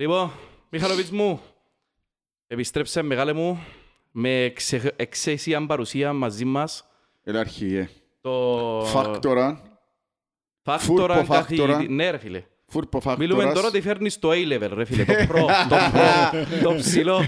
Λοιπόν, Μιχαλοβίτς μου, επιστρέψε μεγάλε μου με εξε- εξαίσια παρουσία μαζί μας Έλα αρχηγέ. το... Φάκτορα. Φάκτορα Φούρπο φάκτορα. καθηγητή. Ναι ρε φίλε. Φούρπο Μιλούμε τώρα φάκτορας. ότι φέρνεις το A-level ρε φίλε, το προ, το προ, το ψηλό.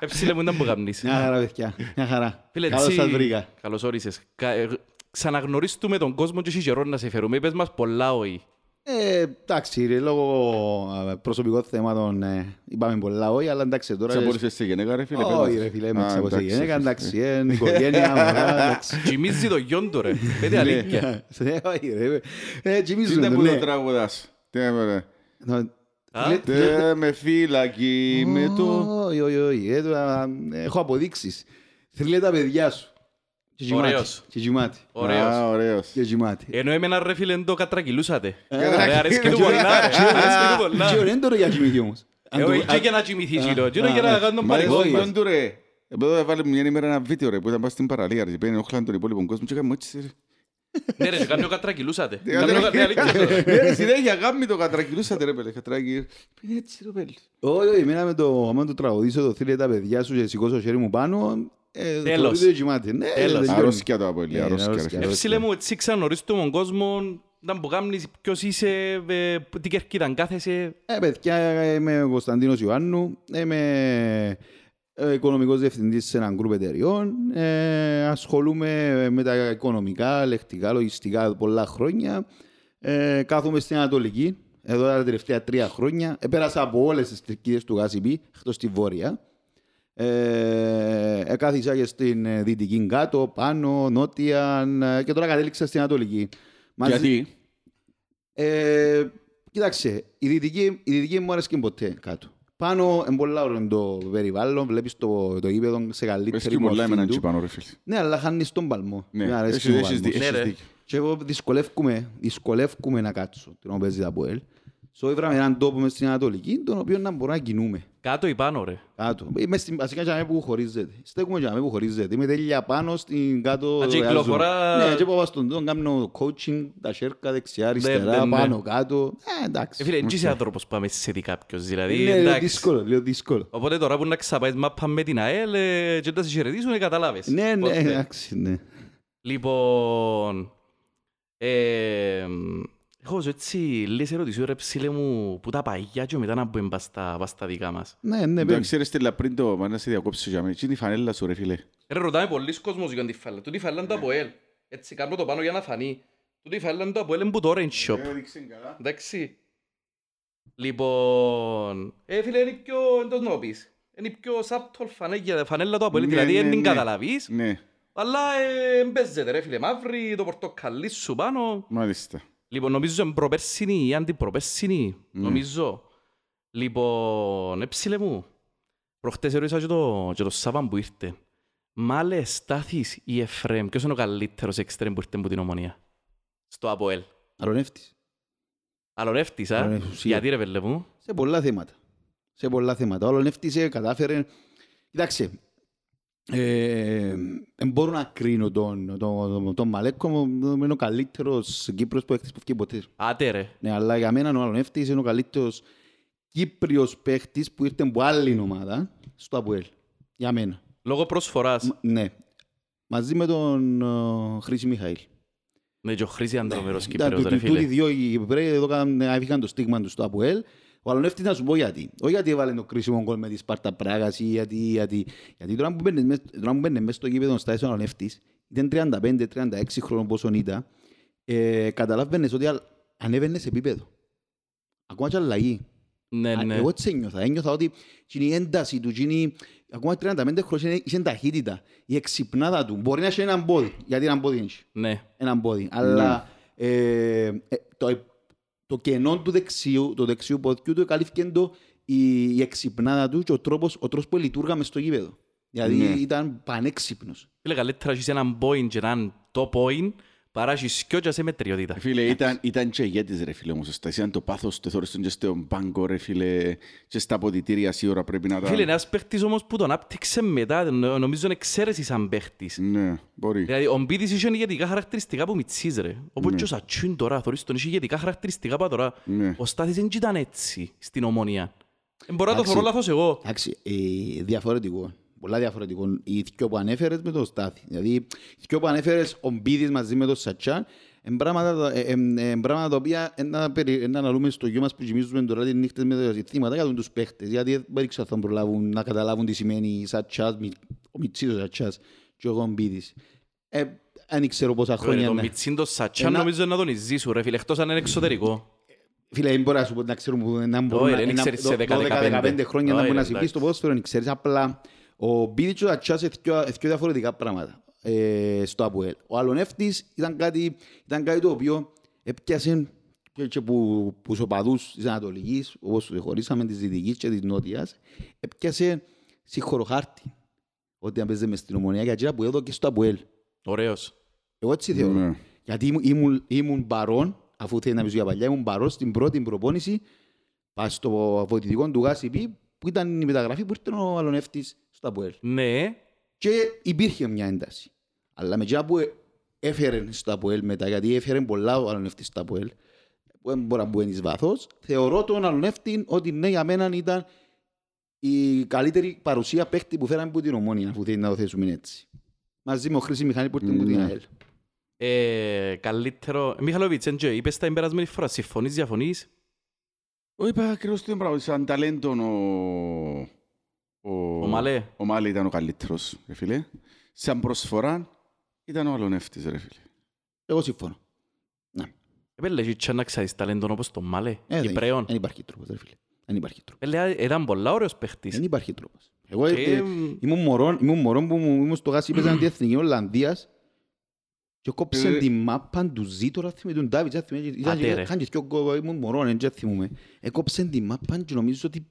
Ε, ψηλέ μου ήταν που γαμνείς. Μια χαρά, παιδιά. Μια χαρά. Φίλε, Καλώς έτσι- σας βρήκα. Καλώς όρισες. Κα- ε, Ξαναγνωρίστουμε τον κόσμο και έχει καιρό να σε φέρουμε. Πες μας πολλά όχι. Ε, εντάξει, ρε, λόγω ε, προσωπικών θέματων ε, είπαμε πολλά όχι, αλλά εντάξει τώρα... Ξαπόλυσες σε γενέκα ρε φίλε. Όχι πες ρε μας. φίλε, Α, με ξαπολύσει εντάξει, γενέκα, φίλε. εντάξει, ε, οικογένεια, μωρά, εντάξει. Τζιμίζει το γιον του ρε. Πέντε αλήθεια. Ε, όχι, ρε, ε, Τι τζιμίζουν είναι το, που το ναι. τραγουδάς. Τι έμενε. No, Α, λέ- Τε με φύλακι με το... Όχι, όχι, όχι. ε, το, α, Έχω αποδείξεις. Θέλει τα παιδιά σου. Και κοιμάται. Ωραίος. Και κοιμάται. Ωραίος. Α, ωραίος. Και κοιμάται. Ενώ εμένα ρε φίλε το κατρακυλούσατε. Ε, Ρε αρέσκει του πολλά ρε. Αρέσκει του πολλά. Και ωραία είναι τώρα για κοιμηθεί όμως. Αν Ε, το- όχι αν- και να κοιμηθεί γύρω. Και α, για να α, κάνω τον Μα εγώ παρελθόν μας. γιον του ρε. Εδώ έβαλε μια ημέρα ένα βίντεο ρε που ήταν πάνω στην παραλία ρε. Πήγαινε όχλαν τον υπόλοιπο κόσμο και έκαμε έτσι ρε. Ναι ρε, και κάνω κατρακυλούσατε. Τι Κάνω κατρα- κα- ναι, αλήθεια. Ναι, ρε, συνέχεια γάμι το κατρακυλούσατε ρε πέλε. Κατράκι. Πήγαινε έτσι ρε πέλε. Όχι, όχι, εμένα με το, άμα το τραγουδήσω το θέλει τα παιδιά σου και σηκώσω το χέρι μου πάνω, ε, Τέλος. θεωρείται ότι κοιμάται. Ναι, Τέλος. τελειώνει. Αρρώσκια το απολύτω. Ε, Αρρώσκια ρε αρρώσκια. φίλε. Ε, φίλε μου, έτσι ξανορίζουμε τον κόσμος. Να που κάνεις ποιος είσαι, ε, που- τι κερκίδαν κάθεσαι. Ε, παιδιά, είμαι ο Κωνσταντίνος Ιωάννου, είμαι ε, οικονομικός διευθυντής σε έναν γκρουπ εταιριών, ε, ασχολούμαι με τα οικονομικά, λεκτικά, λογιστικά πολλά χρόνια, ε, κάθομαι στην Ανατολική, εδώ τα τελευταία τρία χρόνια, ε, πέρασα από όλες τις τρικίδες του ΓΑΣΥΠΗ, εκτός τη Βόρεια, ε, εκάθισα και στην ε, Δυτική κάτω, πάνω, νότια ε, και τώρα κατέληξα στην Ανατολική. Μαζί- Γιατί; ε, κοίταξε, η δυτική, η δυτική μου άρεσε και ποτέ κάτω. Πάνω είναι πολλά ωραίο το περιβάλλον, βλέπεις το, το γήπεδο σε Πες καλύτερη και πολλά εμένα μορφή τσι του. πάνω ρε φίλε. Ναι, αλλά χάνεις τον παλμό. Ναι, Μ' αρέσει έχεις- ο έχεις παλμός. δι- Ναι, έχεις ρε. δίκιο. Και εγώ δυσκολεύκομαι, δυσκολεύκομαι να κάτσω την ώρα που παίζει τα ΠΟΕΛ. So, ήβραμε έναν τόπο μες στην Ανατολική, τον οποίο να μπορώ να κινούμε. Κάτω ή πάνω ρε. Κάτω. Είμαι στην, βασικά για μένα που χωρίζεται. Στέκουμε για μένα που χωρίζεται. Είμαι τέλεια πάνω στην κάτω. Α, και εαζούμε. κυκλοφορά- Ναι, και πάω στον τον κάνω coaching, τα σέρκα δεξιά, αριστερά, ναι, ναι. πάνω, κάτω. Ε, εντάξει. Ε, φίλε, έτσι είσαι άνθρωπος που πάμε σε δει κάποιος. Δηλαδή, Είναι λίγο εντάξει. δύσκολο, λίγο δύσκολο. Οπότε τώρα που να ξαπάεις μάπα με την ΑΕΛ ε, και να σε χαιρετήσουν, ε, καταλάβες. Ναι, ναι, Οπότε, εντάξει, ναι. Λοιπόν, ε, έχω ζω έτσι λίγες ερωτήσεις ρε ψήλε μου που τα παγιά και μετά να μπούμε πας στα, πας στα δικά μας. Ναι, ναι, Εντάξει ρε Στέλλα πριν το μα να σε διακόψω για μένα. Τι είναι η φανέλα σου ρε φίλε. Ρε ρωτάμε πολλοί κόσμος για τη φάλα. Τούτη φάλα είναι το ΑΠΟΕΛ. Έτσι κάνω το πάνω για να φανεί. Τούτη φάλα είναι το ΑΠΟΕΛ είναι που το Orange Shop. Εντάξει. Λοιπόν, ε, φίλε, είναι πιο, εντός να το πεις. Είναι πιο subtle φανέλα, φανέλα το ΑΠΟΕΛ, Ναι, δηλαδή ναι, δεν την ναι. καταλαβείς. Ναι, Αλλά ε, μπέζεται ρε φίλε, μαύρη, το πορτοκαλί σου πάνω. μάλιστα. Λοιπόν, νομίζω είναι προπέρσινη ή αντιπροπέρσινη, Ναι. νομίζω. Λοιπόν, έψιλε μου. Προχτές ερωτήσα και το, και το Σάββαν που ήρθε. Μάλε Στάθης ή Εφραίμ, ποιος είναι ο καλύτερος εξτρέμ που ήρθε από την Ομονία; Στο ΑΠΟΕΛ. Αρωνεύτης. Αλωνεύτης, α; Αλωνεύτης, Γιατί ρε βέλε μου; Σε πολλά θέματα. Σε πολλά θέματα. Ο Αρωνεύτης ε, κατάφερε... Κοιτάξτε, ε, δεν μπορώ να κρίνω τον, τον, τον, τον Μαλέκο, είναι ο καλύτερος Κύπρος που έχει φτιάξει ποτέ. Άτε ρε. Ναι, αλλά για μένα ο Αρωνεύτης είναι ο καλύτερος Κύπριος παίχτης που ήρθε από άλλη ομάδα στο ΑΠΟΕΛ. Για μένα. Λόγω προσφοράς. Μ- Ναι. Μαζί με τον ε, Χρήση Μιχαήλ. Ναι, και ο Χρήση Ανδρομερός Ήταν Κύπρος, του- ρε του- Τούτοι φίλε. δύο οι Κυπρέοι εδώ κάνουν- έφυγαν το στίγμα τους στο ΑΠΟΕΛ. Ο Αλονεύτης να σου πω γιατί. Όχι γιατί έβαλε το κρίσιμο γκολ με τη Σπάρτα Πράγας ή γιατί... Γιατί, γιατί τώρα που μπαίνεις μες- τώρα που μπαίνεις μέσα στο γήπεδο στα έσω ο Αλονεύτης ήταν 35-36 χρόνων πόσο ήταν ε, καταλάβαινες ότι α- ανέβαινε σε επίπεδο. Ακόμα και αλλαγή. Ναι, Α, ναι. Εγώ έτσι ένιωθα. Ένιωθα ότι εκείνη η ένταση του, εκείνη, η- ακόμα 35 χρόνια είχε ταχύτητα. Η εξυπνάδα του. Μπορεί να έχει έναν πόδι, γιατί έναν πόδι έχει. Ναι. Έναν πόδι. Αλλά ε, ε, το, το κενό του δεξιού, το δεξιού ποδιού του καλύφθηκε το η, η εξυπνάδα του και ο τρόπος, ο τρόπος που λειτουργά μες στο γήπεδο. Δηλαδή Ναι. ήταν πανέξυπνος. Φίλε, καλύτερα έχεις έναν point και έναν top point παρά έχεις σκιο και σε μετριότητα. Ε, Φίλε, ήταν, ήταν και ηγέτης ρε φίλε όμως. Στα ήταν το πάθος του θόρυστον και στο μπάνκο ρε φίλε και στα αποδητήρια σίγουρα πρέπει να τα... Φίλε, ένας παίχτης όμως που τον άπτυξε μετά, νο- νομίζω είναι εξαίρεσης σαν παίχτης. Ναι, μπορεί. Δηλαδή, ο Μπίτης είχε ηγετικά χαρακτηριστικά που μητσείς ρε. Όπως Ναι. και ο Σατσούν τώρα, θωρείς τον είχε ηγετικά χαρακτηριστικά που τώρα. Ναι. Ο Στάθης δεν ήταν έτσι στην ομονία. Ε, Μπορώ να το Εντάξει. θωρώ λάθος εγώ. Εντάξει, ε, διαφορετικό. Πολλά διαφορετικό. Οι δυο που ανέφερες με το Στάθη. Δηλαδή, οι δυο που ανέφερες ο Μπίδης μαζί με το Σατσάν, είναι πράγματα, τα- ε, ε, ε, ε, πράγματα τα οποία ε, να, περι- ε, να αναλούμε στο γιο μας που κοιμίζουμε τώρα τις νύχτες με τα ζητήματα για τους παίχτες. Γιατί δεν ξέρω αν θα προλάβουν να καταλάβουν τι σημαίνει Σατσάς, μι- ο Μιτσής ο Σατσάς και εγώ ο Μπίδης. Ε, δεν ξέρω πόσα Χρόνια, χρόνια. το να- Μιτσίν το Σατσάν Ένα- νομίζω να τον ζήσουν ρε φίλε, εκτός αν είναι εξωτερικό. Φίλε, δεν μπορεί να σου πω να ξέρουμε που να μπορούν Όχι, να- δεν να- ξέρεις σε δω- 10-15 12-15 χρόνια να Όχι, μπορεί να ρε, συμβεί εντάξει. στο ποδόσφαιρο, δεν ξέρεις. Απλά ο Μπίδης και ο Ατσάς είναι δυο- δυο διαφορετικά πράγματα ε, στο ΑΠΟΕΛ. Ο Αλονεύτης ήταν κάτι, ήταν κάτι το οποίο έπιασε και- και που, που τους οπαδούς της Ανατολικής, όπως τους χωρίσαμε της Δυτικής και της Νότιας, έπιασε συγχωροχάρτη. Ότι αν παίζε μες στην ομονία για εκείνα που έδω και στο ΑΠΟΕΛ. Ωραίος. Εγώ έτσι θεωρώ. Ναι. Γιατί ήμουν, ήμουν, ήμουν παρόν, αφού θέλει να μιλήσω για παλιά, ήμουν παρόν στην πρώτη προπόνηση πας στο βοηθητικό του Γάσιπη, που ήταν η μεταγραφή που ήρθε ο Αλονεύτης στο ΑΠΟΕΛ. Ναι, Και υπήρχε μια ένταση. Αλλά με εκείνα που έφερε στο ΑΠΟΕΛ μετά, γιατί έφερε πολλά ο Αλονεύτης στο ΑΠΟΕΛ, που δεν μπορεί να μπουν εις βάθος, θεωρώ τον Αλονεύτη ότι ναι για μένα ήταν η καλύτερη παρουσία παίχτη που φέραμε από την Ομόνια, αφού θέλει να το θέσουμε έτσι. Μαζί με ο Χρήση Μιχάλη που ήρθε από την Ναι. ΑΕΛ. ε, καλύτερο. Μιχαλοβίτς, έντζε, είπες τα εμπερασμένη φορά, συμφωνείς, διαφωνείς; Εγώ είπα ακριβώς το ίδιο πράγμα. Σαν ταλέντον ο... Ο Μαλέ. Ο Μάλε ήταν ο καλύτερος, ρε φίλε. Σαν προσφορά ήταν ο Αλονεύτης, ρε φίλε. Εγώ συμφωνώ. Επέλε και να ξέρεις ταλέντον όπως τον Μαλέ, Ε, δεν- Κυπρέον. Δεν υπάρχει τρόπος, ρε φίλε. Δεν υπάρχει τρόπος. Επέλε, ήταν πολλά ωραίος παίχτης. Δεν υπάρχει τρόπος. Εγώ Και, ε, μ, ήμουν μωρόν, ήμουν μωρόν που μου- ήμουν στο γάσι παίζαν την Εθνική Ολλανδίας και κόψαν Ε, τη μάπα του Ζήτω, ρε θυμάμαι, του Ντάβιτς, ρε θυμάμαι, ήταν Άτε, και- ρε. είχαν και δυο γκο- ήμουν μωρόν, δεν θυμούμαι. Έκοψαν τη μάπα και νομίζω ότι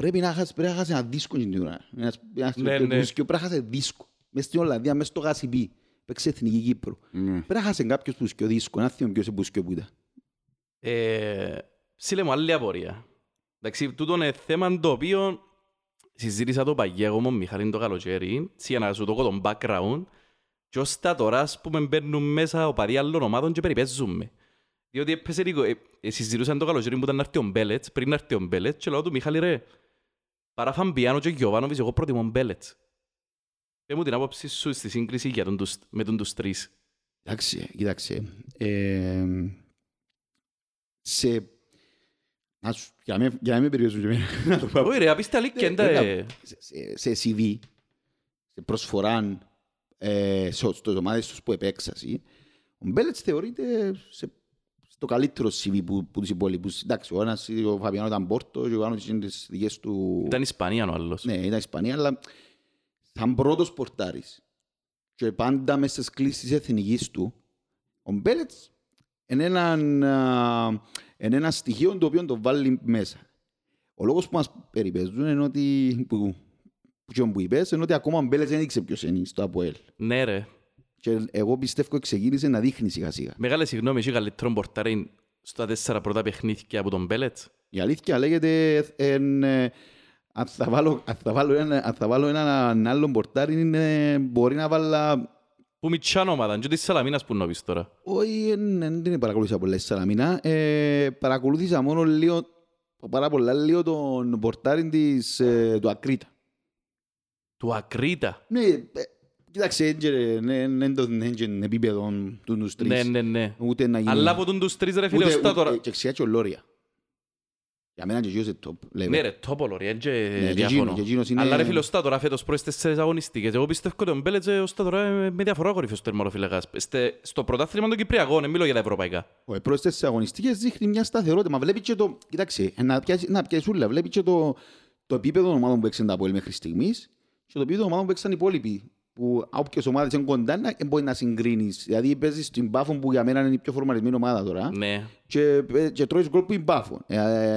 πρέπει να χάσει, πρέπει να χάσεις ένα δίσκο την ώρα. Ένας- ένας- Ναι, το ναι. δίσκο πρέπει να χάσεις δίσκο. Μες στην Ολλανδία, μες στο Γάσιπι, παίξε Εθνική Κύπρο. Ναι. Πρέπει να χάσεις κάποιος που σκιο δίσκο, να θυμάμαι ποιος που σκιο που ήταν. ε, Σύλλε μου, άλλη απορία. Εντάξει, τούτο είναι θέμα το οποίο συζήτησα το παγιά εγώ με τον Μιχάλη το καλοκαίρι, έτσι, για να σου το πω τον background, και ως τα τώρα, ας πούμε, μπαίνουν μέσα ο παδί άλλων ομάδων και περιπέζουμε. Διότι έπαιζε λίγο, ε, ε, συζητούσαν το καλοκαίρι που ήταν να έρθει ο Μπέλετς, πριν να έρθει ο Μπέλετς, και λέω του Μιχάλη ρε, παρά Φαμπιάνο και Γιωβάνοβιτς, εγώ προτιμώ Μπέλετς. Πες μου την άποψη σου στη σύγκριση για τον, τους- με τον τους τρεις. Κοίταξε, κοίταξε. Ε, σε... Να σου, για, να μην, για να μην περιορίσουν και εμένα, να το πω. Όχι ρε, απίστε αλήθεια, Ναι, εντά, ναι, ε, σε, σε CV, σε προσφορά ε, σε, στις ομάδες τους που επέξασαι, ο Μπέλετς θεωρείται σε, στο καλύτερο CV που, που τους υπόλοιπους. Εντάξει, ο ένας, ο Φαβιάνο ήταν Πόρτο και ο άλλος είναι τις δικές του... ήταν Ισπανία ο άλλος. Ναι, ήταν Ισπανία, αλλά σαν πρώτος πορτάρης και πάντα μέσα στις κλήσεις της εθνικής του, ο Μπέλετς είναι ένα, είναι ένα στοιχείο το οποίο το βάλει μέσα. Ο λόγος που μας περιπέζουν είναι ότι, που, που, που είπες, είναι ότι ακόμα ο Μπέλετς δεν έδειξε ποιος είναι στο ΑΠΟΕΛ. Ναι ρε. Και εγώ πιστεύω ξεκίνησε να δείχνει σιγά σιγά. Μεγάλη συγγνώμη, έχει καλύτερο πορτάρι στα τέσσερα πρώτα παιχνίδια από τον Μπέλετς. Η αλήθεια λέγεται, εν, ε, αν θα βάλω, αν θα βάλω, ένα, αν θα βάλω έναν άλλον πορτάρι, είναι, μπορεί να βάλω Που μητσάν ομάδα, και της Σαλαμίνας που νόβεις τώρα. Όχι, δεν δεν την παρακολούθησα πολλά στη Σαλαμίνα. Ε, παρακολούθησα μόνο λίγο, πάρα πολλά λίγο τον πορτάρι της, ε, του Ακρίτα. Του Ακρίτα; Ναι, ε, κοίταξε, δεν είναι επίπεδο του τους τρεις. Ναι, ναι, ναι. Ούτε να γίνει... Αλλά από τον τους τρεις ρε φίλε, ούτε- ως τα ούτε- τώρα. Και ξιά και ο Λόρια. Για μένα και εκείνος είναι top. λέμε. Ναι ρε, τόπολο ρε, και και εκείνο- διαφωνώ. και εκείνος είναι- Αλλά ρε φίλε, ως τα τώρα φέτος πρώτες τέσσερις αγωνιστικές. Εγώ πιστεύω ότι ο Μπέλετς ε, ως τα τώρα ε, με διαφορά κορυφή στο τερμαροφυλακάς. Στε- Στο πρωτάθλημα των Κυπριακών, δεν μιλώ για τα ευρωπαϊκά. Ο πρώτες τέσσερις αγωνιστικές δείχνει μια σταθερότητα. Μα βλέπεις και το... Κοιτάξτε, ε, να πιάσει, να πιάσει ούλα. Βλέπεις και το, το επίπεδο των ομάδων που έξαν τα πόλη μέχρι στιγμής και το επίπεδο των ομάδων που έξαν οι υπόλοιποι. Που όποιες ομάδες είναι κοντά να ε, μπορεί να συγκρίνεις. Δηλαδή παίζεις στην Πάφο που για μένα είναι η πιο φορμαρισμένη ομάδα τώρα Ναι. και, ε, και τρώεις γκολ που είναι Πάφο. Ε, ε,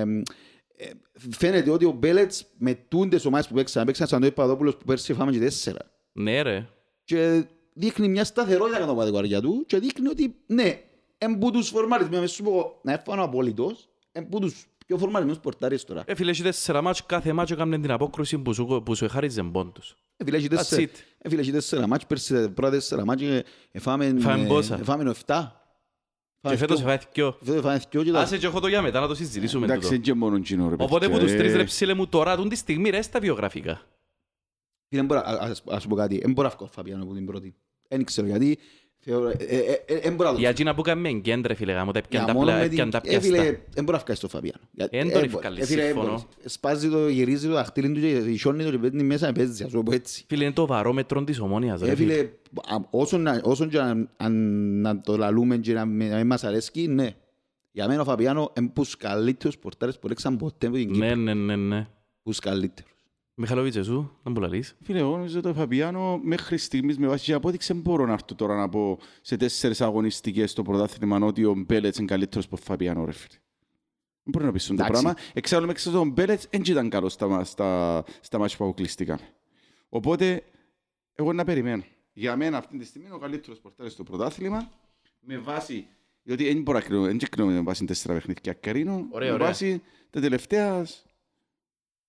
ε, φαίνεται ότι ο Μπέλετς με τούντες ομάδες που παίξαν, παίξαν σαν το Παπαδόπουλος που πέρσι φάμε και τέσσερα. Ναι ρε. Και δείχνει μια σταθερότητα κατά το πατικουαριά του και δείχνει ότι ναι, εμπού τους φορμαρισμένους, σου πω να έφανω απόλυτος, εμπού τους πιο φορμαρισμένους πορτάρες τώρα. Ε, φίλε, έχει τέσσερα μάτς, κάθε μάτς έκαμε την απόκρουση που σου, που σου εχάριζε πόντους. Ε, φίλε, έχει That's τέσσερα- it. ε, φίλε, έχει τέσσερα μάτς, πέρσι τα πρώτα τέσσερα μάτς ε, εφάμε Εφάμε ε, πόσα; εφάμε 7. Και φέτος έφαγε δυο. Φέτος φάνε δυο και τα- Άσε και έχω το για μετά να το συζητήσουμε Εντάξει, τούτο. είναι και μόνο κοινό, ρε Οπότε παιδιά, που τους ε. τρεις ρε ψήλε μου τώρα, τούν τη στιγμή ρε στα βιογραφικά. Φίλε, μπορώ- α- ας- ας σου πω κάτι. Δεν μπορώ να βγω Φαβιάνο από την πρώτη. Δεν ξέρω γιατί. Θεωρώ- ε, ε, ε, Δεν μπορώ να το Για εκείνα που κάνουμε εγκέντρε φίλε γάμο, τα Για έπιαν τα μόνο πλα- με έπιαν την- τα Ε, φίλε, πιάστα. δεν μπορώ να βγάλει στο Φαβιάνο. Γιατί- Εν ε, τον μπορεί. ευκάλεις, Ε, φίλε, δεν συμφωνώ. μπορείς. Σπάζει το, γυρίζει το δαχτύλι του και σιώνει το και παίρνει μέσα με παίζει, ας το πω έτσι. Φίλε, είναι το βαρόμετρο της ομόνιας ρε Ε, φίλε. φίλε, α- όσον να- όσον και να- αν- να το λαλούμε και να μην να μην μας αρέσκει, ναι. Για μένα ο Φαβιάνο είναι από τους καλύτερους πορτάρες που έξαν ποτέ από την Κύπρο. Ναι, ναι, ναι, ναι. Από τους καλύτερους. Μιχαλοβίτς, εσύ, να μου λαλείς. Φίλε, εγώ νομίζω το Φαπιάνο μέχρι στιγμής με βάση την απόδειξη δεν μπορώ να έρθω τώρα να πω σε τέσσερις αγωνιστικές στο πρωτάθλημα ότι ο Μπέλετς είναι καλύτερος από Φαπιάνο, ρε φίλε. Δεν μπορεί να πεις το Εντάξει. πράγμα. Εξάλλου μέχρι τον Μπέλετς δεν ήταν καλός στα, στα, στα μάτια που αποκλειστήκαμε. Οπότε, εγώ να περιμένω. Για μένα αυτή τη στιγμή είναι ο καλύτερος πορτάρης στο πρωτάθλημα με βάση, διότι δεν μπορώ να κρίνω, δεν κρίνω με βάση τέσσερα παιχνίδια κρίνω, Ωραία, με ωραία. βάση τα τελευταίας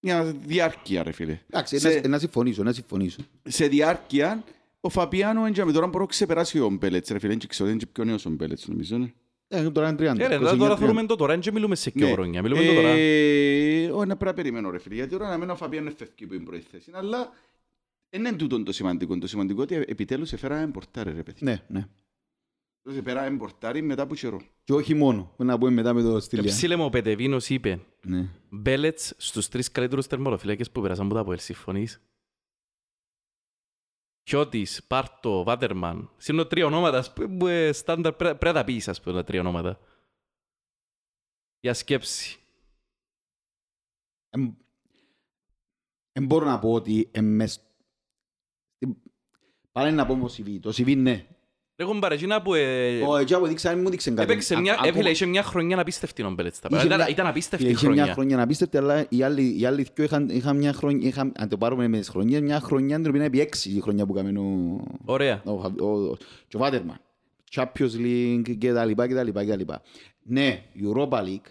μια διάρκεια, ρε φίλε. Εντάξει, Σε- να- να συμφωνήσω, να συμφωνήσω. σε διάρκεια, ο Φαπιάνο έντια με τώρα μπορεί να ξεπεράσει ο Μπέλετς, ρε φίλε, δεν ξέρω, δεν είναι πιο νέος ο Μπέλετς, νομίζω. ναι. Ε, τώρα είναι 30. Ε, ρε, 29, τώρα 30. θέλουμε το τώρα, δεν και μιλούμε σε δύο Ναι. χρόνια. Μιλούμε το τώρα. Ε, όχι, να πρέπει να περιμένω, ρε φίλε, γιατί τώρα να μένω ο Φαπιάνο φεύγει που είναι πρώτη θέση, αλλά δεν είναι τούτο το σημαντικό. Το σημαντικό είναι ότι επιτέλους έφεραμε πορτάρι, ρε παιδί. Ναι, ναι. Τώρα πέραμε πορτάρι μετά από καιρό. Και όχι μόνο, να πούμε μετά με το Και στυλιά. ψήλε μου ο Πετεβίνος είπε Ναι. Μπέλετς στους τρεις καλύτερους τερμολοφυλάκες που πέρασαν από τα ΑΠΟΕΛ. Συμφωνείς; Χιώτης, Πάρτο, Βάτερμαν. Είναι τρία ονόματας ας πούμε, που ε, στάνταρ πρέ- πρέπει να τα πεις ας πούμε τα τρία ονόματα. Για σκέψη. Δεν μπορώ να πω ότι εμμες... Πάλι να πω όμως CV. Το CV ναι. Έχω μπαρεζίνα που ε, Ο έτσι από δείξα, μου δείξε κάτι. έπαιξε Α- μια, ακόμα- έφυλε, είχε μια χρονιά απίστευτη ο Μπέλετς. τα Είχε πράγματα. Ήταν, μια- ήταν απίστευτη Είχε μια χρονιά. χρονιά απίστευτη, αλλά οι άλλοι, οι άλλοι δυο είχαν, είχαν μια χρονιά, είχαν, αν το πάρουμε με τις χρονιές, μια χρονιά την οποία είναι επί έξι η χρονιά που κάμε ο, Ωραία. ο, ο, ο, και ο Βάτερμαν. Champions League και τα λοιπά και τα λοιπά και τα λοιπά. Ναι, Europa League,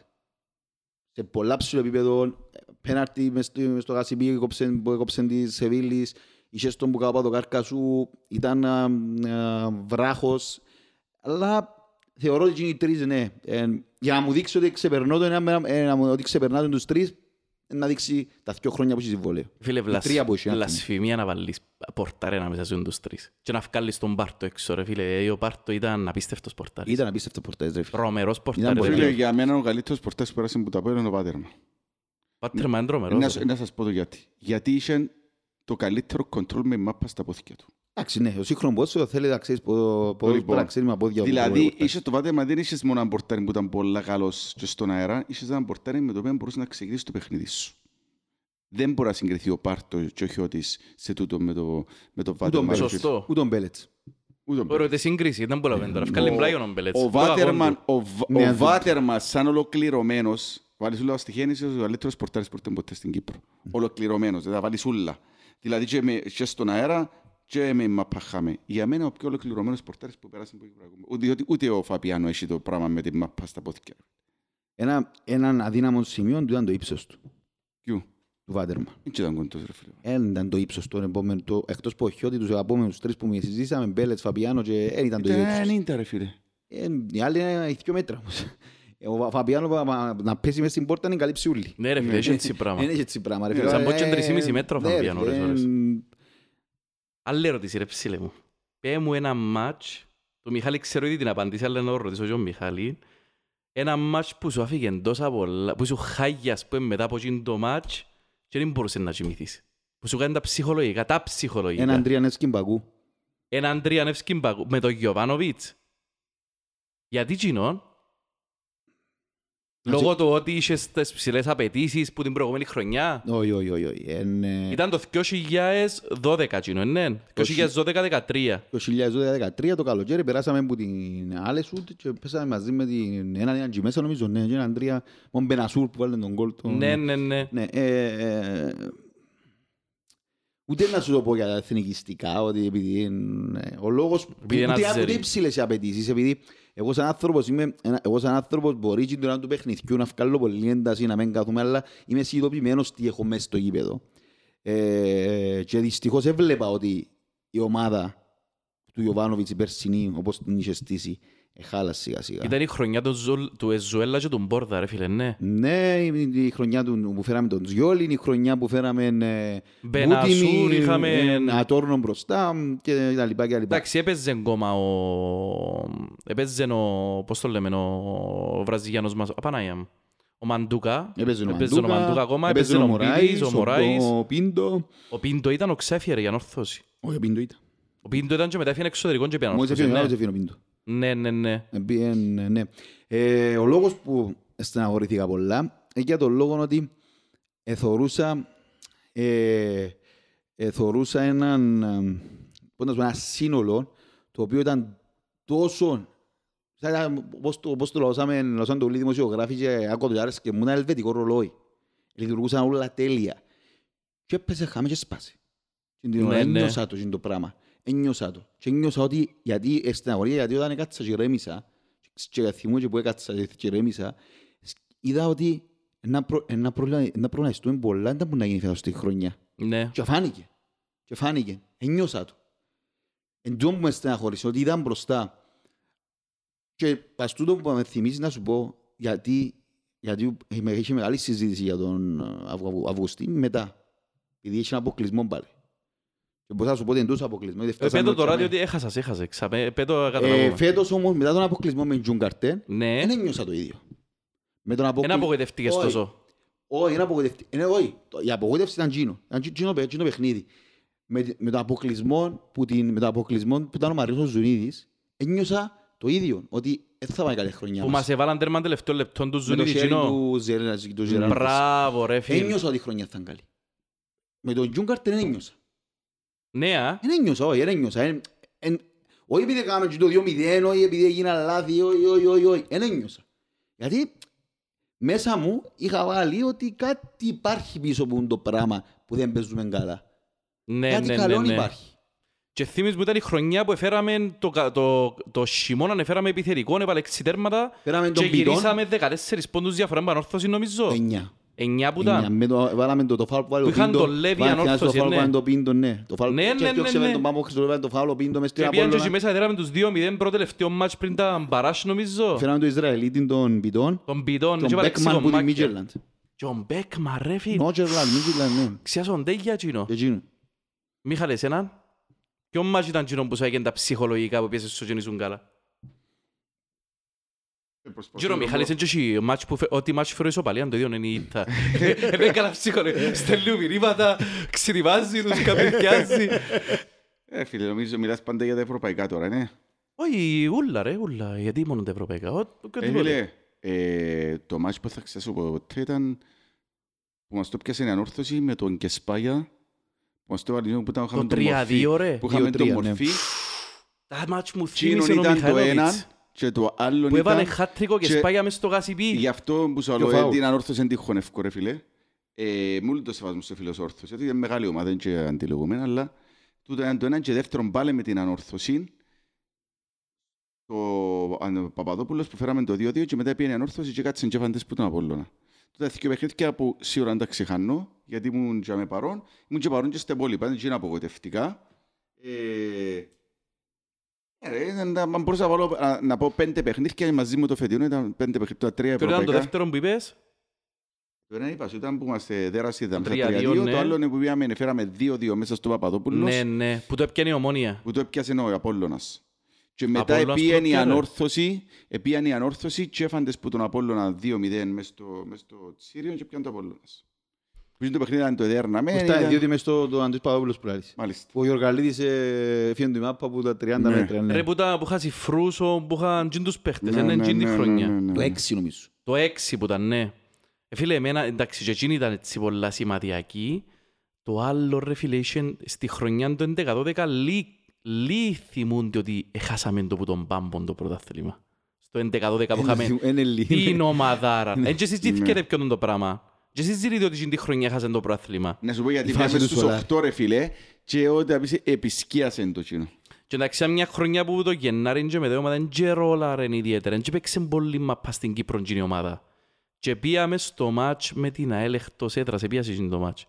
σε πολλά ψηλό επίπεδο, πέναρτι μες στο, μες στο Γασιμπή έκοψεν- που έκοψεν της Σεβίλης, είχες στον που κάπα το Καρκασού, ήταν α, α, βράχος, αλλά θεωρώ ότι οι τρεις, ναι, ε, για να μου δείξει ότι ξεπερνώ το ένα, ε, να μου- ότι ξεπερνά τον τους τρεις, ε, να δείξει τα δύο χρόνια που έχεις συμβόλαιο. Φίλε, Οι βλασ... τρία που έχεις, ας πούμε. βλασφημία να βάλεις πορτάρε ανάμεσα στους τους τρεις. Και να βγάλεις τον Πάρτο έξω, ρε φίλε. Ε, Ο Πάρτο ήταν απίστευτος πορτάρης. Ήταν απίστευτος πορτές, ρε φίλε. Τρομερός Ήταν πορτάρης. πολύ ρε Φίλε, φίλε. για μένα ο καλύτερος πορτάρις που πέρασε από τα πέρα είναι ο Βάτερμαν. Βάτερμαν είναι Να, τρομερός. ρε. να σας πω το γιατί. Γιατί είχε το καλύτερο κοντρόλ με μάπα στα πόθηκια του. Εντάξει, ναι, ο σύγχρονος πόσο θέλει να ξέρεις ποδο- ποδόσφαιρο, Λοιπόν, να ξέρει με πόδια. Δηλαδή, ποδόσφαιρο. είσαι το Βάτερμαν δεν είχες μόνο ένα πορτάρι που ήταν πολύ καλός και στον αέρα, είχες ένα πορτάρι με το οποίο μπορούσε να ξεκινήσεις το παιχνίδι σου. Δεν μπορεί να συγκριθεί ο Πάρτο και ο Χιώτης σε τούτο με το, με το Ούτε ο Βάτερμαν. Μπέλετς. Σωστό. Ούτε ο Μπέλετς. Ούτε ο Ωραία, τη σύγκριση, ήταν πολλά βέντορα. Βγάλει Ο- πλάι ο Μπέλετς. Ο Το αγώνι Βάτερμαν, του. ο, Β- Ναι, ο αν- Βάτερμαν σαν ολοκληρωμένος, βάλεις όλα στοιχεία, είναι ο καλύτερος πορτάρις που ήρθε ποτέ στην Κύπρο. Ολοκληρωμένος, δηλαδή βάλεις όλα. Δηλαδή και, με, και στον αέρα και με μαπαχάμε. Για μένα ο πιο ολοκληρωμένος πορτάρις που πέρασε από την Κύπρο. Ούτε, ούτε, ούτε ο Φαπιάνο έχει το πράγμα με την μαπά στα πόθηκια. Ένα, έναν αδύναμο σημείο του ήταν το ύψος του, Ποιου, του Βάτερμαν. δεν ήταν κοντός ρε φίλε. Δεν ήταν το ύψος του, επόμενο, το, εκτός που ο Χιώτη τους επόμενους τρεις που συζήσαμε, Μπέλετς, Φαπιάνο και δεν ήταν το ίδιο Ήταν ύψος. 90 ρε φίλε. Ε, Οι άλλοι είναι οι δυο μέτρα όμως. Ε, Ο Φαπιάνο πα- πα- να πέσει μες στην πόρτα είναι καλύψει ούλη. Ναι ρε φίλε, έχει έτσι πράγμα. Δεν έχει έτσι πράγμα. ρε Ναι, φίλε. σαν πω και Ε, 3,5 μέτρα ο ναι, ρε Φαπιάνο, φίλε, ώρες, ώρες. ε, Άλλη ερώτηση ρε ψήλε μου. Πέ μου ένα μάτς, το Μιχάλη ξέρω ήδη την απαντήση, αλλά να το ρωτήσω και ο Μιχάλη. Ένα μάτς που σου άφηγε τόσα πολλά, που σου χάγιας που μετά από εκείνο το μάτς και δεν μπορούσες να κοιμηθείς. Που σου κάνει τα ψυχολογικά, τα ψυχολογικά. Έναν Τριανεύσκι Μπακού. έναν Τριανεύσκι Μπακού με τον Γιωβάνοβιτς. Γιατί κοινών, λόγω του ότι είχες τις ψηλές απαιτήσεις που την προηγούμενη χρονιά. Όχι, όχι, όχι, όχι. Εν, ε, Ήταν το 2012 κοινό, ναι. 2012-2013. Το 2013 το καλοκαίρι περάσαμε από την Άλεσουτ και πέσαμε μαζί με την έναν έναν μέσα νομίζω, ναι, και έναν τρία, μόνο Μπενασούρ που βάλε τον κόλ. τον- Ναι, ναι, ναι. Ναι, ε, ε, ούτε να σου το πω για τα εθνικιστικά, ότι επειδή είναι- ο λόγος, Επειδή είναι ούτε, αζέρι. ούτε υψηλές οι απαιτήσεις, επειδή εγώ σαν άνθρωπος, είμαι, ένα- εγώ σαν άνθρωπος μπορεί και τώρα του παιχνιδιού να βγάλω πολύ ένταση, να μην καθούμε, αλλά είμαι συνειδητοποιημένος τι έχω μέσα στο γήπεδο. Ε, και δυστυχώς έβλεπα ότι η ομάδα του Ιωβάνοβιτς η περσινή, όπως την είχε στήσει, Εχάλα σιγά σιγά. Ήταν η χρονιά του Ζουλ- του Εζουέλα και του Μπόρδα, ρε φίλε, ναι. Ναι, είναι η χρονιά του, που φέραμε τον Ζιόλ, είναι η χρονιά που φέραμε ε, Μπενασούρ, Μπούτινι, είχαμε- ε, Ατόρνο μπροστά και τα λοιπά και τα λοιπά. Εντάξει, έπαιζε ακόμα ο... Έπαιζε ο... Πώς το λέμε, ο Βραζιλιάνος μας, Απανάγια μου. Ο Μαντούκα. Έπαιζε ο Έπαιζε ο Μαντούκα, Μαντούκα ακόμα, έπαιζε έπαιζε ο ο Μπίτης, ο Μωράης, Μωράης. ο Πίντο. Ο Πίντο ήταν ο Ξέφιερ για νόρθωση. Όχι, ο Πίντο ήταν. Ο Πίντο ήταν και μετά έφυγε εξωτερικών και πήγαν Μόλις όρθωση. έφυγε, Ναι, μόλις έφυγε ο Πίντο. Ναι, ναι. ναι. Εμπίεν, ναι. Ε, ο λόγος που στεναχωρήθηκα πολλά είναι για τον λόγο ότι εθωρούσα, ε, εθωρούσα έναν, ε, πώς να σου πω, ένα σύνολο το οποίο ήταν τόσο σαν- πώς το, πώς το λαούσαμε, λαούσαν το όλοι οι δημοσιογράφοι και άκου το άρεσε και μου ένα ελβετικό ρολόι. Λειτουργούσαν όλα τέλεια. Και έπαιζε χάμες και σπάσε. Και την ώρα Ναι, ναι. ένιωσα το, εκείνο το πράγμα. Ένιωσα το. Και ένιωσα ότι, γιατί ε, στεναχωρία, γιατί όταν έκατσα και ρέμισα, και θυμούμαι και που έκατσα και ρέμισα, είδα ότι ένα προ- ένα πρόβλημα ένα προβληματιστούμε πολλά δεν μπορεί να γίνει φέτος στη χρονιά. Ναι. Και φάνηκε. Και φάνηκε. Ένιωσα το. Εν τω που με στεναχώρησε, ότι ήταν μπροστά. Και πας τούτο που με θυμίζει να σου πω, γιατί, γιατί με- είχε μεγάλη συζήτηση για τον ε, Αυγου- Αυγουστή μετά. Επειδή είχε ένα αποκλεισμό πάλι. Και μπορούσα να σου πω ότι είναι τόσος αποκλεισμός. γιατί Ε, φτάσαμε Πέτω το και ράδιο με- ότι έχασας, έχασες. Ξαπέ, πέτω Ε, καταλαβαίνω. φέτος όμως, μετά τον αποκλεισμό με Τζουν Καρτέν, Ναι, δεν ένιωσα το ίδιο. Με τον δεν αποκλεισμό... απογοητευτήκες Όχι. τόσο. Όχι, είναι απογοητευτή. Είναι, όχι, Το- η απογοήτευση ήταν τζίνο. Ήταν τζι- τζίνο, παι- τζίνο παιχνίδι. Με, με τον αποκλεισμό που, την, με τον αποκλεισμό που ήταν ο Μαρίνος Ζουνίδης, ένιωσα το ίδιο, ότι δεν θα πάει καλή χρονιά Που μας. μας έβαλαν τέρμα τελευταίο λεπτό του Με το Ζουνίδη χέρι Τζινό. του Ζερ- του Ζεράρντος. Μπράβο ρε φίλε. Ένιωσα ότι η χρονιά θα ήταν καλή. Με τον Τζούγκαρτ δεν ένιωσα. Ναι, α. Δεν ένιωσα, όχι, δεν ένιωσα. Εν- εν- Όχι επειδή κάναμε και το 2-0, όχι επειδή έγινα λάθη, όχι, όχι, όχι, όχι. Δεν ένιωσα. Γιατί μέσα μου είχα βάλει ότι κάτι υπάρχει πίσω από το πράγμα που δεν παίζουμε καλά. Ναι, κάτι ναι, καλό ναι, ναι. υπάρχει. Και θυμίζεις μου ήταν η χρονιά που εφέραμε το, κα- το, το χειμώνα, εφέραμε επιθετικό, έβαλε έξι τέρματα Φέραμε και τον Πιτόν, γυρίσαμε 14 πόντους διαφορά με ανόρθωση νομίζω. 9. 9 που Εννιά. ήταν. Με το, βάλαμε το, το φάουλ που βάλε Που ο είχαν Πίντο. τον Λέβη Βάλε- θυμάσαι ανόρθωση, Το φάουλ που ναι. βάλε το Πίντο, ναι. Το φάουλ Ναι, και ναι, ναι, διώξαμε ναι. τον Πάμο Χριστοδουλεύη, το φάουλ ο Πίντο μες στην Και πήγαν και εκεί Απόλλωνα. μέσα έδεραμε τους 2-0 πρώτο τελευταίο μάτς πριν τα μπαράς νομίζω. Φέραμε τον Ισραηλίτη τον Πιτόν, Τον Πιτόν, και τον έβαλε Μπέκμαν που την ξυγωμάκια. Μίτζερλαντ. Και ο Μπέκμαν ρε φίλ. Νότζερλαντ, Μίτζερλαντ, ναι. Ξιάσονται για εκείνο. Και εκείνο. Μίχαλε, εσέναν. Ποιο μάτς ήταν εκείνο που σου έγινε τα ψυχολογικά που πιέσαι στο γεννήσουν καλά; Γύρω Μιχάλης, είναι και εσύ, μάτς που φε- ό,τι μάτς φέρω ισοπαλία, το ίδιο είναι η ήττα. Είναι καλά ψυχολογικά. Στέλνει μηνύματα, ξετοιμάζει τους, καπνιάζει. Ε, φίλε, νομίζω μιλάς πάντα για τα ευρωπαϊκά τώρα, ναι. Όχι, ούλα ρε, ούλα. Γιατί μόνο τα ευρωπαϊκά. ο- Ε, οτιδήποτε. φίλε, ε, το μάτς που θα ξέσω ποτέ ήταν που μας το πιάσε η ανόρθωση με τον Κεσπάγια που μας το βάλει που ήταν είχαμε Το τον μορφή 3-2 ρε. που είχαμε τον 2-3, ναι. μορφή Τα μάτς μου Τσίνον θύμισε ο ήταν το ένα Μιχαήλοβιτς. Και το άλλο Που έβαλε ήταν χάτρικο και και- σπάγια μες στο γασιπί. γι' αυτό που σου Και ο λέω ε, φάουλ. την ανόρθωση είναι τυχόν εύκολο ρε φίλε ε, μου το σεβασμό στο φίλος όρθος γιατί είναι μεγάλη ομάδα δεν είναι και αντιλογούμενα αλλά τούτο ήταν το ένα και δεύτερον πάλι με την ανόρθωση το αν- Παπαδόπουλος που φέραμε το 2-2 και μετά πήγαινε η ανόρθωση και κάτσε και φαντές που τον Απόλλωνα. Τούτα δύο παιχνίδια που σίγουρα δεν τα ξεχάνω, γιατί ήμουν και με παρόν, ήμουν και παρόν και στα υπόλοιπα, δεν είναι απογοητευτικά. Ε, ε, ρε, ήταν τα- αν μπορούσα να, βάλω, να, να πω πέντε παιχνίδια μαζί με το φετινό, ήταν πέντε παιχνίδια, τα τρία Ποιο ήταν το ευρωπαϊκά. δεύτερο που είπες. Το ένα είπα σου, ήταν που είμαστε δέραση, ήταν Το στα 3-2, 3-2, ναι. το άλλο είναι που πήγαμε, φέραμε 2-2 μέσα στο Παπαδόπουλος, Ναι, ναι. Που το έπιανε η ομόνια. που το έπιασε ο Απόλλωνας. Και μετά Απόλλωνας επίεν η πρώτη, ρε. ανόρθωση, επίεν η ανόρθωση και έφαντες που τον Απόλλωνα 2-0 μες στο, μες στο Τσίριο και πιάνε το Απόλλωνας. Που είναι το παιχνίδι ήταν το εδέρνα. Που στα- Διότι μες στο το Αντρής Παπαδόπουλος που λάρεις. Μάλιστα. Ο Γιωργαλίδης ε, έφυγε τη μάπα από τα 30 Ναι. μέτρα. ναι. Ρε που τα- που είχα Φρούσο, που είχαν τζιν τους παίχτες. Ναι, Είναι ναι, τζιν τη ναι, ναι, χρονιά. ναι, ναι. Το 6 νομίζω. Το έξι που ήταν, ναι. Ε, φίλε, εμένα, εντάξει, και εκείνη ήταν έτσι πολλά σημαντική. Το άλλο, ρε φίλε, είχε στη χρονιά του 11-12 λί- λίγοι θυμούνται ότι έχασαμε το που τον Πάμπον το πρωτάθλημα. Στο 11-12 που είχαμε Είναι λίγο. την ομαδάρα. Εν και συζητήκετε Ναι. ποιο είναι το πράγμα. Και συζητείτε ότι εκείνη τη χρονιά έχασαν το πρωτάθλημα. Να σου πω γιατί Η φάση πήγαμε τους στους Σολάρ. 8 ρε φίλε και όταν πεις επισκίασαν το κοινό. Και εντάξει, μια χρονιά που το Γενάρη και μετά η ομάδα δεν και ρόλαρεν ιδιαίτερα. Δεν παίξε πολύ μαπά στην Κύπρο εκείνη η ομάδα. Και πήγαμε στο μάτς με την ΑΕΛ εκτός έδρας, επίασε εκείνη το μάτς.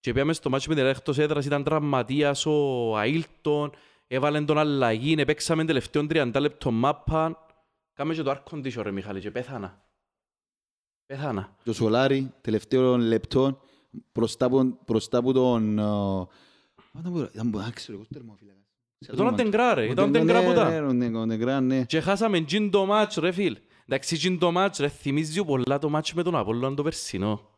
Και πήγαμε στο μάτς με την ΑΕΛ εκτός έδρας, ήταν τραυματίας ο Αίλτον, έβαλε τον αλλαγή, παίξαμε τελευταίο 30 λεπτό μάπα Κάμε και το air condition ρε Μιχάλη και πέθανα. Πέθανα. Το Σολάρι, τελευταίο λεπτό, μπροστά από- μπροστά από τον... ε, Ήταν που- ήταν που- α, ξέρω εγώ, τερμοφύλακας. Ήταν ο Τεγκρά ρε, ήταν ο Ναι, Τεγκρά που ναι, ήταν. ναι, ναι, ο Τεγκρά, ναι. Και χάσαμε τζιν το μάτς ρε φίλ. Εντάξει τζιν το μάτς ρε, θυμίζει πολλά το μάτς με τον Απόλλωνα το περσινό.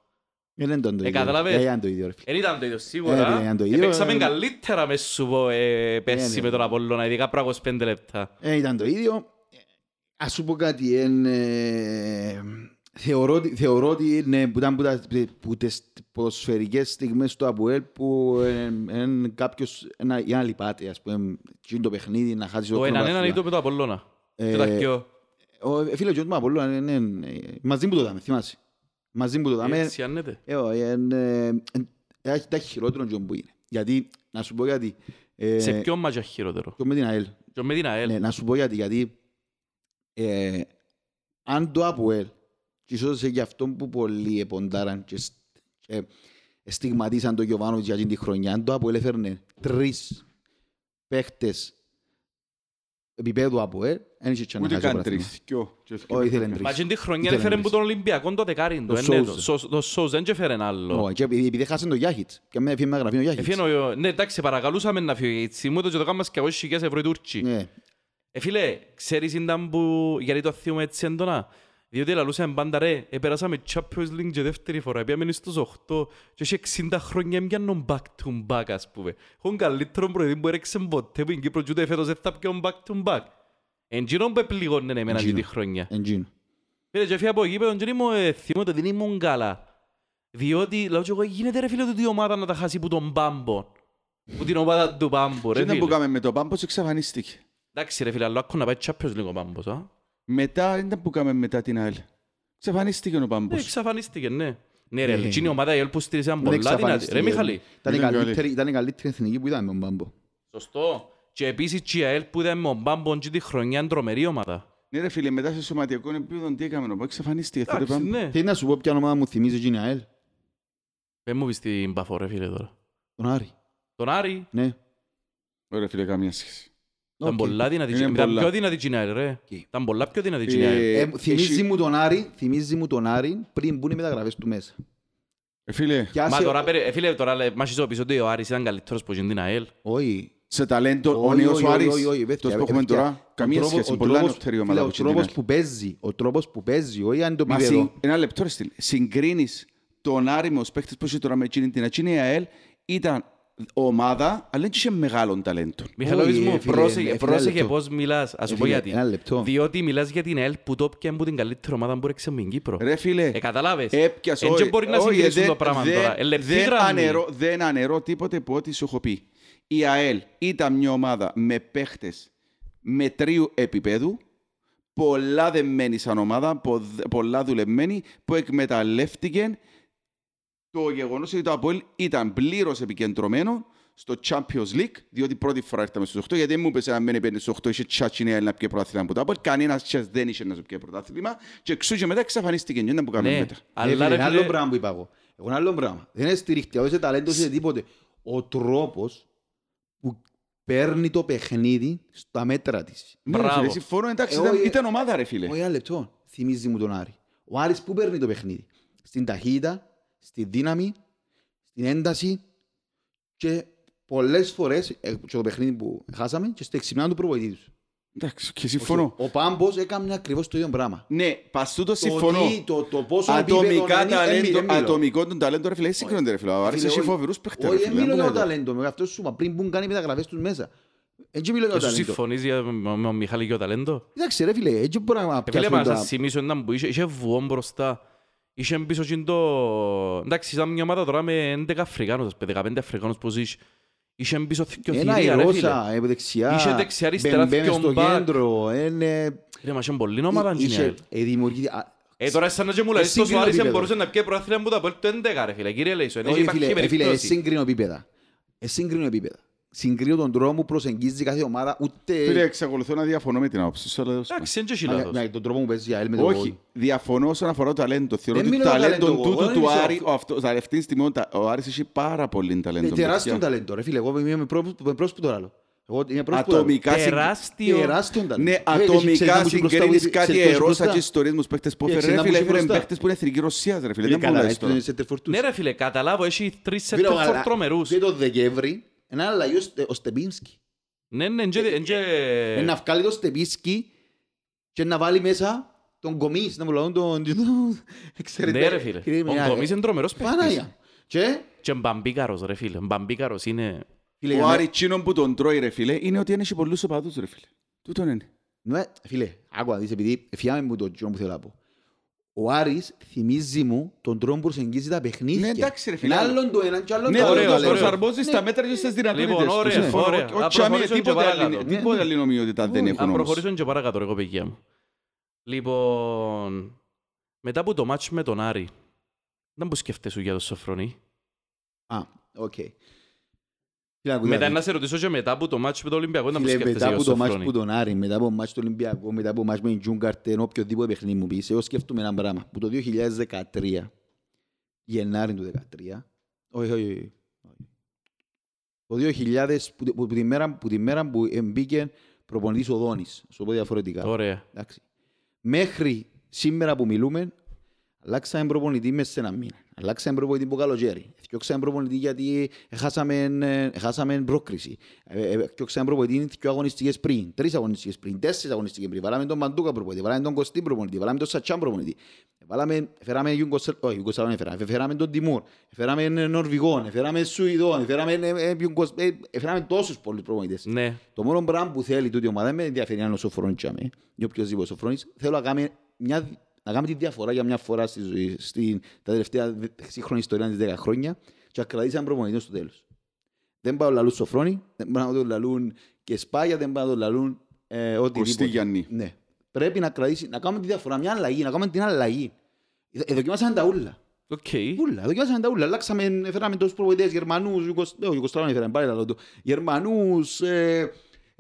Ε, δεν ήταν το Ε, ίδιο. καταλάβες. Ε, ήταν το ίδιο, ρε φίλε. Δεν ήταν το ίδιο Ε, σίγουρα. ρε, ήταν το ίδιο, Έπαιξαμε ε, καλύτερα μες σου πω ε, πέρσι ναι, με τον ναι. Απόλλωνα, ειδικά προ 25 λεπτά. Ε, ήταν το ίδιο. Ας σου πω κάτι, εν, ε, θεωρώ, ότι- θεωρώ ότι είναι που ήταν που, τα, που τις ποδοσφαιρικές στιγμές του ΑΠΟΕΛ που εν, εν κάποιος, ένα, για να λυπάται, ας πούμε, και είναι το παιχνίδι να χάσεις Το το έναν έναν πρωτάθλημα. ήταν με τον Απόλλωνα. Ε, Και τα δυο. Ο ε, φίλος του Απόλλωνα, ναι, ναι, ε, μαζί μου το δάμε, θυμάσαι. Μαζί μου το δάμε. Έτσι άνεται. Ε, όχι, εν, ε, εν, έχει τα χειρότερο τζον που είναι. Γιατί, να σου πω γιατί, ε, Σε ποιο μάτια χειρότερο; και με την ΑΕΛ, Και με την ΑΕΛ. Ναι, να σου πω γιατί, γιατί ε, αν το ΑΠΟΕΛ και ίσως γι' αυτό που πολλοί εποντάραν και, σ- και στιγματίσαν τον Γιωβάνοβιτς για την τη χρονιά, αν το ΑΠΟΕΛ έφερνε τρεις παίχτες επίπεδου ΑΠΟΕΛ, δεν είχε και να Ούτε χάσει το καν πρωτάθλημα. τρεις, δυο. Και Όχι, δυο. ήθελε Μα τρεις. και την χρονιά Ήθελε έφερε να που τον Ολυμπιακό το δεκάριν του. Το ε, ναι, Sousa. το Sousa- Το Sousa δεν και έφερε άλλο. Όχι, και επειδή επειδή χάσαν το Γιάχιτς και με έφυγε με γραφείο ο Γιάχιτς. Εφήνω, ε, ναι, εντάξει, παρακαλούσαμε να φύγει. Έτσι μου το και το κάνουμε και εγώ χιλιάδες ευρώ οι Τούρκοι. Ναι. Ε, φίλε, ξέρεις ήταν που, γιατί το θυμούμε έτσι έντονα; Διότι λαλούσαμε πάντα ρε, επέρασαμε Champions League και δεύτερη φορά, πήγαμε στους 8 και έχει 60 χρόνια έμπιανον back to back ας πούμε. Έχουν καλύτερο προεδρή που έρεξε ποτέ που είναι Κύπρο και ούτε φέτος δεν θα πιόν back to back. Εν γίνον που επληγώνε εμένα Εντζίνο. αυτή τη χρονιά. Εντζίνο. Φίλε, και έφυγα από εκεί, πέρα, και μου ε, θυμούνται, δεν ήμουν καλά. Διότι, λέω και εγώ, γίνεται ρε φίλε ότι η ομάδα να τα χάσει που τον Πάμπο. Που την ομάδα του Πάμπο, Και ρε ήταν που φίλε. κάμε με το Πάμπος εξαφανίστηκε. Εντάξει ρε φίλε, αλλά άκου να πάει Champions League ο Πάμπος, α. Μετά, ήταν που κάμε μετά την ΑΕΛ. Εξαφανίστηκε ο Ναι, Πάμπος. εξαφανίστηκε, ναι. Ναι ρε, Ε, εκείνη η ομάδα η ΕΛ που στήριζαν Δεν πολλά δυνατή. εξαφανίστηκε. Ρε Μιχαλή, Ήταν η Ήταν καλή. καλύτερη- Ήταν η καλύτερη εθνική που είδαμε με τον Μπάμπο. σωστό. Και επίσης και η ΑΕΛ που είδαμε με τον Πάμπος και τη χρονιά είναι τρομερή ομάδα. Ναι ρε φίλε, μετά σε σωματιακό επίπεδο τι έκαμε, ο εξαφανίστηκε. θέλει Εντάξει, Πάμπος. ναι. Τι να σου πω ποια ομάδα μου θυμίζει εκείνη η ΑΕΛ; Δεν μου πεις την Παφό ρε φίλε τώρα. Τον Άρη. Τον Άρη Ναι. Ωραία φίλε, καμία σχέση. Ήταν Οκ. πολλά δυνατή. Είναι Ήταν πολλά. πιο δυνατή η ΑΕΛ ρε. Οκ. Ήταν πολλά πιο δυνατή η ΑΕΛ. Ε, Ε, θυμίζει εσύ- μου τον Άρη, θυμίζει μου τον Άρη πριν μπουν οι μεταγραφές του μέσα. Ε, Φίλε, Και άσε- Μα τώρα, περι- ε, φίλε, τώρα λέ- μας είσαι πίσω ότι ο Άρης ήταν καλύτερος που γίνει την ΑΕΛ. Όχι. σε ταλέντο, ο Όχι, νέος όχι, ο όχι, Άρης, όχι, όχι, παιδιά, τόσο που έχουμε παιδιά. τώρα, Ο καμία τρόπος- σχέση, ο πολλά τρόπος- νεότερη φίλε, ομάδα Ο από την τρόπος ΑΕΛ. που παίζει, ο τρόπος που παίζει, όχι αν το Μα συν- επίπεδο. Ένα λεπτό ρε στυλ. Συγκρίνεις τον Άρη με τους παίχτες που είχε τώρα με εκείνη την εκείνη η ΑΕΛ ήταν ομάδα, αλλά δεν είχε μεγάλο ταλέντο. Μιχαλόβης Όχι, μου, ε, φίλε, πρόσεχε, ε, φίλε, πρόσεχε ένα λεπτό. πώς μιλάς. Ας σου Ε, πω φίλε, γιατί. ένα λεπτό. Διότι μιλάς για την ΑΕΛ που το πιάνε που την καλύτερη ομάδα που έρεξε με την Κύπρο. Ρε φίλε, Ε, καταλάβες. έπιασες, Εν και μπορεί να όχι, συγκρίσουν δεν- το πράγμα δεν- τώρα. Ε, λεπτή δεν γραμμή. αναιρώ- Δεν αναιρώ τίποτε από ό,τι σου έχω πει. Η ΑΕΛ ήταν μια ομάδα με παίχτες μετρίου επίπεδου, πολλά δεμένη σαν ομάδα, πο- πολλά δουλεμένη, που εκμεταλλεύτηκε το γεγονός ότι το Αποέλ ήταν πλήρως επικεντρωμένο στο Champions League, διότι πρώτη φορά ήρθαμε στους 8, γιατί μου είπες αν μένει πέντε στους 8, είχε τσάτσι νέα να πιέ πρωτάθλημα από το Αποέλ, κανένας τσάς δεν είχε να σου πιέ πρωτάθλημα και εξού και μετά εξαφανίστηκε, και δεν που κάνουμε Ναι, μετά. Ε, αλλά φίλε, ρε ένα άλλο φίλε, πράγμα που είπα εγώ. Εγώ ένα άλλο πράγμα. Δεν είναι στηριχτή, όχι σε ταλέντος, όχι σε τίποτε. Ο τρόπος που παίρνει το παιχνίδι στα μέτρα της. Ναι, ρε Μπράβο. φίλε, συμφωνώ, εντάξει, Ε, ήταν, όχι, ήταν ομάδα ρε φίλε. Όχι ένα λεπτό. Θυμίζει μου τον Άρη. Ο Άρης που παίρνει το παιχνίδι. Στην ταχύτητα, στη δύναμη, στην ένταση και πολλές φορές, ε, και το παιχνίδι που χάσαμε, και στο εξημνά του προβοητή τους. Εντάξει, και συμφωνώ. Ο Πάμπος έκανε ακριβώς το ίδιο πράγμα. Ναι, πας τούτο Το συμφωνώ. τι- Το, το πόσο Ατομικά επίπεδο είναι, ταλέντο, δεν μιλώ. ατομικό τον ταλέντο ρε φίλε, δεν συγκρίνονται ρε φίλε. Ο Άρης Φίλε, έχει όχι- φοβερούς παίχτες ρε Όχι, δεν φίλε. μιλώ δεν για το μπορεί. ταλέντο. Με αυτό σου είπα πριν που κάνει μεταγραφές τους μέσα. Έτσι μιλώ για το Εσύ ταλέντο. συμφωνείς για- με με τον Μιχάλη και το ταλέντο; Εντάξει ρε φίλε, έτσι μπορεί να Ε, Φίλε, πιάσουμε μα τα... σας θυμίσω έναν που είχε, είχε βουόν μπροστά. Είχε πίσω και το... Εντάξει, ήταν μια ομάδα τώρα με 11 Αφρικάνους, ας πούμε, 15 Αφρικάνους πως είχε. Είχε πίσω θκιο Ένα θηρία, ρε φίλε. Ρώσα, ε, δεξιά, Είχε δεξιά, αριστερά, μπεμπέμ δυο στο μπακ. κέντρο, είναι... Ρε, μα είχε πολλή ομάδα είχε- Τζινιέλ. ε, δημιουργεί- α, Ε, τώρα σαν να και μου λες, Εσύ το Σουάρης επίπεδο. δεν μπορούσε να πιέ προάθλημα που το Αποέλ το 11 ρε φίλε. Κύριε Λέησο, δεν Όχι, υπάρχει φίλε, ε, φίλε, περίπτωση. σύγκρινο επίπεδα. Ε, σύγκρινο επίπεδα. Συγκρίνω τον τρόπο που προσεγγίζει κάθε ομάδα, ούτε... Φίλε, εξακολουθώ να διαφωνώ με την άποψη σου, αλλά δεν σου Εντάξει, δεν έχει Μα- λάθος. μα τον τρόπο που παίζει η ΑΕΛ με το Όχι, διαφωνώ όσον αφορά το ταλέντο. Θεωρώ Δεν ότι το μιλώ για ταλέντο ταλέντο, εγώ τούτου δεν του μιλώ Άρη, αυτό. ο αυτό- σε αυτή τη στιγμή ο Τα- ο Άρης έχει πάρα πολύ Ε, ταλέντο. τεράστιο παιδιά. ταλέντο, ρε φίλε. Εγώ είμαι με πρόσωπο το άλλο. Εγώ είμαι πρώτος που τα λέω. Ατομικά συγκ- Τεράστιο. Τεράστιο ταλέντο. Ναι, Ε, ξέρεις να ατομικά μου μπροστά συγκρίνεις που- κάτι ξέρεις πώς αερόσα μπροστά. και ιστορίες μου στους παίχτες που Ε, έφερε. ξέρεις Ρε να μου φίλε, μπροστά. έφερε παίχτες που είναι εθνική Ρωσίας, ρε φίλε. Είναι Δεν καλά, πολλά έτσι τώρα. είναι σε τερφορτούς. Ναι ρε φίλε, καταλάβω, έχει τρεις Φίλε, σέντερ αλλά- τρομερούς. Και το Δεκέμβρη, ένα αλλαγή ο Στε- ο Στεπίνσκι. Ναι, ναι, εντζε- εντζε- Ε, Να βγάλει το Στεπίνσκι και να βάλει μέσα τον Κομίς, να μου λένε τον... τον- Ξέρετε, Ναι ρε φίλε, κύριε ο Μιχάλη, Γκομής είναι τρομερός παίχτης. Πανάγια. Και, Και μπαμπίκαρος ρε φίλε, μπαμπίκαρος είναι... φίλε, Ο για μέ- Άρη τσίνον που τον τρώει ρε φίλε είναι ότι έχει πολλούς οπαδούς ρε φίλε. Τούτον είναι. Ναι, φίλε, άκουα, δεις, επειδή εφιάμε μου το κοινό που θέλω να πω. Ο Άρης θυμίζει μου τον τρόπο που προσεγγίζει τα παιχνίδια. Ναι, εντάξει, ρε φίλε. Είναι άλλον το ένα και άλλον Ναι, το άλλο. ωραίο, ωραίος, ωραίο. προσαρμόζεις τα μέτρα και στις δυνατότητες Λοιπόν, τους. ωραία, Συμφωνώ. ωραία. Ο- ο Α, Τσάμι, προχωρήσω και τίποτε άλλη- παρακάτω. Τίποτε άλλη νομιότητα δεν έχουν Αν όμως. προχωρήσω και παρακάτω ρε κοπηγιά μου. Λοιπόν, μετά από το μάτς με τον Άρη, δεν που σκέφτεσαι για το Σοφρονί. Α, οκ. Φίλε, ακούτε, Μετά άκουτε. να σε ρωτήσω και μετά από το μάτς με τον Ολυμπιακό, δεν που Φίλε, σκέφτεσαι μετά για από το το μάτς Σοφρονί. που τον Άρη, μετά από το μάτς του Ολυμπιακού, μετά από το μάτς με την Τζούγκαρτεν, οποιοδήποτε παιχνίδι μου πεις, εγώ σκέφτομαι ένα πράγμα. Που το 2013, Γενάρη του 2013, όχι, όχι, όχι. Το 2000, που, που, που, τη μέρα, που τη μέρα που μπήκε προπονητής ο Δόνης, σου το πω διαφορετικά. Ωραία. Εντάξει. Μέχρι σήμερα που μιλούμε, αλλάξαμε προπονητή μέσα σε ένα μήνα. Αλλάξαμε προπονητή από καλοκαίρι. Φτιάξαμε προπονητή γιατί έχασαμε, ε, έχασαμε πρόκριση. Ε, ε, Φτιάξαμε προπονητή δύο αγωνιστικές πριν, τρεις αγωνιστικές πριν, τέσσερις αγωνιστικές πριν. Βάλαμε τον Μαντούκα προπονητή, βάλαμε τον Κωστή προπονητή, βάλαμε τον Σατσάν προπονητή. Βάλαμε, φέραμε Ιουγκοσλ- όχι, Ιουγκοσλαβόν έφεραμε, φέραμε τον Τιμούρ, φέραμε ε, Νορβηγόν, φέραμε Σουηδόν, φέραμε, ε, ε, Ιουγκοσ- ε, φέραμε τόσους πολλούς προπονητές. Ναι. Το μόνο πράγμα που θέλει τούτη η ομάδα δεν με ενδιαφέρει αν είναι ο Σοφρόνης και αμέ, ή οποιοςδήποτε Σοφρόνης, θέλω να κάνει, μια, να κάνει τη διαφορά για μια φορά στη ζωή, στην, τα τελευταία δε- σύγχρονη ιστορία της 10 χρόνια και να κρατήσει έναν προπονητή στο τέλος. Δεν πα να λαλούν Σοφρόνη, δεν πα να τον λαλούν και Σπάγια, δεν πα να τον λαλούν ε, Κωστή οτιδήποτε. Γιάννη. Ναι. Πρέπει να κρατήσει, να κάνουμε τη διαφορά, μια αλλαγή, να κάνουμε την αλλαγή. Ε, δοκιμάσαμε τα ούλα. Οκ. Ούλα, δοκιμάσαμε τα ούλα. Αλλάξαμε, φέραμε τόσους προπονητές Γερμανούς, Ιουγκοσ- όχι, Ιουγκοσλαβών έφεραμε, πάλι λαλώ του. Γερμανούς, ε,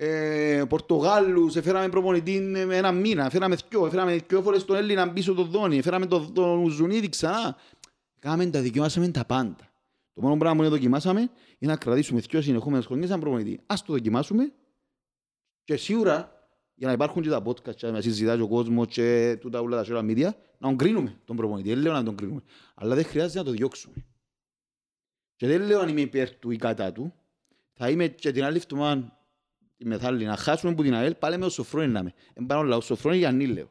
ε, Πορτογάλους, έφεραμε προπονητή ε, με ένα μήνα, έφεραμε δυο, έφεραμε δυο φορές τον Έλληνα πίσω τον Δόνι, έφεραμε τον, τον Ζουνίδη ξανά. Κάμε τα, δοκιμάσαμε τα πάντα. Το μόνο πράγμα που είναι δοκιμάσαμε είναι να κρατήσουμε δυο συνεχόμενες χρονιές σαν προπονητή. Ας το δοκιμάσουμε και σίγουρα για να υπάρχουν και τα podcast και να συζητάει ο κόσμος και τούτα όλα τα social media, να τον κρίνουμε τον προπονητή. Δεν λέω να τον κρίνουμε. Αλλά δεν χρειάζεται να το διώξουμε. Και δεν λέω αν είμαι υπέρ του ή κατά του. Θα είμαι και την άλλη εβδομάδα τη μεθάλλη να χάσουμε που την ΑΕΛ πάλι με ο Σοφρόνη να είμαι. Εν πάνω λαό Σοφρόνη για νη λέω.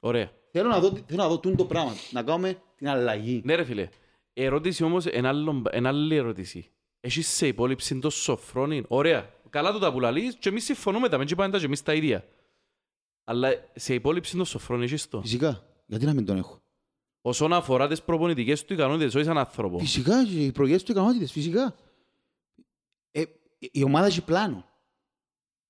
Ωραία. Θέλω να δω, θέλω να δω τούτο το πράγμα. Να κάνουμε την αλλαγή. Ναι ρε φίλε. Ερώτηση όμως, ένα άλλο- ένα άλλη ερώτηση. Έχεις σε υπόλοιψη το Σοφρόνι. Ωραία. Καλά το τα που λαλείς και εμείς συμφωνούμε τα, μην πάνε τα και εμείς τα ίδια. Αλλά σε υπόλοιψη το Σοφρόνι έχεις το. Φυσικά. Γιατί να μην τον έχω; Όσον αφορά τις προπονητικές του ικανότητες, όχι σαν άνθρωπο. Φυσικά και οι προγές του ικανότητες. Φυσικά. Ε, η ομάδα έχει πλάνο.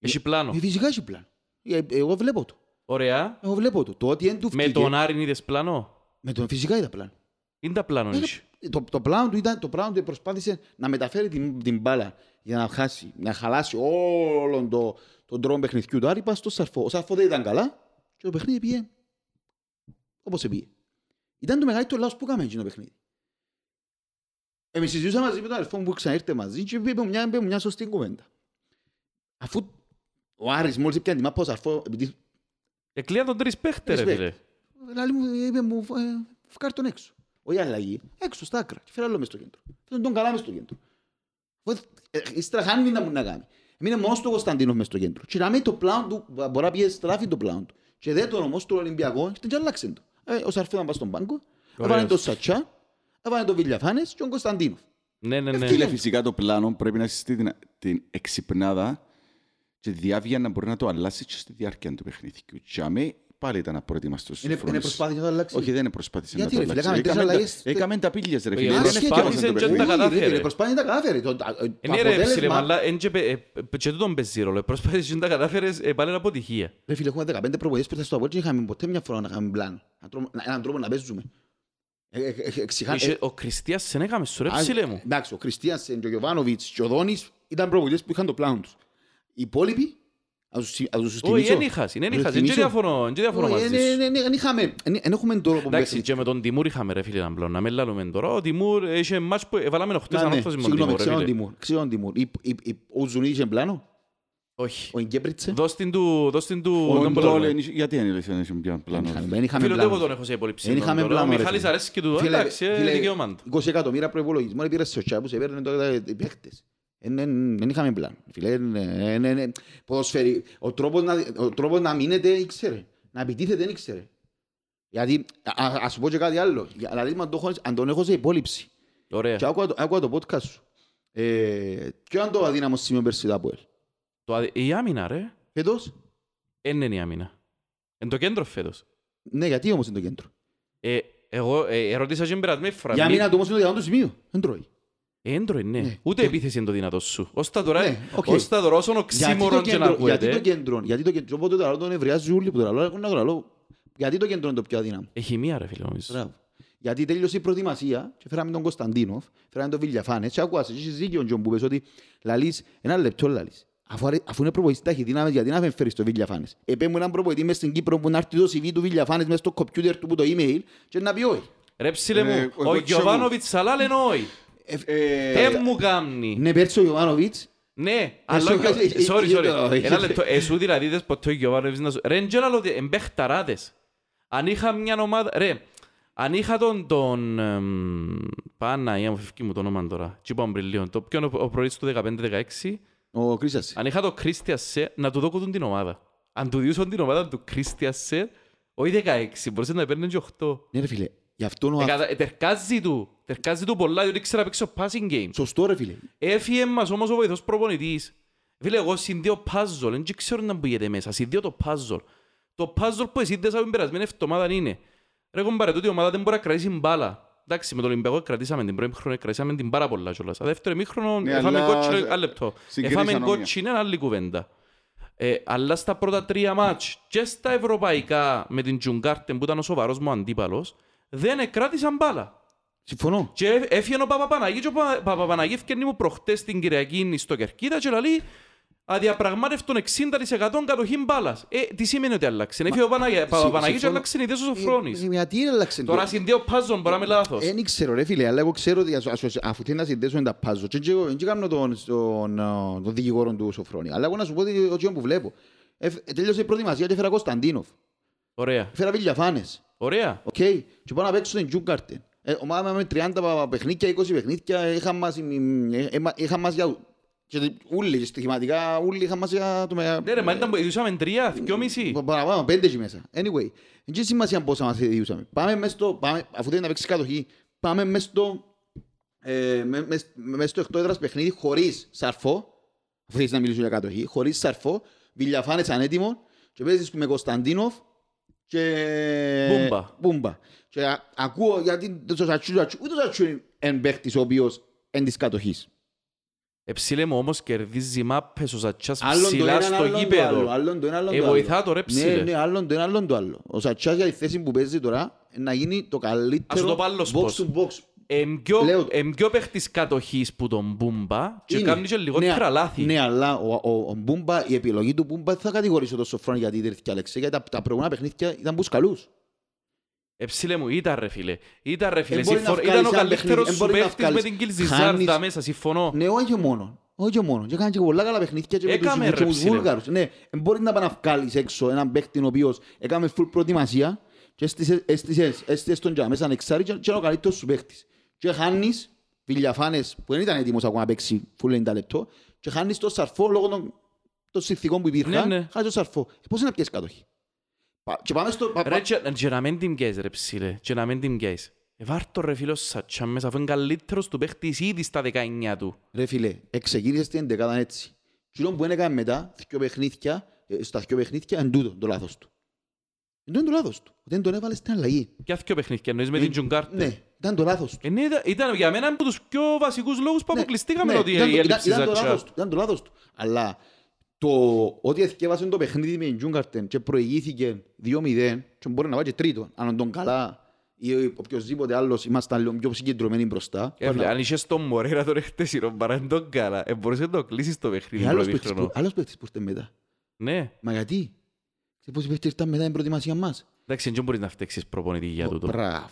Έχει πλάνο. Ε, φυσικά έχει πλάνο. Ε, εγώ βλέπω το. Ωραία. Εγώ βλέπω το. Το ότι δεν του Με βγήκε- τον Άρη είδες πλάνο; με τον φυσικά είδα πλάνο. Είναι τα πλάνο Ε, έχεις. Το, το πλάνο του ήταν, το πλάνο του προσπάθησε να μεταφέρει την, την μπάλα για να χάσει, να χαλάσει όλον το, τον τρόπο παιχνιδιού του Άρη πας στο Σαρφό. Ο Σαρφό δεν ήταν καλά και το παιχνίδι πήγε όπως πήγε. Ήταν το μεγαλύτερο λάθος που έκαμε εκείνο το παιχνίδι. Εμείς συζητούσαμε μαζί με τον αδερφό μου που ξανήρθε μαζί και είπε μου μια, είπε μου μια σωστή κουβέντα. Αφού ο Άρης μόλις έπιανε τη μάπα ο Σαρφό, επειδή Εκλεία τον τρεις παίχτες ρε Respect. φίλε. Δηλαδή μου είπε μου, ε, φκάρ τον έξω. Όχι αλλαγή, έξω στα άκρα. Και φέρε άλλο μες στο κέντρο. Φέρε τον καλά μες στο κέντρο. Φε- ε, Ύστερα χάνει να μου να κάνει. Έμεινε μόνος του ο Κωνσταντίνος μες στο κέντρο. Και να μην το πλάον του, μπορεί να πιέσει στράφει το πλάον του. Και δεν τον όμως του Ολυμπιακό, ήρθε και άλλαξε το. Ε, ο Σαρφό ήταν πάει στον πάγκο, έβαλε Ωραίος. τον Σατσά, έβαλε τον Βιλιαφάνες και τον Κωνσταντίνο. Ναι, ναι, ναι. Φίλε, φυσικά το πλάνο πρέπει να συστεί την, την εξυπνάδα και τη διάβια να μπορεί να το αλλάσει και στη διάρκεια του παιχνιδιού. Και αμέ πάλι ήταν απροετοιμαστός. Είναι, Σοφρόνης. είναι προσπάθεια να το αλλάξει; Όχι, δεν προσπάθησε Γιατί, να ρε το φίλε, αλλάξει. έκαμε τρεις Έκαμε αλλαγές. τα- Έκαμε τα πύλιες, ρε Όχι, φίλε. δεν Δεν προσπάθησε έφτιαξαν το και παιχνίδι. τα Όχι, ρε κατάφερε. φίλε, προσπάθεια να τα κατάφερε. Το- το Ε, Ναι ρε φίλε, αποτέλεσμα- αλλά εν και πε- ε, ε, και τούτον παίζει ρόλο. Προσπάθησες να τα κατάφερες, ε, πάλι είναι αποτυχία. Ρε φίλε, έχουμε 15 προπονητές που ήρθαν στο Απόλλη και είχαμε ποτέ μια φορά να κάνουμε πλάνο. Έναν τρόπο- Έναν τρόπο να παίζουμε. Ε, ε, ε, εξηγά- Είχε- ε, Ο Κριστίας σε έκαμε σου ρε α, ψηλέ μου. Εντάξει, ο Κριστιανσεν και ο Γιωβάνοβιτς και ο Δόνης ήταν προπονητές που είχαν το πλάνο τους. Οι υπόλοιποι, ας τους συ- ας τους Όχι, θυμίσω. δεν είχας, δεν Ας τους είχας. Δεν θυμίσω. διαφωνώ, δεν διαφωνώ Όχι, μαζί ε, ναι, σου. ναι, ναι, δεν είχαμε, δεν- δεν έχουμε τρόπο Εντάξει, παίξης. και με τον Τιμούρ είχαμε ρε φίλε έναν πλάνο. Να μην λάλλουμε τώρα. Ο Τιμούρ είχε μάτς που έβαλαμε οχτές Να, ναι, ανόρθωση με τον Συγγνώμη, Τιμούρ ρε ξέρω τον φίλε. Τιμούρ. Ξέρω τον Τιμούρ. Η- η- η- Ο Ζουνίδης είχε πλάνο; Όχι. Ο Γκέμπριτσε. Δώσ' την του... Δώσ' την του... Ο τον πλάνο. Ντόλε, γιατί δεν είναι σε πια Δεν πλάνο. είχαμε- δεν είχαμε Φίλε, ούτε εγώ πλάνο. τον έχω σε υπολήψη. Δεν είχαμε τώρα. Ο πλάνο, ρε Μιχάλης φίλε. αρέσει και του. Φίλε, Εντάξει, ε, φίλε, δικαίωμα του. 20 εκατομμύρια προϋπολογισμό πήρε σε τσάπους, έπαιρνε τώρα οι παίχτες. Ε, ναι, Δεν είχαμε πλάνο. Φίλε, ε, ε, ναι, ναι. Ποδοσφαιρι- ο τρόπος να- ο τρόπος να μείνετε ήξερε. Να επιτίθεται δεν ήξερε. Γιατί, α- α- ας σου πω και κάτι άλλο. Για- Δηλαδή, αν το έχω- αν τον έχω σε υπόλοιψη Ωραία. και άκουα το- άκουα το podcast σου, ε, ποιο είναι το αδύναμο σημείο πέρσι το ΑΠΟΕΛ. Το αδε- Η άμυνα, ρε. Φέτος, Εν είναι η άμυνα. Εν το κέντρο φέτος. ναι, γιατί όμως είναι το κέντρο; Ε, Εγώ ε, ερώτησα και περασμένη φορά. Για Μη- μήνα του όμως είναι το διάμετο σημείο. Δεν τρώει. Έντρο είναι. Ναι. Ούτε επίθεση είναι το δυνατό σου. Ως τα τώρα, Ναι, οκ. ως τα τώρα όσον Γιατί το οξύμορον και να κέντρο, γιατί το ακούεται. κέντρο, γιατί το κέντρο, οπότε τώρα τον ευρεάζει όλοι που τώρα λέω, έχουν να το λέω. Γιατί το κέντρο είναι το πιο αδύναμο; Έχει μία ρε φίλε νομίζω. Μπράβο. Γιατί τέλειωσε η προετοιμασία και φέραμε τον Κωνσταντίνοφ, φέραμε τον Βιλιαφάνες και ακούασε και έχεις δίκιο Τζον που πες ότι λαλείς, ένα λεπτό λαλείς. Αφού, αρε- αφού είναι προπονητής ταχυδύναμες, γιατί να φέρεις το Βιλιαφάνες. Επέ μου έναν προπονητή μες στην Κύπρο που να έρθει το CV του Βιλιαφάνες μες στο κομπιούτερ του που το email και να πει όχι. Ρε ψήλε Ε, μου, εγώ ο ξέρω. Γιωβάνοβιτς αλλά λένε όχι. Ε, Δεν μου κάμνει. Ναι, πέρσι ο Ιωβάνοβιτς, Ναι, αλλά... σου- ο Γιο- ε, Sorry, ε, sorry. ε, Ένα ε, λεπτό. Εσού δηλαδή είδες ποτέ ο Γιωβάνοβιτς να σου... Ρε, δεν ξέρω ότι εμπέχταράδες. Αν είχα μια ομάδα... Ρε, αν είχα τον... τον εμ, Πάνα, ή μου φεύγει μου το όνομα τώρα. Τι είπαμε πριν λίγο. Το ποιον ο- ο προοίτης του 15-16. ο Κρίσας. Αν είχα το Κρίστια Σε, να του δώκουν την ομάδα. Αν του διούσαν την ομάδα του Κρίστια Σε, όχι 16, μπορούσε να παίρνει και 8. Ναι ρε φίλε, γι' αυτό ο... Ε, κατα- ε, Τερκάζει του. Τερκάζει του πολλά, διότι ξέρω να παίξω passing game. Σωστό ρε φίλε. Έφυγε μας όμως ο βοηθός προπονητής. Φίλε, εγώ συνδύω puzzle, δεν ξέρω να μπήκετε μέσα. Συνδύω το puzzle. Το puzzle που εσύνδεσα την περασμένη εβδομάδα είναι Ρε κομπάρε, τούτη η ομάδα δεν μπορεί να κρατήσει μπάλα. Εντάξει, με τον Ολυμπιακό κρατήσαμε την πρώτη χρόνο, κρατήσαμε την πάρα πολλά κιόλας. Α, δεύτερο μήχρονο, Ναι, έφαμε αλλά κότσινο, ένα λεπτό. συγκρίνεις Έφαμε ανομία. κότσινο, είναι άλλη κουβέντα. Ε, αλλά στα πρώτα τρία μάτς και στα ευρωπαϊκά με την Τζουγκάρτεν που ήταν ο σοβαρός μου αντίπαλος, δεν κράτησαν μπάλα. Συμφωνώ. Και έφ- έφυγε ο Παπαπαναγί και ο Πα- Παπαπαναγί έφυγε μου προχτές την Κυριακή στο Κερκίδα και λέει αδιαπραγμάτευτον 60% κατοχή μπάλας. Ε, τι σημαίνει ότι άλλαξε; Έφυγε ο Παναγι- Παπαπαναγί και συμφωνώ. άλλαξε η ιδέα ο Ε, Σοφρόνης. ε, Γιατί έλαξε Τώρα συνδέω πάζον, μπορεί να είμαι λάθος. Δεν ξέρω ρε φίλε, αλλά εγώ ξέρω ότι ας- ας- αφού θέλει να συνδέσουμε τα πάζο και εγώ δεν κάνω τον, τον, α, τον δικηγόρο του Σοφρόνη, αλλά εγώ να σου πω ότι ότι που βλέπω. Ε, τέλειωσε η προετοιμασία και έφερα Κωνσταντίνοφ, Ωραία. έφερα Βιλιαφάνες, Ωραία. οκ, και πάω να παίξω την Τζούγκαρτεν. Ε, ομάδα με 30 παιχνίδια, 20 παιχνίδια, είχαν μας, ε, ε, ε, είχαν μας για... Και ούλοι, και στοιχηματικά, ούλοι είχαν μας για το με... Ναι ρε, μα ήταν που ειδούσαμε τρία, δυόμιση. Πα- Παραπάνω, πέντε εκεί μέσα. Anyway, δεν έχει σημασία πόσα μας διούσαμε. Πάμε μες στο, πάμε, αφού θέλει να παίξεις κατοχή, πάμε μες στο, ε, με- μες, μες στο εκτός έδρας παιχνίδι χωρίς σαρφό, αφού θέλεις να μιλήσω για κατοχή, χωρίς σαρφό, Βιλιαφάνες ανέτοιμο και παίζεις με Κωνσταντίνοφ και... Μπούμπα. Μπούμπα. Και α- ακούω γιατί το Σατσού, Σατσού- ούτε το Σατσού είναι εν παίχτης ο οποίος εν της κατοχής. Εψίλε μου όμως κερδίζει μάπες ο Σατσάς Άλλον το ψηλά ένα, στο άλλον το άλλο, γήπεδο. άλλον το ένα, άλλον Ε, το άλλο. βοηθά το ρε Ναι, ψήλε. ναι, άλλον το ένα, άλλον το άλλο. Ο Σατσάς για τη θέση που παίζει τώρα να γίνει το Ας καλύτερο το πω άλλος box πώς. to box. Εμ πιο- Λέω- εμ πιο παίχτης κατοχής που τον Μπούμπα και Είναι. κάνει και λιγότερα Ναι, λάθη. Ναι, αλλά ο, ο, ο Μπούμπα, η επιλογή του Μπούμπα δεν θα κατηγορήσω τον Σοφρόνη γιατί ήρθε Αλεξέ, γιατί τα, τα προηγούμενα παιχνίδια ήταν μπουσκαλούς. Εψίλε μου, ήταν ρε φίλε. Ήταν ρε φίλε. Εν μπορεί να Συμφωνώ. βγάλεις Ήταν ο ένα καλύτερος παιχνίδι, εν σου μπορεί να παίχτης με βγάλεις. την Κιλζιζάρτα Χάνεις- μέσα, συμφωνώ. Ναι, όχι μόνο. Όχι μόνο. Και έκανε και πολλά καλά παιχνίδια και με τους, Έκαμε, και ρε, με τους ψηλέ. Βούλγαρους. Ναι, εν μπορεί να πάει να βγάλεις έξω έναν παίχτη ο οποίος έκαμε full προετοιμασία και έστησες- έστησες έστησες τον τζα μέσα ανεξάρι και και είναι ο καλύτερος σου παίχτης. Και χάνεις Βιλιαφάνες που δεν ήταν έτοιμος ακόμα να παίξει full 90 λεπτό και χάνεις το σαρφό λόγω των, των συνθηκών που υπήρχαν. Ναι, ναι. Χάνεις το σαρφό. Ε, Πώς είναι να πιέσεις κατοχή; Πα- Και πάμε στο... πα- Ρε πα- και και να μην την πιέσεις ρε ψήλε. Και να μην την πιέσεις. Ε, βάρ' το ρε φίλος Σατσά μέσα αφού είναι καλύτερος του παίχτης ήδη στα 19 του. Ρε φίλε, εξεκίνησες την εντεκάδα έτσι. Τι που έκανε μετά, δυο παιχνίδια, ε, στα δυο παιχνίδια, εν τούτο το λάθος του. Εν τούτο το λάθος του. Δεν τον έβαλες στην αλλαγή. Και αυτό παιχνίδια εννοείς με Ε, την Τζουγκάρτε; Ναι, ήταν το λάθος του. Ε, ναι, ήταν- Ήταν για μένα από τους πιο βασικούς λόγους που Ναι, αποκλειστήκαμε ναι, ότι ήταν η το- ήταν- έλλειψη ήταν το λάθος Σατσά. του, Ήταν το λάθος του. Αλλά το ότι εθιέβασε το παιχνίδι με την Τζούγκαρτεν και προηγήθηκε 2-0 και μπορεί να πάει και τρίτο, αν τον καλά ή οποιοςδήποτε άλλος ήμασταν λίγο πιο συγκεντρωμένοι μπροστά. Ε, φίλε, Αν είχες τον Μωρέρα τον χτεσινό παρά τον καλά, ε, μπορούσε να το κλείσεις το παιχνίδι Ε, άλλος πρώτη παίχτης χρονό. που- Άλλος παίχτης που ήρθε μετά. Ναι. Μα γιατί; Ξέρεις πόσοι παίχτες ήρθαν μετά την προετοιμασία μας; Εντάξει, δεν μπορείς να φταίξεις προπονητή για τούτο. Μπράβο.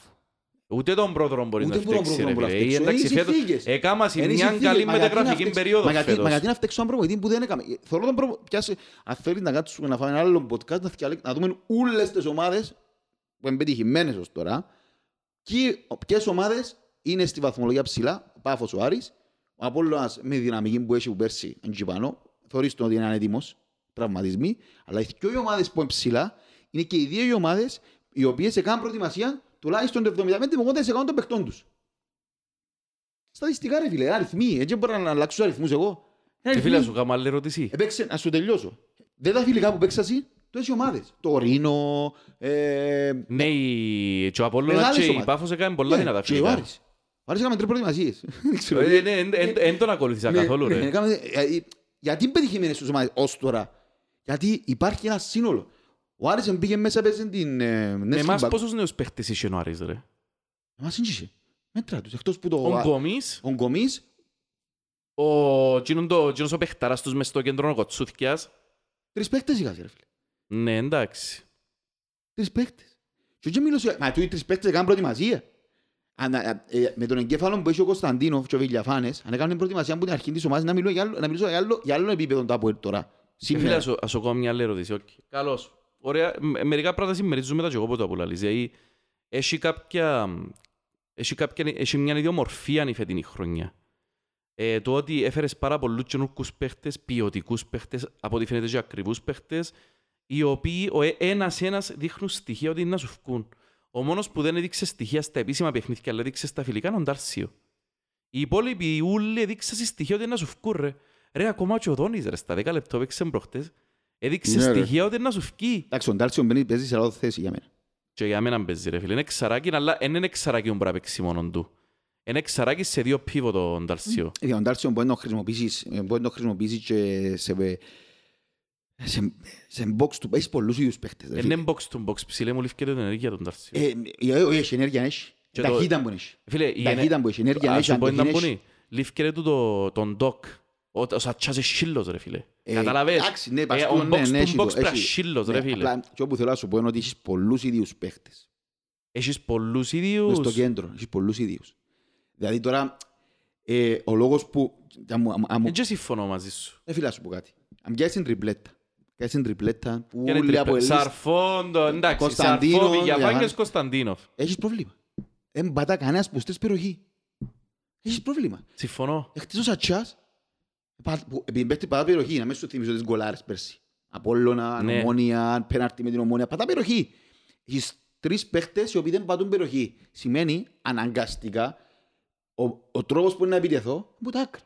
Ούτε τον πρώτο μπορείς να Ούτε μπορώ φταίξεις, ρε να φίλε. φταίξω. Ε, Εντάξει, Είναι οι φέτος συνθήκες. έκαμασαι Είναι οι μια συνθήκες. καλή Μα γιατί να μεταγραφική φταίξω- περίοδο μα γιατί- Μα φέτος. γιατί να φταίξω έναν προπονητή που δεν έκαμε. Θέλω τον προπο- πιάσε- αν θέλεις να κάτσουμε να φάμε ένα άλλο podcast, να θυκιαλέ- να δούμε όλες τις ομάδες που είναι πετυχημένες ως τώρα και ποιες ομάδες είναι στη βαθμολογία ψηλά, ο Πάφος ο Άρης, ο Απόλλωνας με τη δυναμική που έχει που πέρσι εν πάνω, θεωρείς τον ότι είναι ανέτοιμος, τραυματισμοί, αλλά οι δύο ομάδες που είναι ψηλά είναι και οι δύο οι ομάδες οι οποίες έκαναν προετοιμασία τουλάχιστον το 75 με 80% των παιχτών τους. Στατιστικά ρε φίλε, αριθμοί, έτσι μπορώ να αλλάξω τους αριθμούς εγώ. Είναι Και φίλε, αριθμοί. σου κάνω άλλη ερώτηση. Έπαιξε, να σου τελειώσω. Δεν τα φιλικά που παίξασαι, τόσες ομάδες. Το Ρήνο, ε, Ναι, η- και ο Απόλλωνας Μεγάλες και η ομάδες. Πάφος έκαναν πολλά ναι, δυνατά και ο φιλικά. Άρης. Ο Άρης έκαμε τρεις προετοιμασίες. Δεν ξέρω. Ε, ναι, εν- εν- εν τον ακολουθήσα Ναι, καθόλου, ναι, ρε. έκαμε- ε, ε, Γιατί είναι πετυχημένες τους ομάδες ως τώρα; Γιατί υπάρχει ένα σύνολο. Ο Άρης μπήκε μέσα παίζει την... ε, Με Νέσκι εμάς Μπακ- πόσους νέους παίχτες είχε ο Άρης, ρε; Εμάς είναι είχε. Μέτρα τους. Εκτός που το... Ο Γκομής, Ο Γκομής, ο εκείνον το- εκείνος ο παιχταράς τους μες στο κέντρο ο Κοτσούθκιας. τρεις παίκτες είχας, ρε φίλε. Ναι, εντάξει. Τρεις παίκτες. Και όχι μιλώ, μα του οι τρεις παίκτες έκαναν προετοιμασία. Αν, α, ε, με τον εγκέφαλο που έχει ο Κωνσταντίνοφ και ο Βιλιαφάνες, αν έκαναν προετοιμασία από την αρχή της ομάδας, να μιλώ για άλλο, να μιλήσω για άλλο, για άλλο επίπεδο το Αποέλ τώρα. Ε, Φίλε, Σήμερα. ας σου- ας σου κάνω μια άλλη ερώτηση. οκ. Καλώς. Ωραία. Με- Μερικά πράγματα συμμερίζουμε τα και εγώ που τούτο που λαλείς. Δηλαδή, έχει κάποια... Έχει, κάποια, έχει μια ιδιομορφία η φετινή χρονιά. Ε, το ότι έφερες πάρα πολλούς καινούργιους παίχτες, ποιοτικούς παίχτες, από ό,τι φαίνεται και ακριβούς παίχτες, οι οποίοι ο ε- ένας-ένας δείχνουν στοιχεία ότι είναι να σου βγουν. Ο μόνος που δεν έδειξε στοιχεία στα επίσημα παιχνίδια, αλλά έδειξε στα φιλικά, είναι ο Ντάρσιο. Οι υπόλοιποι ούλοι έδειξαν στοιχεία ότι είναι να σου βγουν, ρε. Ρε, ακόμα και ο Δόνης, ρε, στα 10 λεπτό παίξε προχτές, έδειξε Ναι, ρε. στοιχεία ότι είναι να σου βγει. Εντάξει, ο Ντάλσιο μπαίνει παίζει σε λάθος θέση για μένα. Και για μένα παίζει ρε φίλε. Είναι εξαράκι, αλλά δεν είναι εξαράκι που μπορεί να παίξει μόνον του. Είναι εξαράκι σε δύο πίβο το Νταλσίο. Ε, Ο Ντάλσιο μπορεί να το χρησιμοποιήσεις, ε, μπορεί να το χρησιμοποιήσεις και σε, σε, σε box του. Έχεις πολλούς ίδιους παίχτες. ρε φίλε. Είναι box to box ψηλέ μου λήφκεται την ενέργεια του Νταλσίο. Ε, ε, όχι, έχει ενέργεια, έχει. Και το- Ταχύτητα που έχει. Φίλε, η Ταχύτητα που έχει, ενέργεια Ας έχει, σου πω ένα αντοχή που έχει. είναι. Λήφκεται του το- τον ντοκ. Ο ο Σατσάς είναι σύλλος ρε φίλε. Ε, Καταλαβες; εντάξει, ναι, Ε, πας Ο του, ναι, box ναι, to έχει box το, πρέπει να έχει. σύλλος ρε Ναι, φίλε. απλά, και όπου θέλω να σου πω είναι ότι έχεις πολλούς ίδιους παίχτες. Έχεις πολλούς Μες ίδιους. στο κέντρο, έχεις πολλούς ίδιους. Δηλαδή τώρα, ε, ο λόγος που... αν μου- αν μου- Δεν και συμφωνώ μαζί σου. Ε, φίλα σου πω κάτι. Αν πιάσεις την τριπλέτα, πιάσεις την τριπλέτα που Και είναι όλοι τριπλέ- από Ελλήνες, Σαρφόντο, εντάξει. Κωνσταντίνο, Σαρφό, Βηγιαφάνκες, Βηγιαφάνης. Κωνσταντίνοφ. έχεις πρόβλημα. Δεν πατά κανένας που στες περιοχή. Έχεις πρόβλημα. Συμφωνώ. Εχθές ο Σατσάς, πα- που- επειδή παίχτη πατά περιοχή, να μην σου θυμίσω τις γκολάρες πέρσι. Απόλλωνα, Ναι. ομόνια, πέναρτη με την ομόνια, πατά περιοχή. Έχεις τρεις παίχτες οι οποίοι δεν πατούν περιοχή. Σημαίνει αναγκαστικά ο, ο τρόπος που είναι να επιτεθώ από τα άκρα.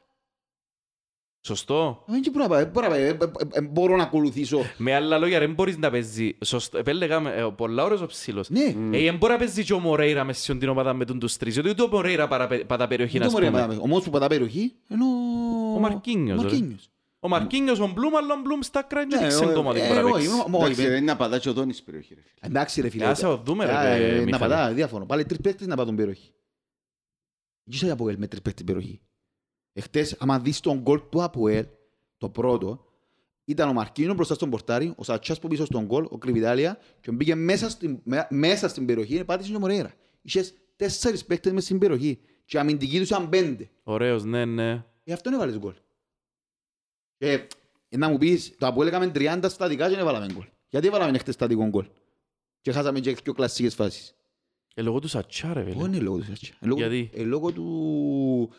Σωστό. Δεν μπορώ να πάω, δεν μπορώ να πάω, ε, ε, ε, μπορώ να ακολουθήσω. Με άλλα λόγια, δεν μπορείς να παίζει. Σωστό. Επέλεγα ε, πολλά ώρες ο ψήλος. Ναι, Ε, δεν μπορεί να παίζει και ο Μορέιρα μες στην ομάδα με τον τους τρεις. Γιατί ούτε ο Μορέιρα παραπε- πατά περιοχή, δεν ας το μπορεί να πούμε. πάω. Ο μόνος που πατά περιοχή είναι ο... Ο Μαρκίνιος, Ο ρε. Μαρκίνιος. Ο Μαρκίνιος, ο Μπλουμ, αλλά ο Μπλουμ στα κράνια Ναι, δείξε ο- ακόμα ότι ε, μπορεί να όχι, παίξει. μα- όχι, Εντάξει, με- δεν είναι να πατά και ο Δόνης στην περιοχή. ρε φίλε. Εντάξει ρε φίλε. Άσε το δούμε, ρε, Α, ε, ε, Να Μιχάλη. πατά, διαφωνώ. Πάλι τρεις παίκτες να πατούν περιοχή. Γύρισα για Αποέλ με τρεις παίκτες περιοχή. Εχθές, άμα δεις τον γκολ του Αποέλ, το πρώτο, ήταν ο Μαρκίνο μπροστά στον πορτάρι, ο Σατσάς που πίσω στον γκολ, ο Κρυβιτάλια, και μπήκε μέσα στην, με- μέσα στην περιοχή, πάτησε και ο Μορέιρα. Είχες τέσσερις παίκτες μέσα στην περιοχή και η αμυντική τους ήταν πέντε. Ωραίος, ναι, ναι. Γι' αυτό έβαλες γκολ. Και ε, να μου πεις, το Αποέλ έκαμε 30 στατικά και δεν έβαλαμε γκολ. Γιατί έβαλαμε χτες στατικό γκολ. Και χάσαμε και πιο κλασσικές φάσεις; Ε, λόγω του Σατσά, ρε, Όχι φίλε. είναι λόγω του Σάτσια. Είναι λόγω- Γιατί; ε, λόγω του...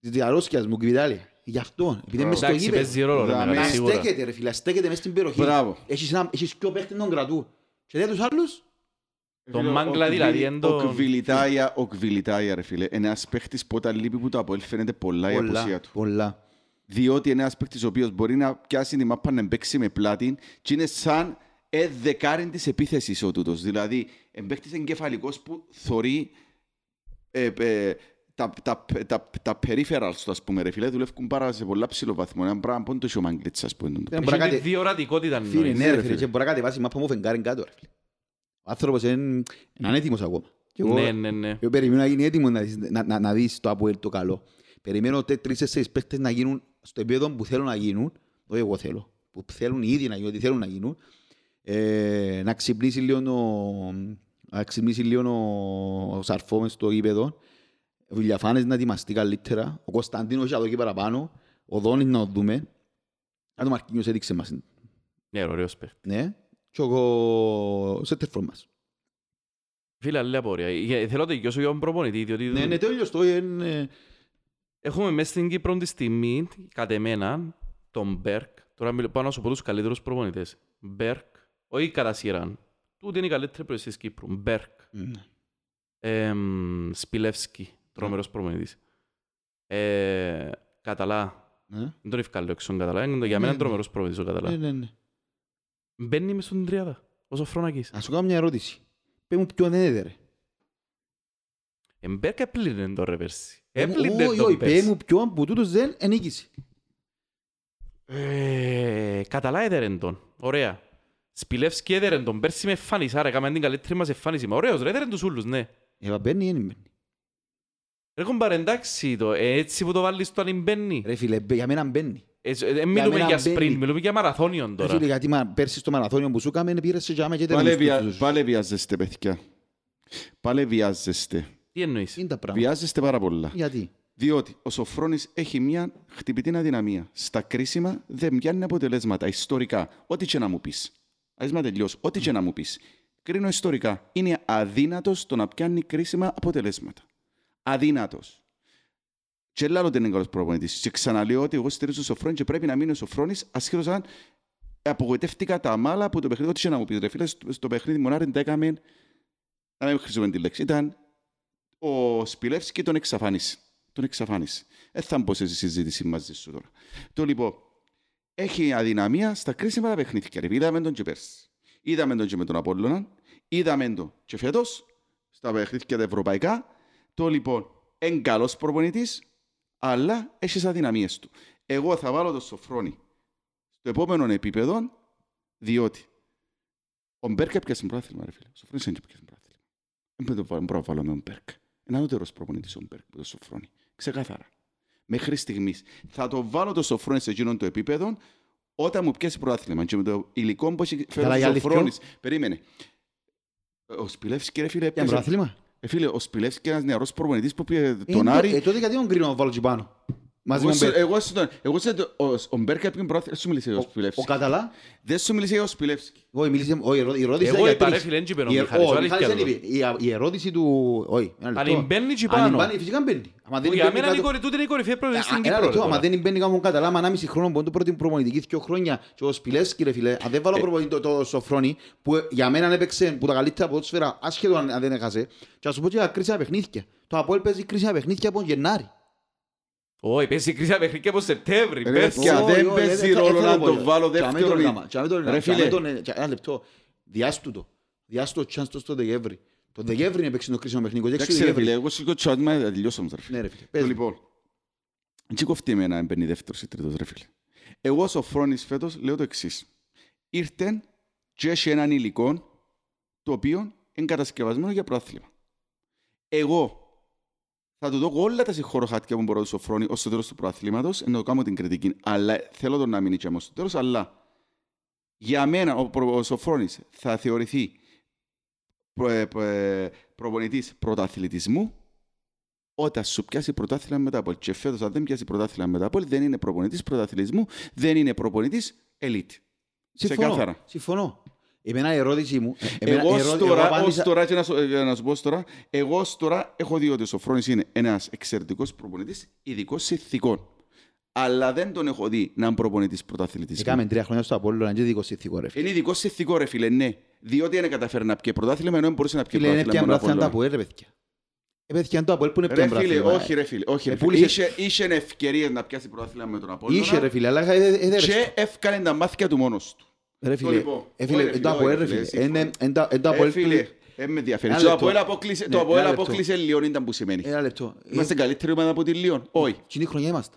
της διαρρώσκειας μου, Κβιτάλια. Γι' αυτό. Επειδή είμαι στο Εντάξει, γήπεδο. παίζει ρόλο, ρε, Να μεγάλε, Να σίγουρα. στέκεται ρε φίλε, στέκεται μέσα στην περιοχή. Μπράβο. Έχεις, ένα, έχεις πιο παίχτη τον κρατού. Και δεν τους άλλους. Τον Φίλε, Μάγκλα ο δηλαδή, Κβιλι- εν τον- Ο Κβιλιτάια, ο Κβιλιτάια ρε φίλε, είναι ένας παίχτης που όταν λείπει που το Αποέλ φαίνεται πολλά η απουσία Πολλά, του. πολλά. Διότι είναι ένας παίχτης ο οποίος μπορεί να πιάσει τη μάπα να παίξει με πλάτη και είναι σαν ε, δεκάριν της επίθεσης ο τούτος. Δηλαδή, είναι παίχτης εγκεφαλικός που θωρεί ε, ε, τα, τα, τα, τα peripherals του, ας πούμε, ρε φίλε, δουλεύουν πάρα σε πολλά ψηλό βαθμό. Ένα πράγμα που είναι το είχε ο Μάγκλητς, ας πούμε. Δεν Έχει μπορεί να τη κατε- διορατικότητα, Φίλε, εννοείς. ναι ρε, ρε φίλε, φίλε. και μπορεί να κατεβάσει μάπα μου φεγγάριν κάτω ρε φίλε. Ο άνθρωπος είναι είναι ανέτοιμος ακόμα. Και εγώ- Ναι, ναι, ναι. Εγώ περιμένω να γίνει έτοιμος να, δεις- να, να, να δεις το Αποέλ το καλό. Περιμένω τε- τρεις-τέσσερις παίχτες να γίνουν στο επίπεδο που θέλουν να γίνουν, όχι εγώ θέλω, που θέλουν οι ίδιοι να γίνουν, ότι θέλουν να γίνουν, ε, να ξυπνήσει λίγο ο, να ξυπνήσει λίγο ο, ο Σαρφό μες στο γήπεδο, ο Βιλιαφάνες να ετοιμαστεί καλύτερα, ο Κωνσταντίνος είχε εδώ και παραπάνω, ο Δόνης να το δούμε, αν το Μαρκίνιος έδειξε μας, Ναι, ωραίος παίχτης. ναι, και ο Σέτερφορ μας. Φίλε, άλλη απορία. Για- Θέλω να τελειώσω για τον προπονητή, διότι Ναι, ναι, τέλειος το είναι... έχουμε μέσα στην Κύπρο τη στιγμή, κατ' εμένα, τον Μπέρκ. Τώρα μιλώ πάνω να σου πω τους καλύτερους προπονητές. Μπέρκ, όχι κατά σειράν. Τούτη είναι η καλύτερη προπονητής της Κύπρου. Μπέρκ. Ναι. Εμ, Σπιλεύσκι, τρομερός προπονητής. Ε, Καταλά. Ναι, Δεν τον εφκάλλω έξω τον Καταλά. Είναι- Για Ναι, μένα είναι ναι. τρομερός προπονητής ο ναι, Καταλά. ναι, ναι. Μπαίνει μες στον τριάδα. Ο Σοφρόνακης. Να σου κάνω μια ερώτηση. Πες μου ποιον είναι ρε. Ε, Μπέρκ έπλυνε τον ρε πέρσι. Πες μου- Έπλυνε Όχι, τον όχι, πες πέρσι. μου ποιον που τούτος δεν ενίκησε. Ε, Καταλά έδερεν τον. Ωραία. Σπιλεύσκι έδερεν τον. Πέρσι με εμφάνισα, ρε. Κάμε την καλύτερη μας εμφάνιση. Μα ωραίος ρε, έδερεν τους ούλους, ναι. Ε, μα μπαίνει ή δεν μπαίνει. Ρε κομπάρε, εντάξει το. Ε, Έτσι που το βάλεις το αν μπαίνει. Ρε φίλε, μπε- για μένα μπαίνει. Ε, ε, Δεν μιλούμε μένα για μπαίνει. sprint, μιλούμε για μαραθώνιον Ρε τώρα. φίλε, γιατί μα, πέρσι στο μαραθώνιο που σου έκαμε, πήρες σε τζάμε και Πάλε τέλος βια- τους- Πάλε βιάζεστε, παιδιά. Πάλε βιάζεστε. Τι εννοείς; Είναι τα πράγματα. Βιάζεστε πάρα πολλά. Γιατί; Διότι ο Σοφρόνης έχει μια χτυπητή αδυναμία. Στα κρίσιμα δεν πιάνει αποτελέσματα ιστορικά. Ό,τι και να μου πεις. Ας να τελειώσω. Ό,τι και να μου πεις. Κρίνω ιστορικά. Είναι αδύνατος το να πιάνει κρίσιμα αποτελέσματα. Αδύνατος. Και λέω ότι είναι καλός προπονητής. Και ξαναλέω ότι εγώ στηρίζω τον Σοφρόνη και πρέπει να μείνει ο Σοφρόνης ασχέτως αν απογοητεύτηκα τα μάλα από το παιχνίδι. Ό,τι και να μου πεις. Ρε φίλε, στο, στο παιχνίδι μονάρι τα έκαμε να μην χρησιμοποιούμε τη λέξη. Ήταν ο Σπιλεύσκης τον εξαφάνισε. Τον εξαφάνισε. Δεν θα μπω σε συζήτηση μαζί σου τώρα. Το λοιπόν, έχει αδυναμία στα κρίσιμα τα παιχνίδια. Ρε. Είδαμε τον και πέρσι. Είδαμε τον και με τον Απόλλωνα. Είδαμε τον και φέτος στα παιχνίδια τα ευρωπαϊκά. Το λοιπόν, είναι καλός προπονητής, αλλά έχεις τις αδυναμίες του. Εγώ θα βάλω το Σοφρόνη στο επόμενο επίπεδο, διότι ο Μπέρκ έπιασε πρωτάθλημα, ρε φίλε. Ο Σοφρόνης δεν έπιασε πρωτάθλημα. Δεν μπορώ να βάλω με τον Μπέρκ. Είναι ανώτερος προπονητής ο Μπέρκ που το Σοφρόνη. Ξεκάθαρα. Μέχρι στιγμής. Θα το βάλω το Σοφρόνη σε εκείνον το επίπεδο όταν μου πιάσει πρωτάθλημα. Και με το υλικό που έχει φέρει Καλά, ο για αλήθεια. Σοφρόνης. Περίμενε. Ο Σπιλεύσκι, ρε φίλε, Για έπιασε... πρωτάθλημα. Ε, φίλε, ο Σπιλεύσκι είναι ένας νεαρός προπονητής που πήγε Ε, τον το- Άρη. Ε, τότε γιατί τον κρίνω να βάλω εκεί πάνω. Μαζί Εγώ με σε- τον Μπέρ. Εγώ σε- εγώ σε- ο- ο Μπέρκ έπιε πρωτάθλημα. Δεν σου μίλησε για ο Ο Σπιλεύσκη. Καταλά; Δεν σου μίλησε για ο Σπιλεύσκη. Όχι, μίλησε, όχι, ερώ- η ερώτηση Εγώ ήταν είπα, για ρε τρεις. φίλε, δεν είπε ο Η ερ- Μιχάλης, ο ο Μιχάλης αλήθεια δεν είπε. Η- Η ερώτηση του... Όχι, ένα Αν λεπτό. μπαίνει εκεί Αν πάνω. μπαίνει, φυσικά μπαίνει. Άμα δεν Για μπαίνει μένα είναι η κάτω- κορυ- τούτη είναι η κορυφαία προπονητής στην Α, Κύπρο. Ένα ρε, λεπτό, άμα τώρα. δεν μπαίνει κάπου καταλά, μα 1,5 χρόνο που είναι το πρώτο προπονητική δύο χρόνια και ο Σπιλεύσκι ρε φίλε, αν δεν βάλω Ε. προπονητή το- το Σοφρόνη που ε, για μένα έπαιξε που τα καλύτερα ποδόσφαιρα άσχετο αν αν δεν έχασε και να σου πω και για κρίσιμα παιχνίδια. Το Απόελ παίζει κρίσιμα παιχνίδια από Γενάρη. Όχι, παίζει η κρίση παιχνίδια από Σεπτέμβρη. Ρε, πέρσι. παιδιά, Όχι, δεν όχι, παίζει δεν θα- ρόλο δεν να θέλω το πολύ. βάλω Και αμέ δεύτερο τον ή- έκαμα, και αμέ τον- Ρε, και φίλε. αμέ τον- και- Ένα λεπτό. Διάστου το. Διάστου το chance το στο Δεκέμβρη. Το Δεκέμβρη είναι παίξει το κρίσιμο παιχνίδι. 26 Εντάξει ρε Δεκέμβρη. φίλε, εγώ σηκώ το τσάτμα, θα τελειώσω όμως ρε φίλε. Ναι ρε φίλε. Το πες μου. λοιπόν, τι κοφτεί εμένα αν μπαίνει δεύτερος ή τρίτος ρε φίλε. Εγώ ως ο Φρόνης φέτος λέω το εξής. Ήρθε και έχει έναν υλικό το οποίο είναι κατασκευασμένο για προάθλημα. Εγώ θα του δω όλα τα συγχωροχάτια που μπορώ στο Φρόνη ως το τέλος του προαθλήματος, ενώ το κάνω την κριτική, αλλά θέλω τον να μείνει και όμως στο τέλος, αλλά για μένα ο, προ, ο Σοφρόνης θα θεωρηθεί προ, ε, προ, ε, προπονητής πρωταθλητισμού όταν σου πιάσει πρωτάθλημα μετά από Και φέτος αν δεν πιάσει πρωτάθλημα μετά από δεν είναι προπονητής πρωταθλητισμού, δεν είναι προπονητής elite. Συμφωνώ. Ξεκάθαρα. Συμφωνώ. Εμένα η ερώτησή μου... εμένα Εγώ η ως ερώ- τώρα, εγώ απάντησα- ως τώρα, και να σου, ε, να σου πω ως τώρα, εγώ ως τώρα έχω δει ότι ο Σοφρόνης είναι ένας εξαιρετικός προπονητής, ειδικός σε ηθικών. Αλλά δεν τον έχω δει να είναι προπονητής πρωταθλητισμού. Έκαμε τρία χρόνια στο Απόλλωνα και δικό συνθήκο ρε φίλε. Είναι ειδικό σε ηθικό ρε φίλε, ναι. Διότι δεν καταφέρει να πιει πρωτάθλημα, ενώ μπορούσε να πιει Φίλε, είναι πρωτάθλημα. πια με τον μπράθια τα Απόλλωνα. Αποέλ ρε παιδιά. Ε, παιδιά, το Αποέλ που είναι Ρε πια φίλε, μπράθια. όχι ρε φίλε, όχι ρε Ε, φίλε. πούλησε- Είχε, είχε ευκαιρίες να πιάσει πρωτάθλημα με τον Απόλλωνα Είχε ρε φίλε, αλλά ε, ε, ε, δεν και έφκανε τα μάθηκια του μόνος του. Ρε φίλε, λοιπόν, ε, φίλε, όχι, ρε ε, το φίλε, Αποέλ ρε όχι, ρε φίλε. φίλε, Είναι- είναι τα- είναι το Ε, Αποέλ φίλε, που- ε, με ενδιαφέρει. Ένα Το λεπτό. Αποέλ αποκλείσε- Ναι, Το Αποέλ ένα λεπτό. αποκλείσε Λιόν, ήταν που σημαίνει. Ένα λεπτό. Είμαστε καλύτερη ομάδα από τη Λιόν. Όχι. Κοινή χρονιά είμαστε.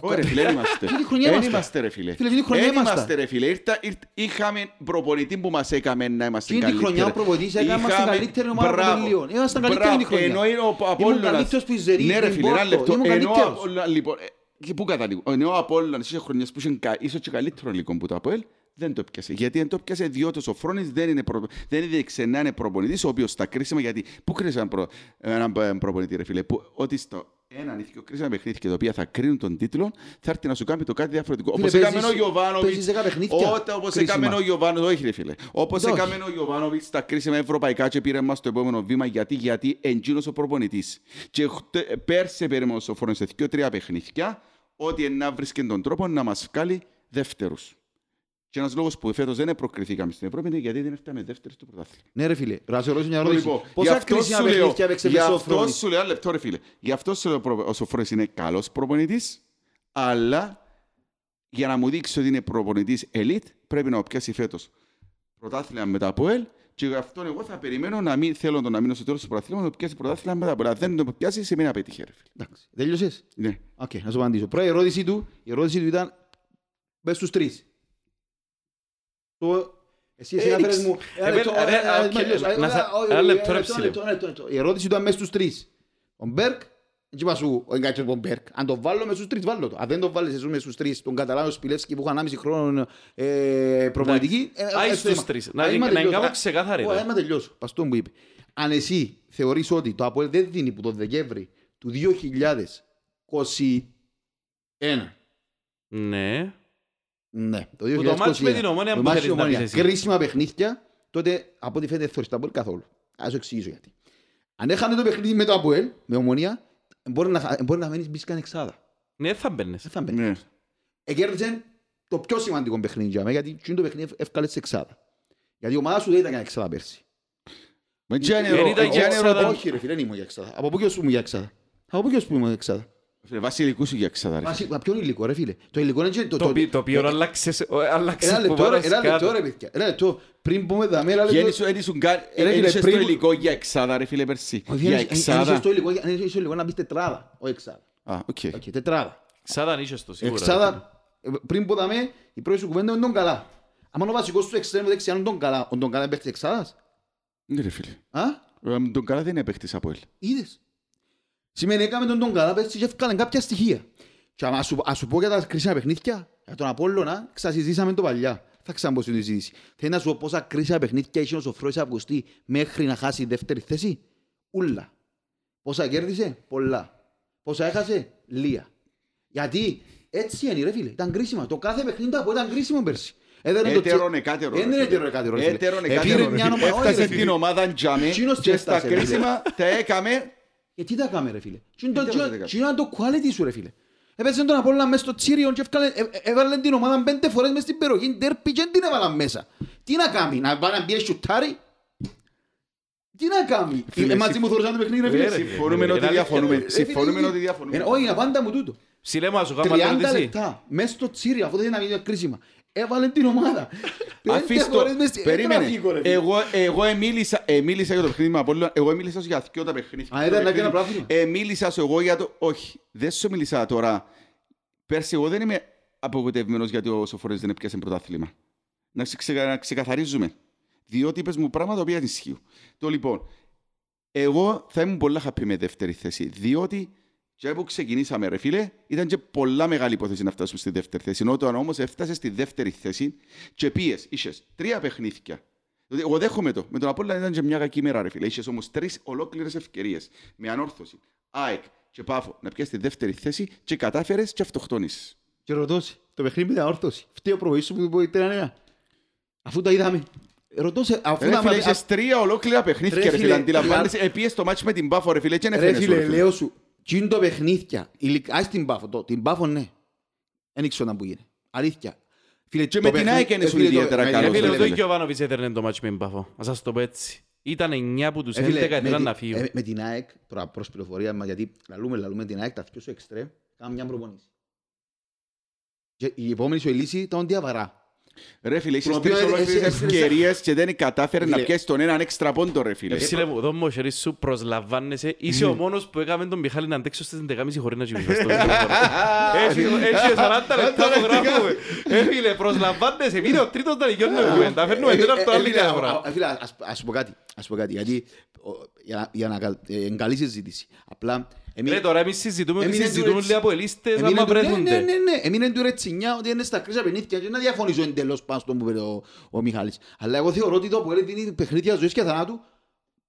Όχι ρε φίλε, δεν είμαστε. Εκείνη η χρονιά Δεν είμαστε. είμαστε ρε φίλε. Φίλε, εκείνη η χρονιά Δεν είμαστε. είμαστε ρε φίλε. Ήρθα- ήρθ- Είχαμε προπονητή που μας έκαμε να είμαστε Εκείνη τη καλύτεροι. χρονιά ο προπονητής έκαμε μας την Είχαμε- καλύτερη ομάδα από Μπράβο. τον Λιόν. Ήμασταν Μπράβο. καλύτεροι την χρονιά. Ενώ είναι ο Ήμουν Απόλλωνας. καλύτερος που η Ζερή, Ναι ρε την φίλε, ένα Πόρτο. λεπτό. Ήμουν Ενώ ο καλύτερος. Απόλλωνας- Λοιπόν, ε, και πού καταλήγω. Ενώ ο Απόλλωνας είχε χρονιές που είχε κα- ίσως και καλύτερο υλικό που το Απόελ, δεν το πιάσε. Γιατί δεν το πιάσε, διότι ο Σοφρόνης δεν είναι, προ... δεν είναι ξενά είναι προπονητής, ο οποίος στα κρίσιμα, γιατί πού κρίνεις έναν, προ... έναν προ- προπονητή, ρε φίλε, που... ότι στο έναν ηθικό κρίσιμα παιχνίδι και τα οποία θα κρίνουν τον τίτλο, θα έρθει να σου κάνει το κάτι διαφορετικό. Φίλε, Όπως έκαμε παίζεις- ο Γιωβάνοβιτς, παίζεις δέκα παιχνίδια Όταν, όπως κρίσιμα. έκαμε ο Γιωβάνοβιτς, όχι ρε φίλε, όπως Όχι. έκαμε ο Γιωβάνοβιτς στα κρίσιμα ευρωπαϊκά και πήρε μας το επόμενο βήμα, γιατί, γιατί εντζήνος ο προπονητής. Και χτε- πέρσι περίμενε ο Σοφρόνης σε δύο-τρία παιχνίδια, ότι να βρίσκει τον τρόπο να μας βγάλει δεύτερους. Και ένας λόγος που φέτος δεν προκριθήκαμε στην Ευρώπη είναι γιατί δεν έφταμε δεύτεροι στο πρωτάθλημα. Ναι ρε φίλε, να σε ρωτήσω μια ερώτηση. Λοιπόν, γι' Πόσα αυτό κρίσιμα σου λέω, παιχνίδια έπαιξε γι' μέσα ο αυτό Φρόνης. σου λέω, ένα λεπτό ρε φίλε, γι' αυτό σου λέω προ- ο Σοφρόνης είναι καλός προπονητής, αλλά για να μου δείξεις ότι είναι προπονητής elite, πρέπει να πιάσει φέτος πρωτάθλημα μετά από ελ και γι' αυτό εγώ θα περιμένω να μην θέλω τον να μείνω στο τέλος του πρωτάθλημα να το πιάσει πρωτάθλημα μετά από ελ. Αν δεν το πιάσει, σε μένα πέτυχε ρε φίλε. Εντάξει, τέλειωσες; Ναι. Οκ, να σου απαντήσω. Πρώτη ερώτηση του, η ερώτηση του ήταν μες στους τρεις. Το... Εσύ, εσύ Ε, έφερες ρίξ. μου... Ένα Ε, λεπτό, ρε, ε, ε, οκ, μα τελειώσω. Ε, να σα- ε, όχι, ένα όχι, λεπτό, ρε, ένα ψηλέ. λεπτό, ένα λεπτό, ένα λεπτό. Η ερώτηση του ήταν μες στους τρεις. Ο Μπέρκ, έτσι είπα σου, ο Εγκάτσος τον Μπέρκ. Αν το βάλω μες στους τρεις, βάλω το. Αν δεν το βάλεις εσύ μες στους τρεις, τον Καταλάνο Σπιλεύσκι που είχαν 1,5 χρόνο ε, προπονητική... ε, Άι ε, στους θέμα. τρεις. Να- Α, είμαι να τελειώσω. είναι Α, ξεκάθαρη, Ωραία, ρε. είμαι τελειώσω. Πας το μου είπε. Αν εσύ θεωρείς ότι το ΑΠΟΕΛ δεν δίνει που το Δεκέμβρη του 2021 Ναι. Ναι, το Που το 2021. μάτς με την Ομόνια Το που μάτς θέλεις με την να Ομόνια. πεις εσύ. Κρίσιμα παιχνίδια, τότε από ό,τι φαίνεται θεωρείς τα Αποέλ καθόλου. Ας σου εξηγήσω γιατί. Αν έχανε το παιχνίδι με το Αποέλ, με Ομόνια, μπορεί να, χα- μπορεί να μένεις μπεις καν εξάδα. Ναι, θα μπαίνεις. Δεν θα μπαίνεις. Ναι. Εκέρδισε το πιο σημαντικό παιχνίδι για μένα, γιατί τι είναι το παιχνίδι εύκαλε σε εξάδα. Γιατί η ομάδα σου δεν ήταν για εξάδα πέρσι. Μα τι είναι Δεν ρο- ήταν τι για είναι εξάδα. ρο- Όχι ρε φίλε, δεν ήμουν για εξάδα. Από πού και ως που ήμουν για εξάδα; Από πού και ως που ήμουν για εξάδα; Φίλε, βάσει υλικού σου για εξάδα, ρε. Βάσει- μα Ποιον υλικό ρε φίλε; Το υλικό είναι... και- Το οποίο- Το οποίο αλλάξες ο- αλλάξες Ένα που λεπτό ρε, πάρες ένα λεπτό κάτω. ρε παιδιά. Ένα λεπτό. Πριν πούμε δαμέ, ένα Γέννη λεπτό. σου, δεν ήσουν καν- Ρε, δεν φίλε, είχες το πριν- υλικό για εξάδα, ρε φίλε, πέρσι. Όχι, Για αν- αν- αν εξάδα. είσαι στο υλικό- αν είσαι στο υλικό να μπεις τετράδα, όχι εξάδα. Α, οκ. Οκ, τετράδα. Ξάδαν είχες το σίγουρα. ρε. Εξάδα, ε, πριν πω δαμέ, η πρώτη σου κουβέντα είναι τον καλά. Αν ο βασικός σου εξτρέμου δεξιά είναι τον καλά, ο τον καλά παίχτης εξάδας; Ναι, ρε φίλε. Α, Ε, Τον καλά δεν είναι παίχτης από ελ. είδες; Σημαίνει έκαμε τον τον καλά πέρσι και έφκαλαν κάποια στοιχεία. Και άμα σου, ας σου πω για τα κρίσιμα παιχνίδια, για τον Απόλλωνα, ξασυζήσαμε το παλιά. Θα ξαναμπω στη συζήτηση. Θέλει να σου πω πόσα κρίσιμα παιχνίδια είχε ο Σοφρόης Αυγουστή μέχρι να χάσει η δεύτερη θέση; Ούλα. Πόσα κέρδισε, πολλά. Πόσα έχασε, λία. Γιατί έτσι είναι ρε φίλε, ήταν κρίσιμα. Το κάθε παιχνίδι του Απόλλωνα ήταν κρίσιμο πέρσι. Έδερνε το Έτερον τσι- εκάτερον, Δεν ρε είναι φίλε. έτερον εκάτερον, ρε φίλε. Έτερον Επήρε εκάτερον, ρε μια φίλε. ομα- όχι, ρε Έφτασε φίλε. την ομάδα τζάμε Τσίνος και στα έφτασε, ρε φίλε. κρίσιμα τα έκαμε Και τι τα κάμε ρε φίλε. Τι είναι το- Τι τι- τα έκαμε. τι είναι το quality σου ρε φίλε. Έπαιζε τον Απόλλωνα μες στο Τσίριον και έβγαλε- ε- ε- έβαλε την ομάδα πέντε φορές μες στην περιοχή ντέρπι και δεν την έβαλαν μέσα. Τι να κάνει, να πάει να μπει σουτάρι. Τι να κάνει. Φίλε, Ε, μαζί συμ- μου θωρούσαν το παιχνίδι ρε φίλε. Ε, ρε, Συμφωνούμε ρε, ότι ρε, διαφωνούμε. ρε, Ρε, Συμφωνούμε φίλε, ότι ε, διαφωνούμε. Όχι, είναι πάντα μου τούτο. Ψηλέ μου, ας σου κάνω 30 ερώτηση. λεπτά μες στο Τσίριο αφού δεν είναι να γίνει κρίσιμα. Έβαλε την ομάδα. Πέντε Αφήστε φορές μες στη- Περίμενε. Ε, τραφικό, ρε φίλε. Εγώ, εγώ εμίλησα, εμίλησα για το παιχνίδι με Απόλλωνα. Εγώ εμίλησα σου για δυο τα παιχνίδια. Α, ήταν να κάνει ένα πράγμα. Εμίλησα σου εγώ για το... Όχι, δεν σου μίλησα τώρα. Πέρσι εγώ δεν είμαι απογοητευμένος γιατί ο Σοφορές δεν έπιασε πρωτάθλημα. Να, ξε, να ξεκαθαρίζουμε. Διότι είπες μου πράγματα τα οποία ισχύουν. Το λοιπόν, εγώ θα ήμουν πολλά happy με δεύτερη θέση. Διότι και που ξεκινήσαμε ρε φίλε, ήταν και πολλά μεγάλη υπόθεση να φτάσουμε στη δεύτερη θέση. Όταν όμως έφτασε στη δεύτερη θέση και πήγες, είχες τρία παιχνίδια. Δηλαδή, εγώ δέχομαι το. Με τον Απόλλωνα ήταν και μια κακή μέρα ρε φίλε. Είχες όμως τρεις ολόκληρες ευκαιρίες. Με ανόρθωση, ΑΕΚ και Πάφο να πιάσεις τη δεύτερη θέση και κατάφερες και αυτοκτόνησες. Και ρωτώ σε, το παιχνίδι ήταν όρθωση. Φταίει ο προβοής σου που είπε τρία νέα. Αφού τα είδαμε. Ρωτώ σε, αφού Ρε τα φίλε, μα- είχες τρία ολόκληρα παιχνίδια Ρε ρε φίλε, φίλε. Αντιλαμβάνεσαι, επίες το μάτσο με την Πάφο ρε φίλε και δεν Ρε έφερες φίλε, ρε φίλε. λέω σου, τι είναι το παιχνίδια. Ειλικ- Ας την Πάφο, το- την Πάφο ναι. Δεν ήξερα να που γίνει. Αλήθεια. Φίλε, Και το με την παιχνίδι- ΑΕΚ είναι ε, σου φίλε, το- ιδιαίτερα με- καλός, Ε, με- φίλε, ρε ο φίλε. Τον Γιωβάνοβιτς έδερνε το μάτσο με την Πάφο. Ας σας το πω έτσι. Ήταν 9 από τους Ε, φίλε, 11 με ήθελαν την- να φύγουν. ε, Με την ΑΕΚ, τώρα προς πληροφορία μας, γιατί λαλούμε, λαλούμε την ΑΕΚ, τα δυο σου εξτρέμ, κάνουν μια προπονήση. Και η επόμενη σου λύση ήταν ο Διαβαρά. Ρε φίλε, είχες Τον τρεις οποίο ολόκληρες εσύ- εσύ- ευκαιρίες και δεν κατάφερε να Φίλε. πιάσει τον έναν έξτρα πόντο ρε φίλε. Ε, Ψήλε μου, εδώ μου ο χέρι σου προσλαμβάνεσαι. Είσαι ο μόνος που έκαμε τον Μιχάλη να αντέξω στις 11.30 χωρίς να κοιμηθώ στο μικρόφωνο. Έχει έχει 40 λεπτά που γράφουμε. Ε, φίλε, προσλαμβάνεσαι. Μείνε ο τρίτος να δικαιώνει το κουβέντα. Φέρνουμε Ε, τώρα ε, από το ε, άλλη φίλε, κάμερα. α, α, Φίλε, ας- ας σου πω κάτι, ας σου πω κάτι, γιατί ο- για να- για να κα- ε, είναι καλή συζήτηση. Απλά... εμεί- Ρε τώρα εμείς συζητούμε ότι Έμεινε του συζητούν έτσι. όλοι από ελίστες Έμεινε άμα του- ναι, βρεθούνται. Ναι, ναι, ναι. Έμεινε του ρετσινιά ότι είναι στα κρίσια παιχνίδια και να διαφωνήσω εντελώς πάνω στον που είπε ο, ο Μιχάλης. Αλλά εγώ θεωρώ ότι το που δίνει παιχνίδια ζωής και θανάτου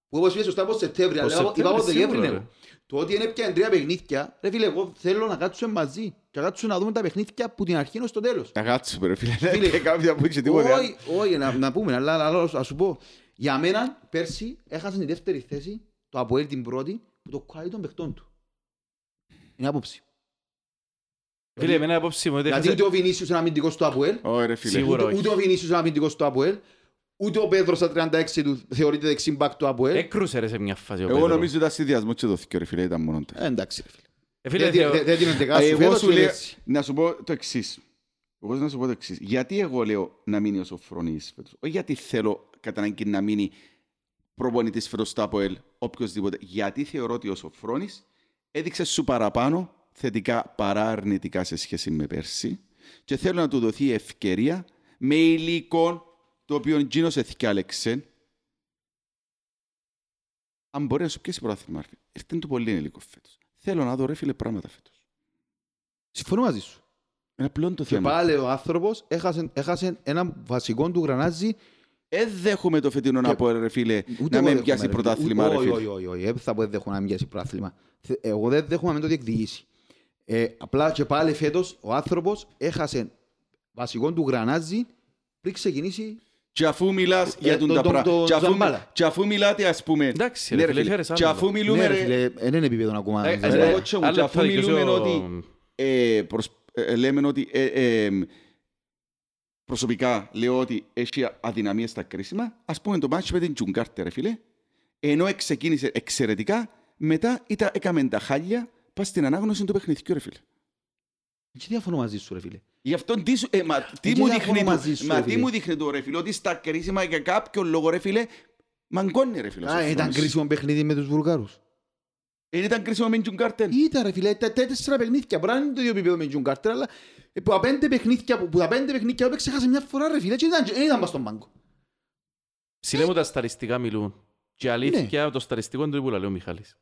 που όπως είπες σωστά από Σεπτέμβρη, Από αλλά είπα Σεπτέμβρη, από Δεκέμβρη. σίγουρα, ναι. ρε. Το ότι είναι πια τρία παιχνίδια, ρε φίλε, εγώ θέλω να κάτσουμε μαζί και να κάτσουμε να δούμε τα παιχνίδια που την αρχή ως το τέλος. Να κάτσουμε ρε φίλε. Φίλε, Δεν κάποια που είχε τίποτε. άλλο. Όχι, όχι, να, να πούμε, αλλά, αλλά ας σου πω. Για μένα, πέρσι, έχασε τη δεύτερη θέση, το Αποέλ την πρώτη, που το κολλάει των παιχτών του. Είναι άποψη. Φίλε, εμένα η απόψη μου είναι ότι Γιατί έχασε- ούτε ο Βινίσιος είναι αμυντικός του Αποέλ, Όχι ρε φίλε. Σίγουρα. ούτε, όχι. ούτε ο Βινίσιος είναι αμυντικός του Αποέλ, ούτε ο Πέδρος στα 36 του θεωρείται δεξί μπακ του Αποέλ. Έκρουσε ρε σε μια φάση ο Εγώ Πέτρο. νομίζω ήταν συνδυασμός και το θυκιο ρε φίλε. Ήταν μόνο το. Ε, εντάξει ρε φίλε. Ε, φίλε, Δεν- θεω- δεν- Δεν την εντεκά σου Εγώ φέτος σου και λέω, έτσι. να σου πω το εξής. Εγώ να σου πω το εξής. Γιατί εγώ λέω να μείνει ο Σοφρόνης φέτος; Όχι γιατί θέλω κατά ανάγκη να μείνει προπονητής φέτος στο ΑΠΟΕΛ, οποιοδήποτε. Γιατί θεωρώ ότι ο Σοφρόνης έδειξε σου παραπάνω θετικά παρά αρνητικά σε σχέση με πέρσι και θέλω να του δοθεί ευκαιρία με υλικό το οποίο γίνος εθικάλεξε αν μπορεί να σου πιέσει πρωτάθλημα. ρε φίλε. Ήρθε του πολύ υλικό φέτος. Θέλω να δω ρε φίλε πράγματα φέτος. Συμφωνώ μαζί σου. Είναι απλό το Και θέμα. πάλι ο άνθρωπος έχασε, έχασε ένα βασικό του γρανάζι Δεν δέχομαι το φετινό να Και- πω ρε φίλε Ούτε να εγώ με δέχομαι, πιάσει ρε. πρωτάθλημα Ούτε- ρε Όχι, φίλε. όχι, όχι, όχι. Δεν θα πω δεν δέχομαι να μην πιάσει πρωτάθλημα. Θε- Εγώ δεν δέχομαι να μην το διεκδικήσει. Ε, απλά και πάλι φέτος ο άνθρωπος έχασε βασικό του γρανάζι πριν ξεκινήσει Και αφού μιλάς Ε, για τον το- τα το- πράγματα. το Και αφού- Ζαμπάλα. Και αφού μιλάτε ας πούμε. Εντάξει, Ναι, ρε φίλε, φέρες Και άλλο. αφού μιλούμε Ναι, ρε ρε. φίλε, δεν είναι επίπεδο ακόμα. Ε, Ε, ε, ρε, ε, κότσο μου, άλλα και αφού θα δικαιώσει μιλούμε ο- ότι- ε, προσ- ε, λέμε ότι ε, ε, προσωπικά λέω ότι έχει αδυναμίες στα κρίσιμα. Ας πούμε το μάτσι με την Τζουγκάρτε ρε φίλε. Ενώ ξεκίνησε εξαιρετικά, μετά ήταν, έκαμε τα χάλια πας στην ανάγνωση του παιχνιδιού ρε φίλε. Και διαφωνώ μαζί σου ρε φίλε. Γι' αυτό τι, σου- ε, μα, τι, Δεν μου διαφωνώ δείχνει, μαζί το, σου, μα, ρε τι φίλε. μου δείχνει το ρε φίλε, ότι στα κρίσιμα για κάποιο λόγο ρε φίλε, μαγκώνει ρε φίλε. ο Α, ήταν Σοφρόνης. κρίσιμο παιχνίδι με τους Βουλγάρους. Ε, ήταν κρίσιμο με την Κάρτεν. Ήταν ρε φίλε, τα τα τέσσερα παιχνίδια. Μπορεί να είναι το ίδιο επίπεδο με τον Τζουν Κάρτερ, αλλά ε, που τα πέντε παιχνίδια, που, που τα πέντε παιχνίδια έπαιξε έχασε μια φορά ρε φίλε και ήταν, δεν ήταν πας στον πάγκο. Ψηλέ μου τα σταριστικά μιλούν. Και αλήθεια το σταριστικό είναι το που λέει ο Μιχάλης.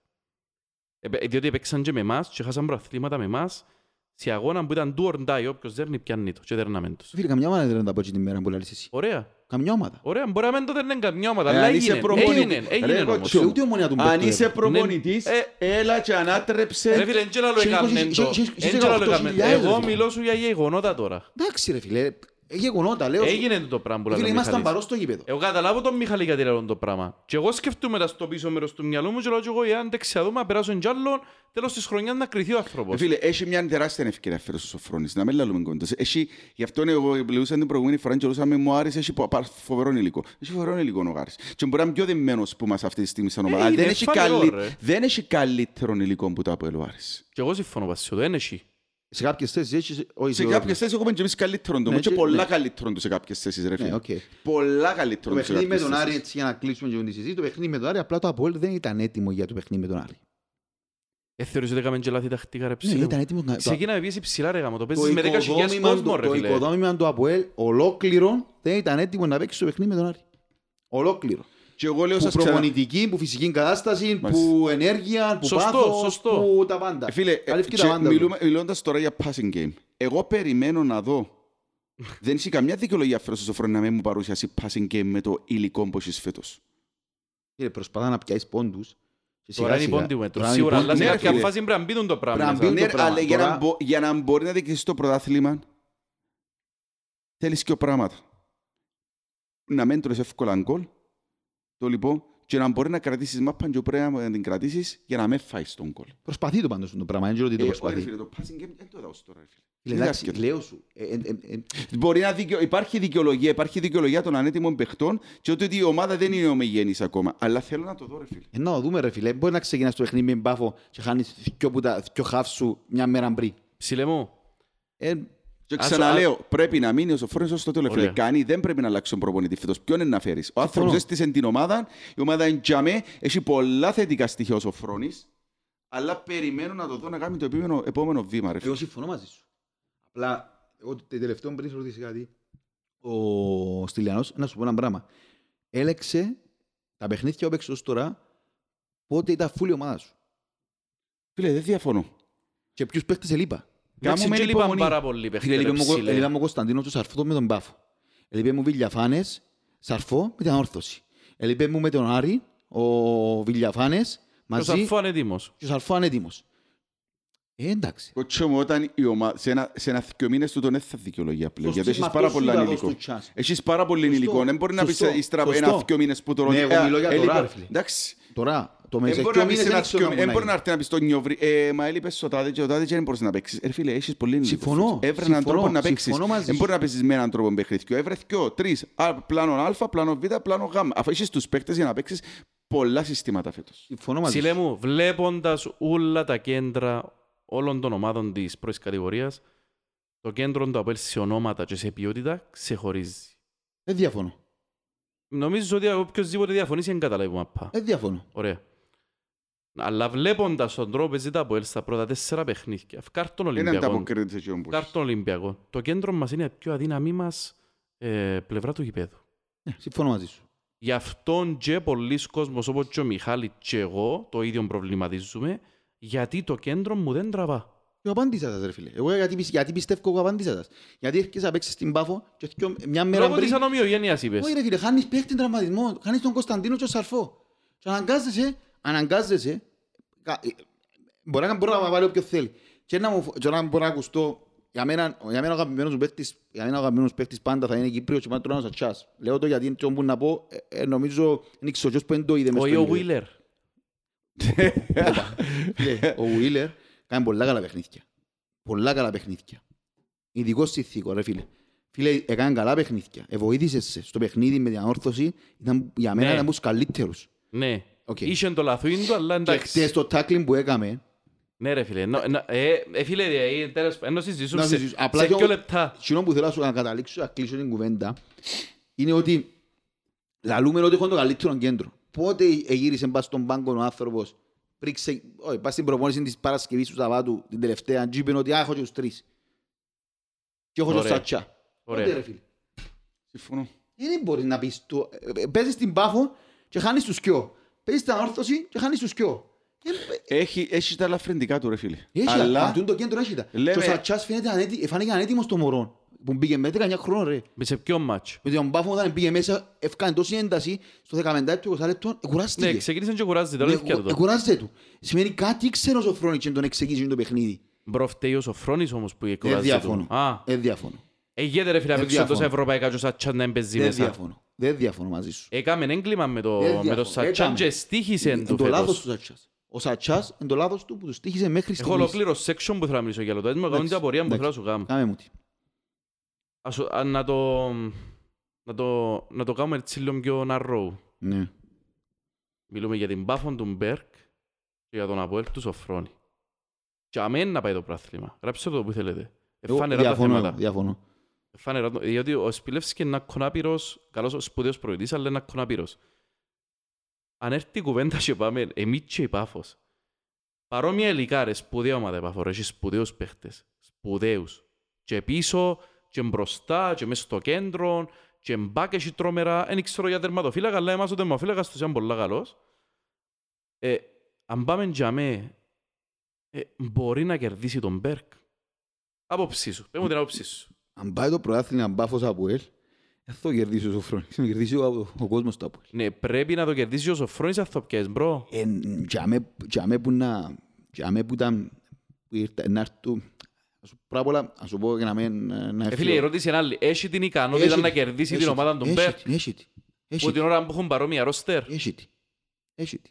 Ε, διότι έπαιξαν και με εμάς και χάσαν προαθλήματα με εμάς σε αγώνα που ήταν do or die, όποιος δέρνει πιάνει το και δέρναμε τους. Φίλε, καμιά ομάδα δεν τα πω έτσι την μέρα που λαλείς εσύ. Ωραία. Καμιά ομάδα. Ωραία, μπορεί να μην το δέρνει καμιά ομάδα, Ε, αλλά αν είσαι έγινε. προπονητή- Έγινε, Ρε, έγινε εγώ όμως. Και ούτε η ομονία του Αν Μπέρτο, είσαι ρε. προπονητής, Ναι. έλα και Ρε ανάτρεψε. φίλε, εν και λαλό Και έκαμνε είκοσι- το. και- και- και- Εν και λαλό 18.000 έκαμνε. Εγώ ρε. μιλώ σου για γεγονότα τώρα. Εντάξει ρε φίλε, ε, γεγονότα λέω. σου. Έγινε το πράγμα που λέει Φίλε, ο ήμασταν Μιχάλης. παρό στο γήπεδο. Εγώ καταλάβω τον Μιχάλη γιατί λέω το πράγμα. Και εγώ σκεφτούμε τα στο πίσω μέρος του μυαλού μου και λέω και εγώ εάν δεν ξαδούμε να περάσουν κι άλλον τέλος της χρονιάς να κρυθεί ο Ε, άνθρωπος. Φίλε, έχει μια τεράστια ευκαιρία φέτος ο Σοφρόνης, να μεν λαλούμε κόντρες. Έχει, γι' αυτό είναι εγώ μιλούσα την προηγούμενη φορά και μιλούσαμε μου Άρης έχει πο- πα- φοβερό υλικό. Έχει φοβερό υλικό ο Άρης. Και μπορεί να είναι πιο δεμένος που μας αυτή τη στιγμή σαν ομάδα. Ε, Αλλά δεν είναι έχει, φανερό, καλύ- ρε. δεν έχει καλύτερο υλικό που το Αποέλ ο Άρης. Και εγώ συμφωνώ Βασίλειο, δεν έχει. Σε κάποιες θέσεις έχεις... όχι, Σε σε- κάποιες θέσεις έχουμε και εμείς καλύτερον του, Ναι, και και- πολλά ναι. καλύτερον τους σε κάποιες θέσεις ρε Ναι, φίλε. οκ. Πολλά Το καλύτερον τους σε παιχνίδι με κάποιες τον Άρη, θέσεις. έτσι για να κλείσουμε και τη συζήτηση, το παιχνίδι με τον Άρη, απλά το Αποέλ δεν ήταν έτοιμο για το παιχνίδι με τον Άρη. Ε, θεωρείς ότι έκαμε και λάθη τακτικά ρε Ναι, ψηλέ ήταν μου. έτοιμο να... το- Ξεκίναμε πίεση ψηλά ρε γάμο, το Το παίζεις με 10.000 οικοδόμημα κόσμος του- ρε το φίλε. οικοδόμημα του Αποέλ ολόκληρο δεν ήταν έτοιμο να παίξει το παιχνίδι με τον Άρη. Ολόκληρο. Και εγώ λέω Που σας ξανά... προπονητική, που φυσική κατάσταση, Μάλιστα. που ενέργεια, που Σωστό, πάθος, σωστό. που τα πάντα. Ε, Φίλε, ε, Αλήθεια και τα πάντα. μιλούμε, μιλώντας τώρα για passing game. Εγώ περιμένω να δω. Δεν έχει καμιά δικαιολογία φέρος στο Σοφρόνη να μην μου παρουσιάσει passing game με το υλικό που έχεις φέτος. Κύριε, προσπαθά να πιάσεις πόντους. και Τώρα είναι η σιγά-σιγά- πόντη μέτρο. Τώρα είναι η Σίγουρα, πόντη αλλά σε ναι, κάποια φίλε. φάση πρέπει να μπει το πράγμα. Πρέπει να μέσα. μπει. Είναι Ναι, το πράγμα. αλλά για να, Τώρα- μπο- για να μπορεί να διοικήσεις το πρωτάθλημα θέλεις και πράγματα. Να μην τρώεις εύκολα γκολ, το λοιπόν, και να μπορεί να κρατήσεις μάπαν και πρέπει να την κρατήσεις για να μην φάεις τον γκολ. Προσπαθεί το πάντως το πράγμα, δεν ξέρω τι το Ε, όχι, ρε προσπαθεί. φίλε, το passing game δεν το έδωσε τώρα. ρε φίλε. Φίλε, Είναι εντάξει, άσχετο. λέω σου. ε, ε, ε, ε, Μπορεί να δικαιο... Υπάρχει δικαιολογία, υπάρχει δικαιολογία των ανέτοιμων παιχτών και ότι η ομάδα δεν είναι ομογενής ακόμα. Αλλά θέλω να το δω, ρε φίλε. Ε, να το δούμε ρε φίλε, μπορεί να ξεκινάς το παιχνίδι με μπάφο και χάνεις δυο που τα δυο χαφ σου μια μέρα πριν. Ψηλέ μου, Ε, Και Ας- ξαναλέω, πρέπει να μείνει ο Σοφρόνης ως το τέλος. Ωραία. Φίλε, κάνει, δεν πρέπει να αλλάξει τον προπονητή φέτος. Ποιον είναι να φέρεις; Ο άνθρωπος Συμφωνώ. έστησε την ομάδα, η ομάδα είναι τζαμέ, έχει πολλά θετικά στοιχεία ο Σοφρόνης, αλλά περιμένω να το δω να κάνει το επόμενο, επόμενο βήμα. Ρε. φίλε. εγώ συμφωνώ μαζί σου. Απλά, εγώ το τελευταίο πριν σε ρωτήσεις κάτι, ο Στυλιανός, να σου πω ένα πράγμα. Έλεξε τα παιχνίδια που έπαιξε ως τώρα πότε ήταν φούλη η ομάδα σου. Φίλε, δεν διαφωνώ. Και ποιους παίκτες ελείπα. Εντάξει, Κάμουμε και λείπαν υπομονή. πάρα πολλοί παίχτες, Φίλε, ρε λείπε μου, ψηλέ. ελείπα μου Κωνσταντίνο του Σαρφό με τον Πάφο. Ελείπε μου Βιλιαφάνες, Σαρφό με την ανόρθωση. Ελείπε μου με τον Άρη, ο Βιλιαφάνες, Ο μαζί Σαρφό είναι έτοιμος. και ο Σαρφό ανέτοιμος. Ε, εντάξει. Κότσο μου, όταν η ομάδα, σε ένα, σε ένα δυο μήνες του τον δεν θα δικαιολογία πλέον. Σωστή, Γιατί μα έχεις πάρα αυτό σου πολλά είπα, υλικό. δώσ' του chance. Έχεις πάρα πολύ Σωστό, υλικό. Δεν μπορεί να πεις σωστό, ύστερα από σωστό. ένα δυο μήνες που το Ναι, εγώ μιλώ για ε, τώρα, έλειπα. ρε φίλε. Εντάξει. Τώρα, το Δεν μέσα μπορεί δύο να πεις μήνες ένα δεν ξέρω δυο- να δεν μπορεί μπορεί να να έρθει να πεις το νιόβρι, ε, μα έλειπες στο τάδε και το τάδε και δεν μπορείς να παίξεις. Ε, φίλε, έχεις πολύ υλικό. Συμφωνώ, Έβρε έναν συμφωνώ, τρόπο να παίξεις. συμφωνώ μαζί Δεν σου. μπορεί να παίξεις με έναν τρόπο παιχνίδι. Έβρε δυο, τρεις, α, πλάνο α, πλάνο β, πλάνο γ. Αφού έχεις τους παίκτες για να παίξεις πολλά συστήματα φέτος. Συμφωνώ μαζί Ψηλέ σου. μου, βλέποντας όλα τα κέντρα όλων των ομάδων της πρώτης κατηγορίας, το κέντρο του Αποέλ σε ονόματα και σε ποιότητα ξεχωρίζει. Δεν διαφωνώ. Νομίζω ότι οποιοςδήποτε διαφωνήσει δεν καταλάβει που μάππα. Δεν διαφωνώ. Ωραία. Αλλά βλέποντας τον τρόπο που παίζει τα Αποέλ στα πρώτα τέσσερα παιχνίδια, φκάλ' τον Δεν Ολυμπιακό, ανταποκρίνεται σε εκείνον που φκάλ' έχεις. τον Ολυμπιακό, το κέντρο μας είναι η πιο αδύναμή μας ε, πλευρά του γηπέδου. Ναι, συμφωνώ μαζί σου. Γι' αυτόν και πολλοί κόσμος όπως και ο Μιχάλη και εγώ το ίδιο προβληματίζουμε γιατί το κέντρο μου δεν τραβά. Εγώ απάντησα σας ρε φίλε. Εγώ γιατί, πισ- γιατί πιστεύω εγώ απάντησα σας. Γιατί έρχεσαι να παίξεις στην Πάφο και δυο- μια μέρα Λόγω της πριν... ανομοιογένειας είπες. Όχι ρε φίλε, χάνεις παίχτη τραυματισμό. Χάνεις τον Κωνσταντίνο και τον Σαρφό. Και αναγκάζεσαι, αναγκάζεσαι, κα- ε, μπορεί να μπορεί να βάλει όποιος θέλει. Και να, μου, και να μπορεί να ακουστώ, για μένα, για μένα ο αγαπημένος μου παίχτης, για μένα ο αγαπημένος παίχτης πάντα θα είναι Κύπριος και πάντα τώρα ο Σατσάς. Λέω το γιατί είναι που να πω, ε, ε, νομίζω, δεν ξέρω ποιος που δεν το είδε μες Όχι στο ο γήπεδο. Βίλερ. Φίλε, ο Βίλερ κάνει πολλά καλά παιχνίδια. Πολλά καλά παιχνίδια. Ειδικός συνθήκος, ρε φίλε. Φίλε, έκανε καλά παιχνίδια. Εβοήθησε σε στο παιχνίδι με την ανόρθωση. Ήταν, για μένα Ναι. ήταν από τους καλύτερους. Ναι. Οκ. Είχε το λαθούιν του, αλλά Και εντάξει. χτες το tackling που έκαμε, Ναι ρε φίλε. Νο- νο- Ε, ε, φίλε, ε, τέλος πάντων, να συζητήσουμε Να σε- συζητήσουμε. Απλά σε και δύο ο- λεπτά. Εκείνο που θέλω να σου να καταλήξω, να κλείσω την κουβέντα, είναι ότι λαλούμε ότι έχω το καλύτερο κέντρο. Πότε γύρισε πας στον πάγκο ο άνθρωπος, πριν ξε... όχι, πας στην προπόνηση της Παρασκευής του Σαββάτου, την τελευταία, και είπε ότι «Α, έχω και τους τρεις». Και έχω και Ωραία. Σατσά. Πότε Ωραία. ρε φίλε; Συμφωνώ. Δεν μπορείς να πεις το... ε, ε, Παίζεις την Πάφο και χάνεις τους κοιό. Παίζεις την ανόρθωση και χάνεις τους κοιό. Ε, Έχει, έχει τα ελαφρυντικά του ρε φίλε. Έχει Αλλά Αλλά... τα, το κέντρο έχει τα. Λέμε- Και ο Σατσάς φαίνεται ανέτι... φάνηκε ανέτοιμος το μωρό. Που μπήκε με 19 χρόνων ρε. Με σε ποιο μάτσο. Με τον Πάφο όταν πήγε μέσα, έφκανε τόση ένταση στο 15 λεπτό, 20 λεπτό, Ναι, εκουράστηκε. ξεκίνησε και κουράζεται, Ναι, αλήθεια το. Εκουράζεται του. Σημαίνει κάτι ξέρω ο Σοφρόνης και τον εξηγήσει το παιχνίδι. Μπρο, φταίει ο Σοφρόνης όμως που Δεν κουράζεται. διαφωνώ. Α, Δεν διαφωνώ. εγγέται ρε φίλε να Δεν παίξουν τόσα διαφωνώ. ευρωπαϊκά και ο Σατσάς να εμπαιζεί Δεν μέσα. διαφωνώ. Δεν διαφωνώ μαζί σου. Έκαμε έγκλημα με το, Δεν με το διαφωνώ. Σατσάν Έκαμε. και στήχησε Είναι του το λάθος φέτος. του Σατσάς. Ο Σατσάς είναι το λάθος του που του στήχησε μέχρι Έχω στιγμής. ολοκλήρω section που θέλω να μιλήσω για το. Έτσι μου κάνουν την απορία που θέλω να σου κάνω. Κάμε μου τι. Ας σου- α, Να το... Να το, να το κάνουμε έτσι λίγο πιο narrow. Ναι. Μιλούμε για την Πάφον του Μπέρκ και για τον Αποέλ του Σοφρόνη. Και αμέν να πάει το πράθλημα. Γράψτε το που θέλετε. Εγώ Εφάνερα τα διαφωνώ, θέματα. Διαφωνώ. Φάνερα, το- διότι ο Σπιλεύσκη είναι ένα κονάπηρος, καλός ο σπουδαίος προηγητής, αλλά είναι ένα κονάπηρος. Αν έρθει η κουβέντα και πάμε, εμείς και η Πάφος. Παρόμοια υλικά ρε, σπουδαία ομάδα η Πάφος, ρε, έχεις σπουδαίους παίχτες. Σπουδαίους. Και πίσω, και μπροστά, και μέσα στο κέντρο, και μπακ έχει τρομερά. Δεν ξέρω για τερματοφύλακα, αλλά εμάς ο τερματοφύλακας τους είναι πολύ καλός. Ε, αν πάμε για με, ε, μπορεί να κερδίσει τον Μπέρκ. Άποψή σου. Πες μου την άποψή σου. Αν πάει το πρωτάθλημα μπάφος από ελ, δεν θα κερδίσει ο Σοφρόνης. Θα κερδίσει ο, ο κόσμος του από ελ. Ναι, πρέπει να το κερδίσει ο Σοφρόνης αν θα πιέσεις, μπρο. Ε, τζάμε- τζάμε που να... Τζάμε που ήταν... που ήρθε να έρθουν... Ας σου- Πρώτα απ' όλα, ας σου πω για να μην... ε, να Ε, έρθει φίλε, η ο- ερώτηση είναι άλλη. Έχει την ικανότητα Έχει να τη. κερδίσει Έχει την τη. ομάδα του Έχει Μπέρκ τη, Έχει τη. Έχει που τη. την ώρα που έχουν παρόμοια ρόστερ; Έχει τη. Έχει τη.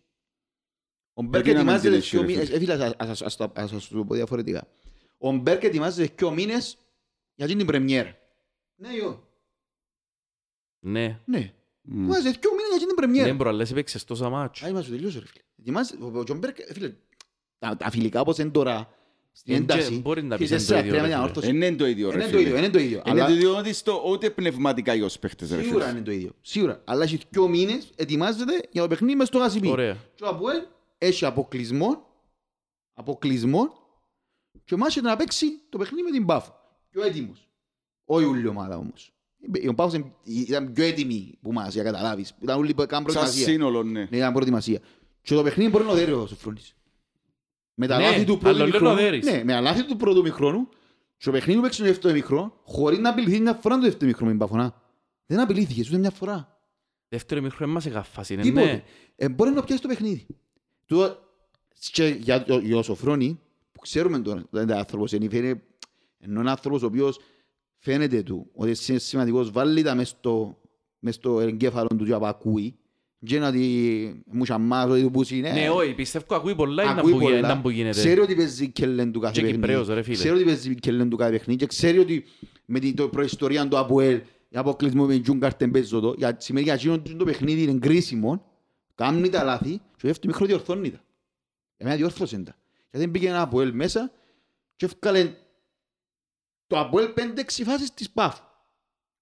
Ο Γιατί Μπέρκ να μην ετοιμάζεται την έχει, δύο ρε μήνες... φίλε. Ε, φίλε, ας- ας- ας- ας- ας σας το πω διαφορετικά. Ο Μπέρκ ετοιμάζεται δύο μήνες για την πρεμιέρα. Ναι, yo. Ναι. Ναι. Μμ. Ετοιμάζεται δύο μήνες για την Ναι, πρεμιέρα. μπρο, αλλά εσύ παίξες τόσα μάτσο. Άι, μας το τελείωσε, ρε φίλε. Ετοιμάζεται... Ο Τζον Μπέρκ, φίλε, τα τα φιλικά όπως είναι τώρα, στην Ε, ένταση, και μπορεί να και πεις είναι το τέσσερα, ίδιο, τρία ρε με την φίλε. ανόρθωση. Δεν είναι το ίδιο ρε Είναι το ίδιο, φίλε. είναι το ίδιο. Είναι αλλά- το ίδιο ότι στο ούτε πνευματικά για τους παίχτες ρε Σίγουρα φίλε. είναι το ίδιο. Σίγουρα. Αλλά έχεις δύο μήνες, ετοιμάζεται για το παιχνίδι μες στο Γασιπί. Ωραία. Και ο Αποέλ έχει αποκλεισμό, αποκλεισμό και μάχεται να παίξει το παιχνίδι με την Πάφο. Πιο έτοιμος. Όχι όλη η ομάδα όμως. Ο Πάφος ήταν πιο έτοιμη που μας, για καταλάβεις. Ήταν όλοι που έκαναν Σαν προετοιμασία. σύνολο ναι. Ναι, ήταν προετοιμασία. Και το παιχνίδι μπορεί να το δέρει ο Σοφρόνης. Με τα Ναι, λάθη του πρώτου αλλά λέω να μηχρόνου, δέρεις. ναι, με τα λάθη του πρώτου μηχρόνου, και το παιχνίδι που παίξει το δεύτερο μηχρό, χωρίς να απειληθεί μια φορά το δεύτερο μηχρό με την Παφωνά. Δεν απειλήθηκε, ούτε μια φορά. Δεύτερο μικρό μας εγαφάσει, ναι. Τίποτε. ναι. Ε, μπορεί να πιάσει το παιχνίδι. Του, και για, το- για ο Σοφρόνη, που ξέρουμε τώρα, δεν είναι άνθρωπος, είναι, φαίνεται, ενώ είναι άνθρωπος ο οποίος φαίνεται του ότι είναι σημαντικός, βάλει τα μες στο, μες στο εγκέφαλο του και απακούει. Και είναι ότι μου σαμάς, ότι του πούσει, ναι. Ναι, όχι, πιστεύω ακούει πολλά ήταν Ακούει που γι- πολλά. ήταν που γίνεται. Ξέρει ότι παίζει κελέν του κάθε Και παιχνίδι. Κυπρέος, ρε φίλε. Ξέρει ότι παίζει κελέν του κάθε παιχνίδι και ξέρει ότι με την το προϊστορία του ΑΠΟΕΛ η αποκλεισμό με τον Κάρτεν παίζει το. Για, σημαίνει για εκείνον το παιχνίδι είναι κρίσιμο. Κάνει τα λάθη και ο δεύτερο μικρό διορθώνει τα. Εμένα διόρθωσε τα. Γιατί μπήκε ένα ΑΠΟΕΛ μέσα και έφκαλε το ΑΠΟΕΛ 5-6 φάσεις της ΠΑΦ.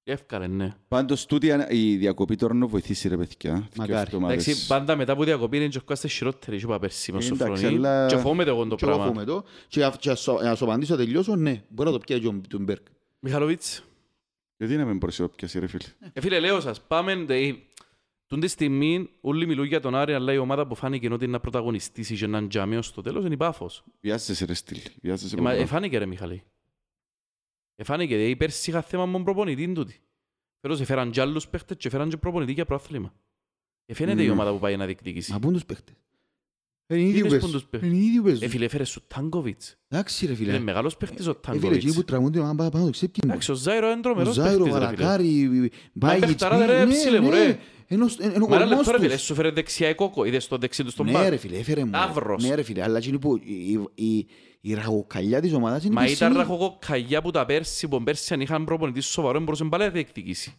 Εύκαλε, ναι. Πάντως τούτη η διακοπή τώρα να βοηθήσει ρε παιδιά. Δύο Μακάρι. εβδομάδες. Εντάξει, πάντα μετά που διακοπή είναι και ο Κώστας χειρότερη, είπα πέρσι με Εντάξει, Σοφρονή. αλλά- Και φοβούμαι εγώ το Και εγώ πράγμα. φοβούμαι το. Και για- και να σου- να σου απαντήσω να τελειώσω, ναι, μπορεί να το πιάει και ο Μπέρκ. Μιχαλοβίτς. Γιατί να μην μπορείς να πιάσεις ρε φίλε; Ε, φίλε, λέω σας, πάμε... δε- Τούν τη στιγμή όλοι μιλούν για τον Άρη, αλλά η ομάδα που φάνηκε ότι είναι να πρωταγωνιστήσει και να είναι τζαμίο στο τέλος είναι η Πάφος. Βιάζεσαι ρε στυλ. Βιάζεσαι Ε, μα πολύ. Εφάνηκε ρε Μιχαλή. Εφάνηκε, δηλαδή πέρσι είχα θέμα με τον προπονητή τούτη. Φέρος έφεραν κι άλλους παίχτες και έφεραν και προπονητή για προάθλημα. Εφαίνεται η Ναι. ομάδα που πάει να διεκδικήσει. Μα πού είναι τους παίχτες; Είναι οι ίδιοι είναι που που παίζουν. τους παίχτες. Είναι οι ίδιοι που παίζουν. Ε, φίλε, έφερε σου Τάγκοβιτς. Εντάξει ρε Είναι φίλε. μεγάλος παίχτης ο Ε, φίλε, εκείνοι Τάγκοβιτς. που τραγούνται πάνω πάνω πάνω το ξέπκινο. Εντάξει, ο Ζάιρο είναι Ο τρομερός Ζάιρο, παίχτης, ρε φίλε. Βαρακάρη, Μπάγιτς. παιχταρά, ρε, ναι, ψήλε μου, ναι. ρε. Ενός- εν- εν ο Μα ένα κορμός λεπτό ρε φίλε, τους. σου φέρε δεξιά η κόκο, είδες το δεξί του στον Ναι μπακ. ρε φίλε, έφερε μου. ρε. Ταύρος. Ναι ρε φίλε, αλλά εκείνη που η- η- η ραγοκαλιά της ομάδας είναι Μα ήταν πισινή. ραχοκοκαγιά που τα πέρσι, που πέρσι αν είχαν προπονητή σοβαρό, μπορούσε πάλι να διεκδικήσει.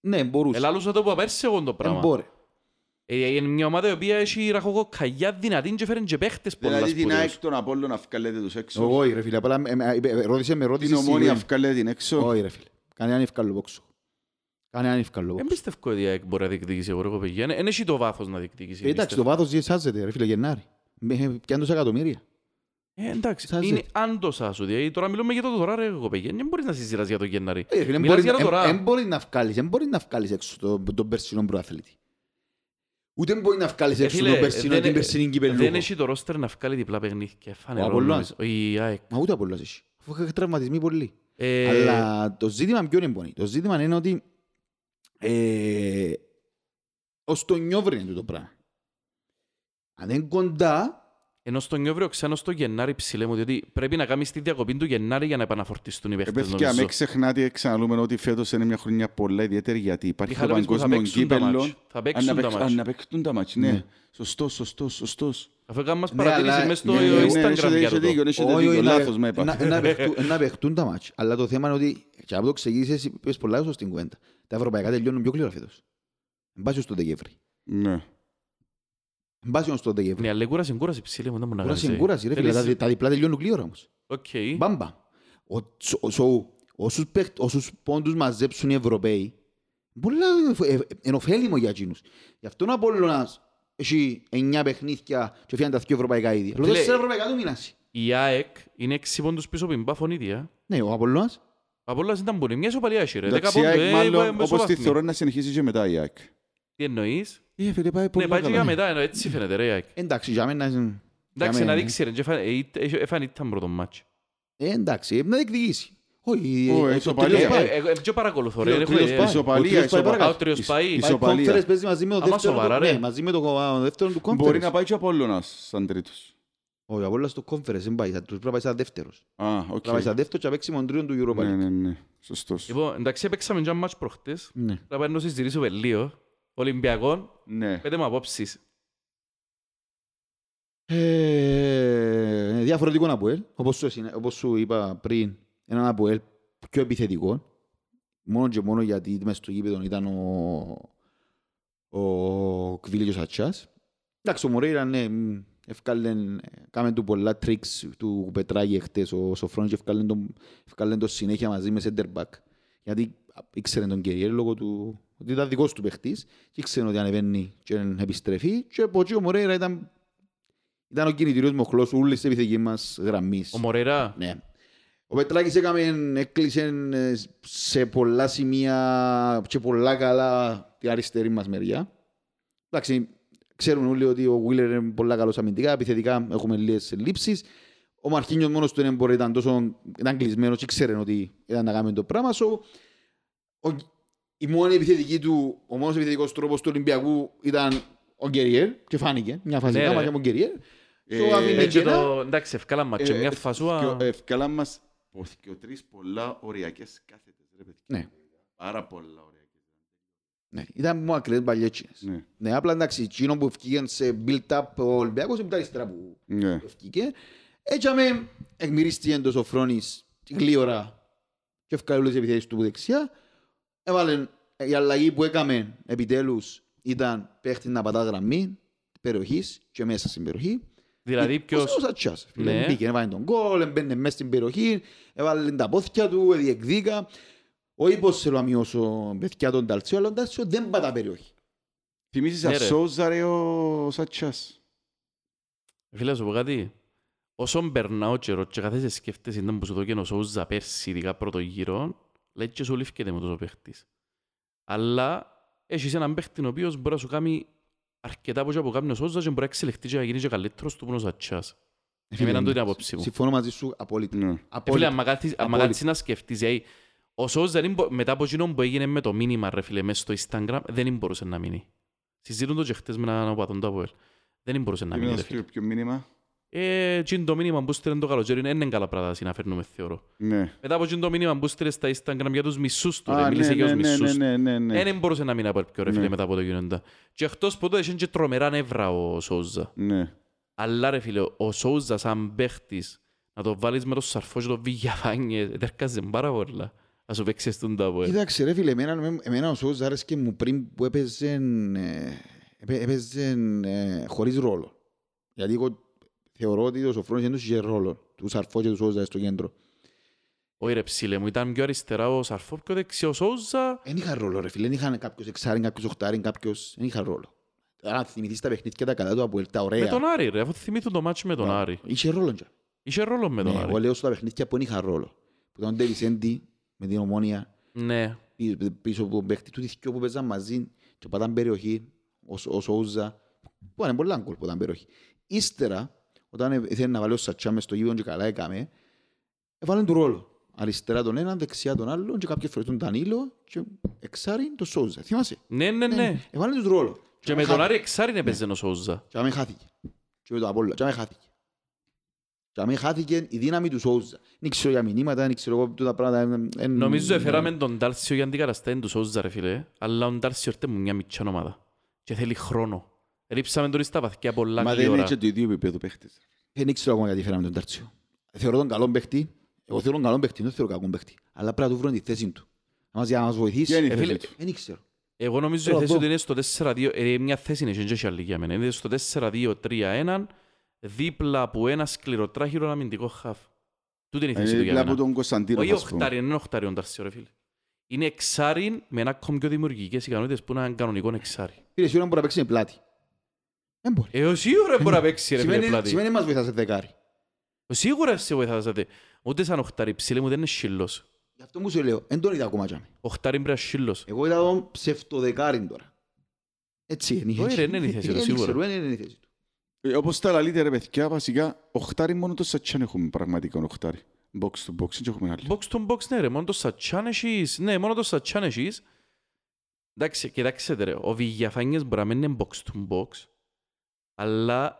Ναι, μπορούσε. Ελάλουσα το που πέρσι εγώ το Δεν πράγμα. μπορεί. Ε, Είναι μια ομάδα η οποία έχει ραχοκοκαγιά δυνατή και φέρνει και παίχτες πολλά Δηλαδή την σπουδαίους. ΑΕΚ τον Απόλλων να βγάλετε τους έξω. Όχι ρε φίλε, απλά ε, ε, ε, ρώτησε με ρώτησε Την ομόνια εσύ, βγάλετε την έξω. Όχι ρε φίλε, κανέναν ευκάλλο πόξο. Κανέναν ευκάλλο Δεν πόξο. πιστεύω ότι η ΑΕΚ μπορεί να διεκδικήσει εγώ ρε παιδιά. Δεν έχει το βάθος να διεκδικήσει. Ε, Εντάξει, το πιστεύω. βάθος διεσάζεται ρε φίλε, Γενάρη. Με- Πιάνει τόσα εκατομμύρια. Ε, εντάξει, Σας είναι ζε- άντος άσου. Δηλαδή τώρα μιλούμε για το τώρα ρε εγώ παιδιά. Δεν μπορείς να συζητάς για το Γενάρη. Ε, φίλε, Μιλάς μπορεί για να- το τώρα. εν- εν μπορεί να βγάλεις, εν μπορεί να βγάλεις έξω το- τον περσινό προαθλητή. Ούτε μπορεί να βγάλεις Ε, έξω φίλε, τον περσινό, δεν- την περσινή κυπελούχο. Δεν έχει το ρόστερ να βγάλει διπλά παιχνίδια. Φανερό, Απόλλωνας. νομίζω. Η ΑΕΚ. Μα ούτε απολύτως έχει. Αφού έχει τραυματισμοί πολλοί. Ε, Αλλά το ζήτημα ποιο είναι πονή. Το ζήτημα είναι ότι ε, ως το νιόβρι είναι το πράγμα. Αν είναι κοντά, Ενώ στο Νιόβριο ξένο στο Γενάρη ψηλέ μου, διότι πρέπει να κάνεις τη διακοπή του Γενάρη για να επαναφορτιστούν οι Ε, παίχτες παιδιά, νομίζω. μην ξεχνάτε, ξαναλούμε ότι φέτος είναι μια χρονιά πολλά ιδιαίτερη γιατί υπάρχει το Μιχαλόβιτς που θα παγκόσμιο παίξουν τα κύπελλο. μάτς. Θα Αν παίξουν να τα παίξ- μάτς. αν να παίξουν τα μάτς, ναι. Ναι. Σωστός, σωστός, σωστός. Αφού έκαμε μας Ναι, παρατήρηση αλλά- μέσα στο Ναι, ναι, ναι, Instagram έχετε- για έχετε το. δίκιο, έχετε όχι, δίκιο, όχι, λάθος με να- είπα. να- να παιχτούν- να παιχτούν τα μάτς. Αλλά το θέμα είναι ότι, και από το ξεκίνησες, είπες πολλά όσο στην κουβέντα. Τα ευρωπαϊκά τελειώνουν πιο κλήρα φέτος. Μπάσει ως το Δεκέμβρη. Ναι. Μπάσει ως το Δεκέμβρη. Ναι, αλλά η κούραση, κούραση ψηλή μου, δεν μπορεί να Κούραση κάνεις, είναι ε. κούραση, ρε φίλε. Θέλεις- Τα δι- Τα διπλά τελειώνουν κλήρα όμως. Οκ. Μπάμπα. Ο- σο- σο- Όσους παίχτ- όσους πόντους μαζέψουν οι Ευρωπαίοι, πολλά ε, ε, είναι ωφέλιμο για εκείνους. Γι' αυτό ο Απόλλωνας έχει εννιά παιχνίδια και φύγαν τα δύο ευρωπαϊκά ήδη. Αλλά Φίλε, τέσσερα ευρωπαϊκά του μήνας. Η ΑΕΚ είναι έξι πόντους πίσω από την Πάφον ίδια. Ναι, ο Απόλλωνας. Ο Απόλλωνας ήταν πολύ. Μια ισοπαλία έχει ρε. Δέκα Εντάξει, η πόντους, ΑΕΚ ε, μάλλον με- όπως τη μεσοβάθμια. θεωρώ να συνεχίσει και μετά η ΑΕΚ. Τι εννοείς; Ε, φίλε, πάει Ναι, πολύ πάει και καλά. για μετά, ενώ έτσι φαίνεται ρε η ΑΕΚ. Εντάξει, για μένα... είναι- Εντάξει, για να μένα- δείξει ρε. και έφανε- ε, ε, Έφανε ήταν πρώτο μάτσο. Ε, εντάξει, να διεκδικήσει. Όχι, Ω, ε, το ισοπαλία. τρίτος Ε, πάει. ε, ε, Δεν παρακολουθώ ρε. Ο δεν έχω τρίτος ιδέα. πάει. Ισοπαλία, Ο τρίτος πάει ισοπαλία. παρακάτω. Α, ο τρίτος Ισ- πάει. Πάει Ισοπαλία. conference, παίζει μαζί με το Άμα δεύτερο σοβαρά, του- ρε. ναι, μαζί με το α, δεύτερο του conference. Μπορεί να πάει και ο Απόλλωνας σαν τρίτος. Όχι, ο Απόλλωνας στο conference δεν πάει, θα τους πρέπει να πάει σαν δεύτερος. Α, οκ. Πρέπει να πάει σαν δεύτερος και να παίξει με τον τρίτον του Europa Ναι, League. ναι, ναι. Σωστός. Λοιπόν, εντάξει, έπαιξαμε και ένα μάτσο προχτές. Ναι. Θα πάει να συζητήσουμε λίγο. Ολυμπιακό, Ναι. πέντε μου απόψεις. Ε, είναι διαφορετικό από ελ. Όπως σου, εσυνα- όπως σου είπα πριν, έναν από ελ πιο επιθετικός. Μόνο και μόνο γιατί μες στο γήπεδο ήταν ο, ο Κβίλη και ο Σατσάς. Εντάξει, ο Μωρέιρα, ναι, μ, ευκάλεν, κάμε του πολλά τρίξ του Πετράγη εχθές, ο Σοφρόνης και ευκάλεν τον, ευκάλεν τον συνέχεια μαζί με center back. Γιατί ήξερε τον Κεριέρ λόγω του ότι ήταν δικός του παιχτής και ήξερε ότι ανεβαίνει και επιστρέφει και από εκεί ο Μωρέιρα ήταν ήταν ο κινητήριος μοχλός όλης της επιθετικής μας γραμμής. Ο Μορέρα, Ναι. Ο Πετράκης έκαμε, έκλεισε ε, σε πολλά σημεία και πολλά καλά την αριστερή μας μεριά. Εντάξει, Ξέρουν όλοι ότι ο Βίλερ είναι πολύ καλός αμυντικά, επιθετικά έχουμε λίγες λήψεις. Ο Μαρκίνιος μόνος του δεν μπορεί, ήταν τόσο ήταν κλεισμένος και ξέρει ότι ήταν να κάνει το πράγμα. So, ο, η μόνη επιθετική του, ο μόνος επιθετικός τρόπος του Ολυμπιακού ήταν ο Γκεριέρ και φάνηκε μια φάση Ναι, κάμα ρε. και ο Γκεριέρ. Ε, So, αφήνει Έτσι κενά. το, εντάξει, ευκάλα μάτσο, μια φασούα. Ευκάλα μας και ο τρεις πολλά οριακές κάθετες, ρε παιδιά. Ναι. Πάρα πολλά οριακές. Ναι, ήταν μόνο ακραίες παλιέτσινες. Ναι. Ναι, απλά εντάξει, εκείνο που ευκήγαν σε build-up ο Ολυμπιακός είναι τα αριστερά που Ναι. ευκήγε. Έτσι αμέ εκμυρίστηκε το Σοφρόνης γλύωρα και ευκάλλει όλες τις επιθέσεις του που δεξιά. Έβαλε η αλλαγή που έκαμε επιτέλους ήταν παίχτης να πατά γραμμή περιοχής και μέσα στην περιοχή. Δηλαδή Ο ποιος... Σατσάς. Ναι. Ναι. Μπήκε, έβαλε τον κόλ, έμπαινε μέσα στην περιοχή, έβαλε τα πόθηκια του, διεκδίκα. Όχι πως θέλω να μειώσω παιδιά τον Ταλτσίο, αλλά ο Ταλτσίο δεν πατά περιοχή. Θυμίζεις Ναι, ρε. Ασόζα ρε ο Σατσάς. Φίλε, να σου πω κάτι. Όσο περνά ο καιρός και κάθε σε σκέφτεσαι ήταν που σου δώκαινε ο Σόουζα πέρσι, ειδικά πρώτο γύρο, λέει και σου λήφκεται με τόσο παίχτης. Αλλά έχεις έναν παίχτη ο οποίος μπορεί να σου κάνει αρκετά από ό,τι που κάνεις ο Σόουζα και μπορεί να εξελιχθεί και να γίνει και καλύτερος του που είναι ο Σατσάς. Εμένα το είναι η άποψη μου. Συμφωνώ μαζί σου απόλυτα. Ναι. Ε, Φίλε, Απόλυτα. άμα κάθεις- άμα Απόλυτα. κάτσεις να σκεφτείς, δηλαδή, ο Σόουζα δεν μπο- μετά από εκείνο που έγινε με το μήνυμα, ρε φίλε, μέσα στο Instagram, δεν μπορούσε να μείνει. Συζήτουν το και χτες με έναν οπαδόν του Αποέλ. Δεν μπορούσε να Τι μείνει, είναι ρε φίλε. το ποιο μήνυμα. Ε, εκείνο το μήνυμα που στείλαν το καλοκαίρι είναι είναι καλά πράγματα να φέρνουμε, θεωρώ. Ναι. Μετά από εκείνο το μήνυμα που στείλε στα Instagram για τους μισούς του, Α, ρε, μίλησε ναι, για τους ναι, ναι, μισούς. ναι, ναι, ναι. Ε, Δεν μπορούσε να μείνει από πιο ρε φίλε Ναι. μετά από το γίνοντα. Και εκτός που το είχε και τρομερά νεύρα ο Σόουζα. Ναι. Αλλά ρε φίλε, ο Σόουζα σαν παίχτης, να το βάλεις με το σαρφό και το Βηγιαβάνιε, ετέρκαζε πάρα πολλά. Να σου παίξεις τον τάπο, ε. Κοίταξε ρε φίλε, εμένα, εμένα ο Σόουζ άρεσκε μου πριν που έπαιζε, ε, έπαι- έπαιζε ε, χωρίς ρόλο. Γιατί εγώ θεωρώ ότι ο Σοφρόνης δεν τους είχε ρόλο. Του Σαρφό και τους Σόουζα στο κέντρο. Όχι ρε ψήλε μου, ήταν πιο αριστερά ο Σαρφό, πιο δεξιά ο Σόουζα. Δεν είχαν ρόλο ρε φίλε, δεν είχαν κάποιος εξάριν, κάποιος οχτάριν, κάποιος... Δεν είχαν ρόλο. Αν θυμηθείς τα παιχνίδια τα κατά του από τα Με ωραία. τον Άρη ρε, αφού θυμήθουν το μάτσο με τον Άρη. Είχε ρόλο τζα. Είχε ρόλο με τον Ναι, εγώ Άρη. λέω στα παιχνίδια που δεν είχαν ρόλο. Που ήταν ο Ντεβισέντη με την ομόνια Ναι. πίσω- πίσω από τον παίχτη του δυο που παίζαν μαζί και πατάν περιοχή, ο, Σ- ο Σόουζα, που είναι πολλά γκολ που ήταν περιοχή. Ύστερα, όταν ε- ήθελε να βάλει ο Σατσά μες στο γήπεδο και καλά έκαμε, έβαλε του ρόλο. Αριστερά τον έναν, δεξιά τον άλλον και κάποιες φορές τον Τανίλο και εξάρι τον Σόουζα. Θυμάσαι; Ναι, ναι, ναι. Έβαλε τους ρόλο. Και με τον Άρη εξάρι έπαιζε ο Σόουζα. Και άμε χάθηκε. Και με το Απόλλωνα. Και άμε χάθηκε. Και άμε χάθηκε η δύναμη του Σόουζα. Δεν ξέρω για μηνύματα, δεν ξέρω εγώ τούτα πράγματα. εν- εν- Νομίζω έφεραμε τον Ντάλσιο για αντικαταστάτη του Σόουζα ρε φίλε. Αλλά ο Ντάλσιο έρθε μου μια μητσιά ομάδα. Και θέλει χρόνο. Ρίψαμε τώρα στα βαθιά πολλά Μα δεν είναι γλύωρα. και το ίδιο επίπεδο παίχτες. Δεν ξέρω ακόμα γιατί φέραμε τον Τάρτσιο. Θεωρώ τον καλό παίχτη. Εγώ θέλω τον καλό παίχτη, δεν θέλω κακό παίχτη. Αλλά πρέπει να του βρω τη θέση του. Να μας, για να μας βοηθήσει. Ποια είναι η Ε, θέση φίλε, του; Δεν ξέρω. Εγώ νομίζω η Θέλω θέση να του είναι στο 4-2. Ε, μια θέση είναι και όχι άλλη για μένα. Είναι στο 4-2-3-1 δίπλα από ένα σκληροτράχυρο αμυντικό χαφ. Τούτη είναι η θέση του Είναι για δίπλα από μένα. τον Κωνσταντίνο. Όχι ας πούμε. οχτάρι, δεν είναι οχτάρι ο Ντάρσιο ρε φίλε. Είναι εξάρι με ένα ακόμη πιο δημιουργικές ικανότητες που είναι έναν κανονικό εξάρι. Φίλε, σίγουρα μπορείς να παίξεις με πλάτη. Δεν μπορεί. Ε, ο σίγουρα μπορεί να παίξει ρε φίλε Σημαίνει, πλάτη. σημαίνει μας βοηθάς σε δεκάρι. Ο Σίγουρα σε βοηθάσατε. Ούτε σαν οχτάρι ψήλε μου δεν είναι σύλλος. Γι' αυτό μου σου λέω, δεν τον είδα ακόμα τζάμε. Οχτάρι πρέπει να σύλλος. Εγώ είδα τον ψευτοδεκάρι τώρα. Έτσι είναι η Όχι, θέση. ρε, δεν είναι η θέση του, Δεν σίγουρα. ξέρω, δεν είναι η θέση του. Ε, Όπως τα λαλείτε ρε παιδιά, βασικά, οχτάρι μόνο το Σατσάν έχουμε πραγματικά οχτάρι. Box to box, δεν έχουμε άλλη. Box to box, ναι ρε, μόνο το Σατσάν έχεις. Ναι, μόνο το Σατσάν έχεις. Εντάξει, κοιτάξτε ρε, ο Βηγιαφάνιες μπορεί να μην είναι box to box, αλλά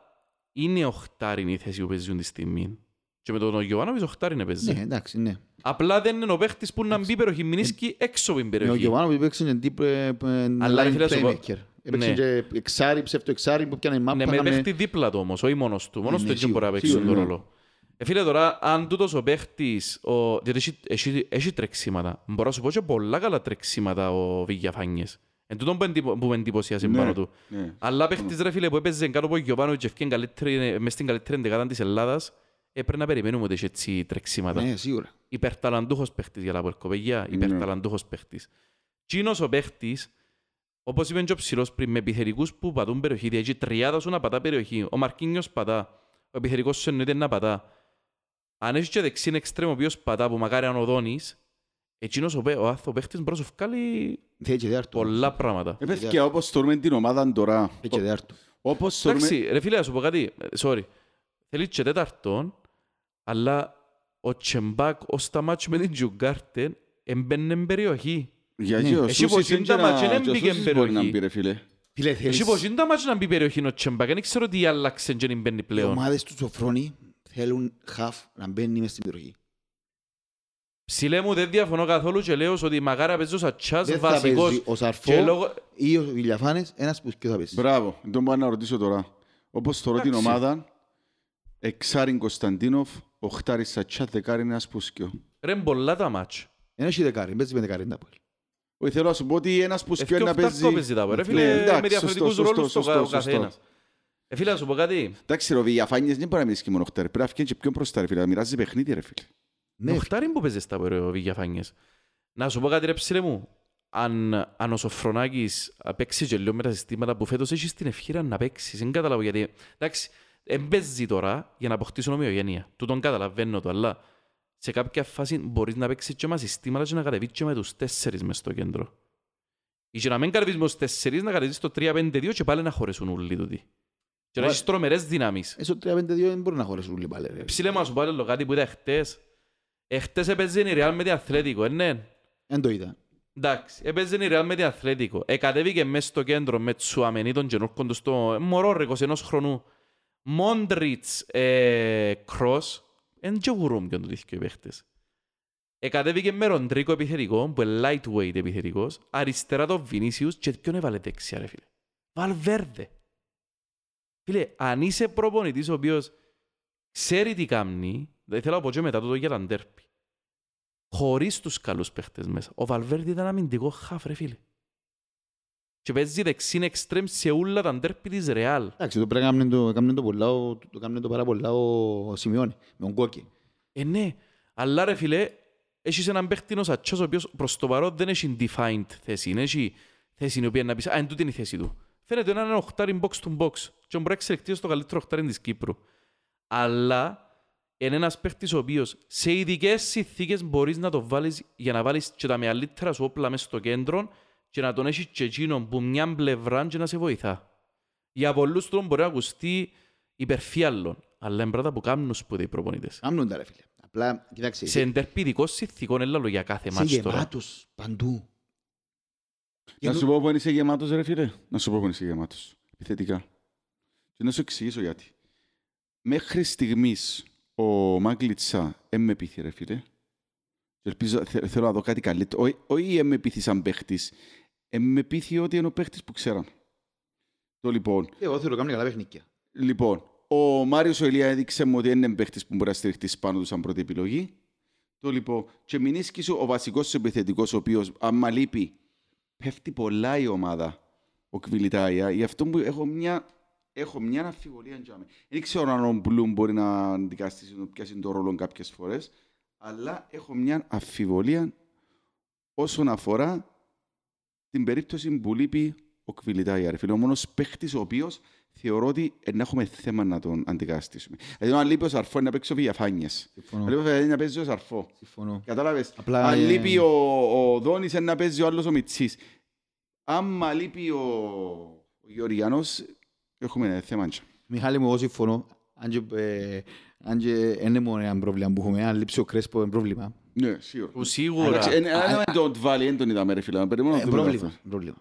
είναι οχτάρι η θέση που παίζουν τη στιγμή. Και με τον Γιωβάνοβιτς οχτάρι είναι παίζει. Ναι, εντάξει, ναι. Απλά δεν είναι ο παίχτης που να μπει περιοχή, μην ίσκει έξω από την Ναι, Ο περιοχή. Γιωβάνο που παίξει είναι τύπο ε, ε, Αλλά, ρε, line φίλε, σου πω- playmaker. Έπαιξε Ναι. και εξάρι, ψεύτο εξάρι που πιάνε μάπα. Ναι, με να με- παίχτη δίπλα του όμως, όχι μόνος του. Μόνος Ναι, του ναι, έτσι μπορεί να σίγουρα, παίξει τον σίγουρα, ναι. ρόλο. Ε, φίλε, τώρα, αν τούτος ο παίχτης, ο... διότι έχει, έχει, έχει τρεξίματα, μπορώ να σου πω και πολλά καλά τρεξίματα ο Βηγιαφάνιες. Εν τούτον που, εντυπω- που με εντυπωσίασε Ναι. πάνω του. Ναι. Αλλά παίχτης ρε φίλε που έπαιζε κάτω από Γιωβάνο και ευκαιρία καλύτερη, μες στην καλύτερη εντεκάδα της Ελλάδας, ε, πρέπει να περιμένουμε ότι έχει έτσι τρεξίματα. Ναι, σίγουρα. Υπερταλαντούχος παίχτης για τα πορκοπαίγια, Ναι. υπερταλαντούχος παίχτης. Τσίνος ο παίχτης, όπως είπε και ο ψηλός πριν, με επιθερικούς που πατούν περιοχή, δηλαδή η τριάδα σου να πατά περιοχή, ο Μαρκίνιος πατά, ο επιθερικός σου εννοείται να πατά. Αν έχεις και δεξίν εξτρέμο ο οποίος πατά, που μακάρι αν οδόνεις, εκείνος ο, παι- ο, άθο παίχτης μπορείς να σου βγάλει Θέλει και διάρτου. πολλά πράγματα. Ε, παιδιά, όπως θεωρούμε την ομάδα τώρα, Θέλει και διάρτου. Όπως θεωρούμε... Εντάξει, ρε φίλε, να σου πω κάτι. Ε, Sorry. Θέλει και τέταρτον, αλλά ο Τσεμπάκ ως τα μάτια με την Τζουγκάρτεν εμπαίνε περιοχή. Γιατί Ναι. ο Εσύ Σούσης πως είναι είναι τα και να- μάτια, δεν και ο μπήκε Σούσης μπορεί να περιοχή. μπει, ρε φίλε. Φίλε, Εσύ θέλεις πως είναι τα μάτια να μπει περιοχή ο Τσεμπάκ; Δεν ξέρω τι άλλαξε και δεν μπαίνει οι πλέον. ομάδες του Σοφρόνη θέλουν χαφ να μπαίνει μες στην περιοχή. Ψηλέ μου δεν διαφωνώ καθόλου και λέω ότι μαγάρα παίζει ο Σατσάς Δεν θα βασικός. παίζει ο Σαρφό Και λόγω... ή ο Βιλιαφάνες, ένας που και θα παίζει. Μπράβο, δεν μπορώ να ρωτήσω τώρα. Όπως θεωρώ την Εντάξει. ομάδα, εξάριν Κωνσταντίνοφ, οχτάρι Σατσά, δεκάρι ένας Πουσκιο. Ρε πολλά τα μάτια. Ένα έχει δεκάρι, παίζει με δεκάρι. να πω. Όχι, θέλω να σου πω ότι ένας Πουσκιο είναι να Ευκαιό παίζει... φτάρκο παίζει τα πω, ρε Ναι, φίλε, εντάξει, με διαφορετικούς σωστό, ρόλους σωστό, το κα- ο σωστό, σωστό. καθένας. Ε, φίλε, να σου πω κάτι. Εντάξει, ρε, ο Βηγιαφάνιες δεν μπορεί να μιλήσει και μόνο οχτάρι. Πρέπει να βγαίνει και πιο μπροστά, ρε φίλε, να μοιράζει παιχνίδι, ρε φίλε. Ναι. Ναι, Οχτάρι που παίζεις τα πω, ρε, ο Βηγιαφάνιες. Να σου πω κάτι ρε ψηλέ μου. Αν, αν ο Σοφρονάκης παίξει και λίγο με τα συστήματα που φέτος έχεις την ευχήρα να παίξεις. Δεν καταλάβω γιατί. Εντάξει, δεν παίζει τώρα για να αποκτήσουν ομοιογένεια. Του τον καταλαβαίνω το, αλλά σε κάποια φάση μπορείς να παίξεις και με συστήματα και να κατεβείς και με τους τέσσερις μες στο κέντρο. Ή και να μην κατεβείς με τους τέσσερις, να κατεβείς το 3-5-2 και πάλι να χωρέσουν όλοι τούτοι. Και να Μα- έχεις τρομερές δυνάμεις. Έσω 3-5-2 δεν μπορεί να χωρέσουν όλοι πάλι. ρε. Ψηλέ μας σου πω άλλο κάτι που είδα χτες. Εχτες έπαιζε η Real με την Αθλέτικο, ε, ναι. Δεν το είδα. Εντάξει, έπαιζε η Real με την Αθλέτικο. Εκατέβηκε μέσα στο κέντρο με Τσουαμενί τον γενόρκον του στο μωρό ρε 21 χρονού. Μόντριτς ε, Κρός, εν και γουρούμ και τον τύχει οι παίχτες. Εκατέβηκε με Ροντρίκο επιθετικό, που είναι lightweight επιθετικός, αριστερά τον Βινίσιους και ποιον έβαλε δεξιά ρε φίλε. Βαλβέρδε. Φίλε, αν είσαι προπονητής ο οποίος ξέρει τι κάνει, δεν θέλω να πω και μετά το για τα ντέρπι. Χωρίς τους καλούς παίχτες μέσα. Ο Βαλβέρδη ήταν αμυντικό χαφ ρε φίλε. Και παίζει δεξίν εξτρέμ σε όλα τα ντέρπι της Ρεάλ. Εντάξει, το πρέπει να κάνουν το, κάνουν το, πολλά, ο- το κάνουν το πάρα πολλά ο Σιμεώνη, με τον Κόκκι. Ε, ναι. Αλλά ρε φίλε, έχεις έναν παίχτη ο Σατσός ο οποίος προς το παρόν δεν έχει defined θέση. Δεν έχει θέση η οποία να πεις, α, εν τούτη είναι η θέση του. Φαίνεται να είναι ένα οχτάρι box to box. Και μπορεί να εξελιχθεί στο καλύτερο οχτάρι της Κύπρου. Αλλά είναι ένας παίχτης ο οποίος σε ειδικές συνθήκες μπορείς να το βάλεις για να βάλεις και τα μεγαλύτερα σου όπλα μέσα στο κέντρο και να τον έχεις και εκείνον που μια πλευρά και να σε βοηθά. Για πολλούς τρόπους μπορεί να ακουστεί υπερφιάλλον, αλλά είναι πράγματα που κάνουν σπουδαίοι προπονητές. Κάνουν τα ρε φίλε. Απλά, κοιτάξτε, Σε εντερπιδικό συνθηκόν έλα για κάθε είσαι μάτς τώρα. γεμάτος παντού. Να σου πω που είσαι γεμάτος, ρε φίλε. Να σου πω που είσαι γεμάτος. Επιθετικά. Και να σου εξηγήσω γιατί. Μέχρι στιγμής ο Μάγκλιτσα δεν με πείθει, ρε φίλε. Και ελπίζω, θε- θέλω να δω κάτι καλύτερο. Όχι- Όχι δεν με πείθει σαν παίχτης. Ε, με πείθει ότι είναι ο παίχτης που ξέραν. Το λοιπόν. Εγώ θέλω να κάνω καλά παιχνίκια. Λοιπόν, ο Μάριος ο Ηλία έδειξε μου ότι είναι παίχτης που μπορεί να στηριχτείς πάνω του σαν πρώτη επιλογή. Το λοιπόν, και μην ίσκησε ο βασικός επιθετικός, ο οποίος άμα λείπει, πέφτει πολλά η ομάδα, ο Κβιλιτάια. Γι' αυτό που έχω μια, έχω μια αμφιβολία. τζάμε. Δεν ξέρω αν ο Μπλουμ μπορεί να αντικαστήσει, να πιάσει το ρόλο κάποιες φορές, αλλά έχω μια αμφιβολία όσον αφορά την περίπτωση που λείπει ο Κβιλιτάια. Ρε φίλε, ο μόνος παίχτης ο οποίος θεωρώ ότι ε, να έχουμε θέμα να τον αντικαταστήσουμε. Δηλαδή, αν λείπει ο Σαρφό, είναι να παίξει ο Βιαφάνιες. Συμφωνώ. Αν λείπει ο Βιαφάνιες, να παίζει ο Σαρφό. Συμφωνώ. Κατάλαβες; Απλά, αν ε, λείπει ο, ο Δόνης, είναι να παίζει ο άλλος ο Μιτσής. Άμα λείπει ο, ο Γεωργιανός, έχουμε θέμα. τσα. Μιχάλη μου, εγώ συμφωνώ. Αν και, ε, αν και είναι μόνο ένα πρόβλημα που έχουμε, αν λείψει ο Κρέσπο είναι πρόβλημα. Ναι, σίγουρα. Που σίγουρα. Εντάξει, εν- εν- εν τον βάλει, εν τον είδαμε ρε φίλε. Περιμένω να Ε, δούμε πρόβλημα. αυτό. πρόβλημα.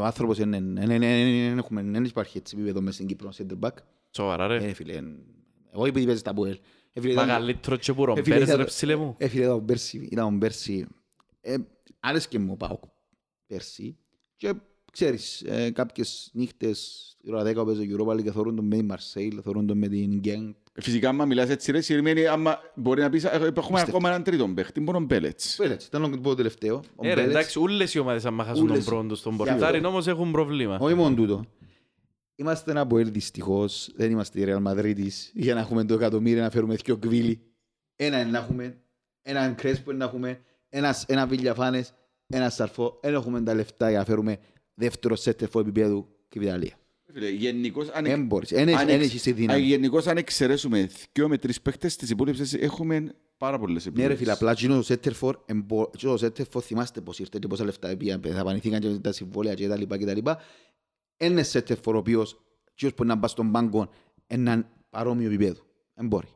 Ο άνθρωπος είναι- είναι- είναι- είναι- είναι- έχουμε- δεν υπάρχει έτσι επίπεδο μέσα στην Κύπρο, center back. Σοβαρά Ε, ρε. φίλε, εν- εγώ επειδή παίζεις τα Πουέλ. Ε, φίλε, ήταν- Μεγαλύτερο και που Ε, φίλε, ρομπέρες ήταν- ρε ψηλέ μου. Ε, φίλε, ήταν πέρσι, ήταν πέρσι. Ε, άρεσκε μου ο ΠΑΟΚ πέρσι. Και ξέρεις, ε, κάποιες νύχτες, η ώρα 10 παίζει ο Europa League, θεωρούν τον με την Marseille, θεωρούν τον με την Genk. Φυσικά, άμα μιλάς έτσι, ρε, σημαίνει, άμα μπορεί να πεις, «Ε, έχουμε Πιστεύω. ακόμα έναν τρίτον παίχτη, μπορεί να Μπέλετς. Πέλετς, ήταν το τελευταίο. ο Ε, ρε, Μπέλετς. εντάξει, όλες οι ομάδες άμα χάσουν τον Ούλες. πρώτο στον Για πορτάρι, αυτό. όμως έχουν προβλήμα. Όχι μόνο τούτο. Είμαστε ένα Αποέλ δυστυχώς, δεν είμαστε η Real Madrid για να έχουμε το εκατομμύριο να φέρουμε δυο κβίλι. Ένα είναι να έχουμε, έναν Κρέσπο είναι να έχουμε, ένας, ένα Βιλιαφάνες, ένα Σαρφό. Δεν έχουμε τα λεφτά για να φέρουμε δεύτερο σέτερφο επίπεδου και Βιταλία. Φίλε, Γενικώς, αν Δεν μπορείς, δεν έχεις- αν δεν εξ- έχεις τη Α, δύναμη. Γενικώς αν εξαιρέσουμε δυο με τρεις παίχτες, τις υπόλοιπες έχουμε πάρα πολλές Ναι επιλογές. ρε φίλε, απλά εκείνο το σέτερφορ, εμπο- εκείνο το σέτερφορ θυμάστε πως ήρθε και πόσα λεφτά πήγαν, δαπανηθήκαν και τα συμβόλαια και τα λοιπά και τα λοιπά. Είναι σέτερφορ ο οποίος Ποιος που να πάει στον πάγκο έναν παρόμοιο επίπεδο. Δεν μπορεί.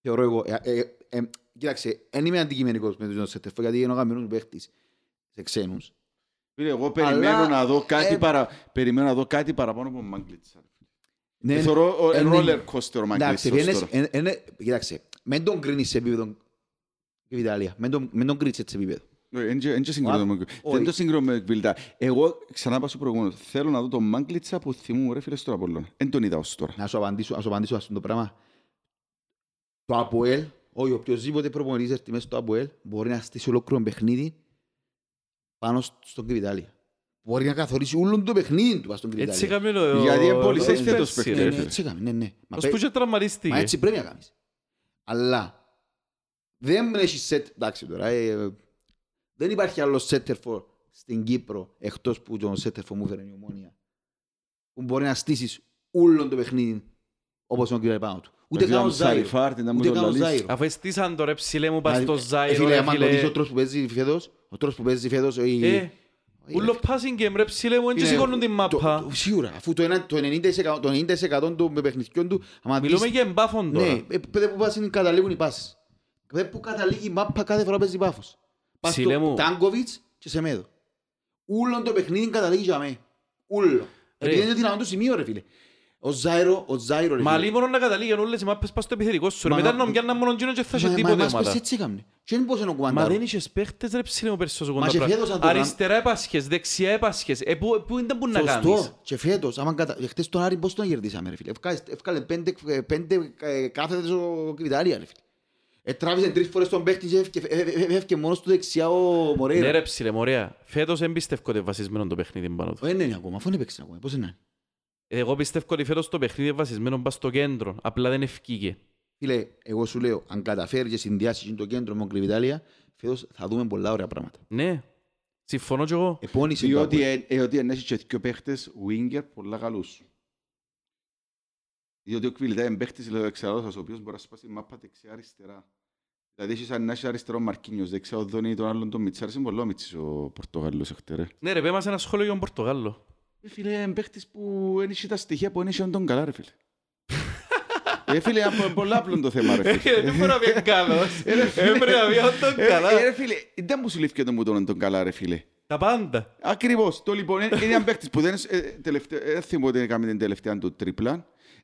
Θεωρώ εγώ, ε, ε, ε, κοίταξε, δεν είμαι αντικειμενικός με τον Σέτερφο, γιατί είναι ο γαμμένος παίχτης σε ξένους. Φίλε, εγώ περιμένω Αλλά, να δω κάτι, ε, παρα... περιμένω να δω κάτι παραπάνω από Μάγκλητσα. Ναι, Ε, Θεωρώ ο- ε, ε, ναι. roller coaster ο Εντάξει, Μάγκλητσα βγαίνεις- τώρα. ε, ε, ναι, κοίταξε, μην τον κρίνεις σε επίπεδο Ιταλία, μην τον- μην τον κρίνεις έτσι σε επίπεδο. Δεν Ε, συγκρίνω με όχι. Δεν το συγκρίνω με Κβιλτά. Εγώ, ξανά πάω στο προηγούμενο, θέλω να δω τον Μάγκλητσα που θυμούμαι ρε φίλε στον Απόλλωνα. Δεν τον είδα ως τώρα. Να σου απαντήσω, να σου απαντήσω αυτό το πράγμα. Το ΑΠΟΕΛ, όχι οποιοςδήποτε προπονητής έρθει μέσα στο ΑΠΟΕΛ, μπορεί να στήσει ολόκληρο παιχνίδι πάνω σ- στον Κρυβιτάλια. Μπορεί να καθορίσει όλο το παιχνίδι του πάνω στον Έτσι Κρυβιτάλια. έκαμε ο... Γιατί είναι ο- πολύ ο- σες ο- φέτος πέρσι, παιχνίδι, ρε. Ναι, φίλε. έτσι έκαμε, ναι, ναι. Μα Ως πέ- που και Μα τραυματίστηκε. έτσι πρέπει να κάνεις. Αλλά δεν έχει σετ, εντάξει τώρα, ε, δεν υπάρχει άλλο σέτερφορ στην Κύπρο εκτός που τον σέτερφορ μου έφερε η ομόνια που μπορεί να στήσεις όλο το παιχνίδι όπως τον κύριο πάνω του. Ούτε Ήταν καν ο ο Ζάιρο. Σαριφάρτ, ήταν Ούτε μου καν το ο λαλείς. Ζάιρο. Αφού εστίσαν το ρε ψηλέ μου πας Δηλαδή, στο ε, Ζάιρο, Φίλε, ρε άμα το δεις φίλε. ο τρόπος που παίζει φέτος, ο τρόπος που παίζει φέτος, η- Ε, Όχι, Ούλο ρε. passing game ρε ψηλέ μου, δεν Φίλε, σηκώνουν την το- μάπα. το- Σίγουρα, αφού το ένα- το 90% το 90% των παιχνιδιών του, άμα Μιλούμε δεις- για εμπάφων Ναι, τώρα. ε, πέντε που πας είναι καταλήγουν οι πάσεις. Πέντε που καταλήγει η μάπα κάθε φορά παίζει πάφος. Πας Ψηλέ στο μου. Τάνκοβιτς και σε μέδο. Ούλον το παιχνίδι καταλήγει για μέ. Ούλο. Επειδή είναι δυνατόν το σημείο ρε φίλε. Ο Ζάιρο, ο Ζάιρο ρε Μα φίλε. λίγο μόνο να καταλήγουν όλες οι μάπες πας στο επιθετικό σου. ρε. Μα- Μετά να πιάνναν μόνο εκείνο και θα είχε Μα- τίποτε μας εμάς ομάδα. πες έτσι έκαμνε. Και δεν μπορούσε να Μα κουβαντάρω. δεν είχες παίχτες ρε ψηλέ μου πέρσι όσο Μα κοντά και πράγμα. φέτος αν το κάνουν- Αριστερά έπασχες, δεξιά έπασχες. Ε, πού- Πού ήταν που να κάνεις; Σωστό. Και φέτος, άμα κατα... ε, χτες τον Άρη πώς τον κερδίσαμε ρε φίλε; Ευκάλε- Εύκαλε πέντε, ε, πέντε ε, κάθετες ο Κριτάρια ρε φίλε. Ετράβησε τρεις φορές τον παίχτη και έφευκε- ε, ε, έφευκε μόνος του δεξιά ο Ναι Μορέιρα. ρε ψηλέ μου, ωραία. Φέτος δεν πιστεύω ότι είναι βασισμένο το παιχνίδι πάνω του. Ε, ναι, ναι, ακόμα, αφού δεν έπαιξε ακόμα. Πώς είναι; Εγώ πιστεύω ότι φέτος το παιχνίδι είναι βασισμένο πας στο κέντρο. Απλά δεν ευκήγε. Φίλε, εγώ σου λέω, αν καταφέρεις και συνδυάσεις το κέντρο με τον Κρυβιτάλια, φέτος θα δούμε πολλά ωραία πράγματα. Ναι. Συμφωνώ κι εγώ. Επώνυσε το Διότι Αποέλ. ε, ε, ότι ενέχει και δύο παίχτες winger πολλά καλούς. Διότι ο Κβιλτά είναι παίχτης λέω, εξαρρώτας, ο οποίος μπορεί να σπάσει μάπα δεξιά αριστερά. Δηλαδή έχεις αν να έχεις αριστερό Μαρκίνιος, δεξιά ο Δόνι τον άλλον τον Μιτσάρης, είναι πολύ ο Μιτσής ο Πορτογάλος εχτερέ. Ναι ρε, πέμασε ένα σχόλιο για τον Πορτογάλο. Ε, φίλε, είναι παίχτης που δεν έχει τα στοιχεία που δεν έχει τον καλά ρε φίλε. Ε, φίλε, είναι πολύ απλό το θέμα ρε φίλε. Δεν μπορεί να πει καλός. Έπρεπε να πει τον Ε, καλά. ε, ρε φίλε, δεν μου σου λήφθηκε το μου τον τον καλά ρε φίλε. Τα πάντα. Ακριβώς. Το λοιπόν είναι είναι ένα παίχτης που δεν ε, τελευταία- ε, δεν θυμώ ότι έκαμε την τελευταία του τρίπλα.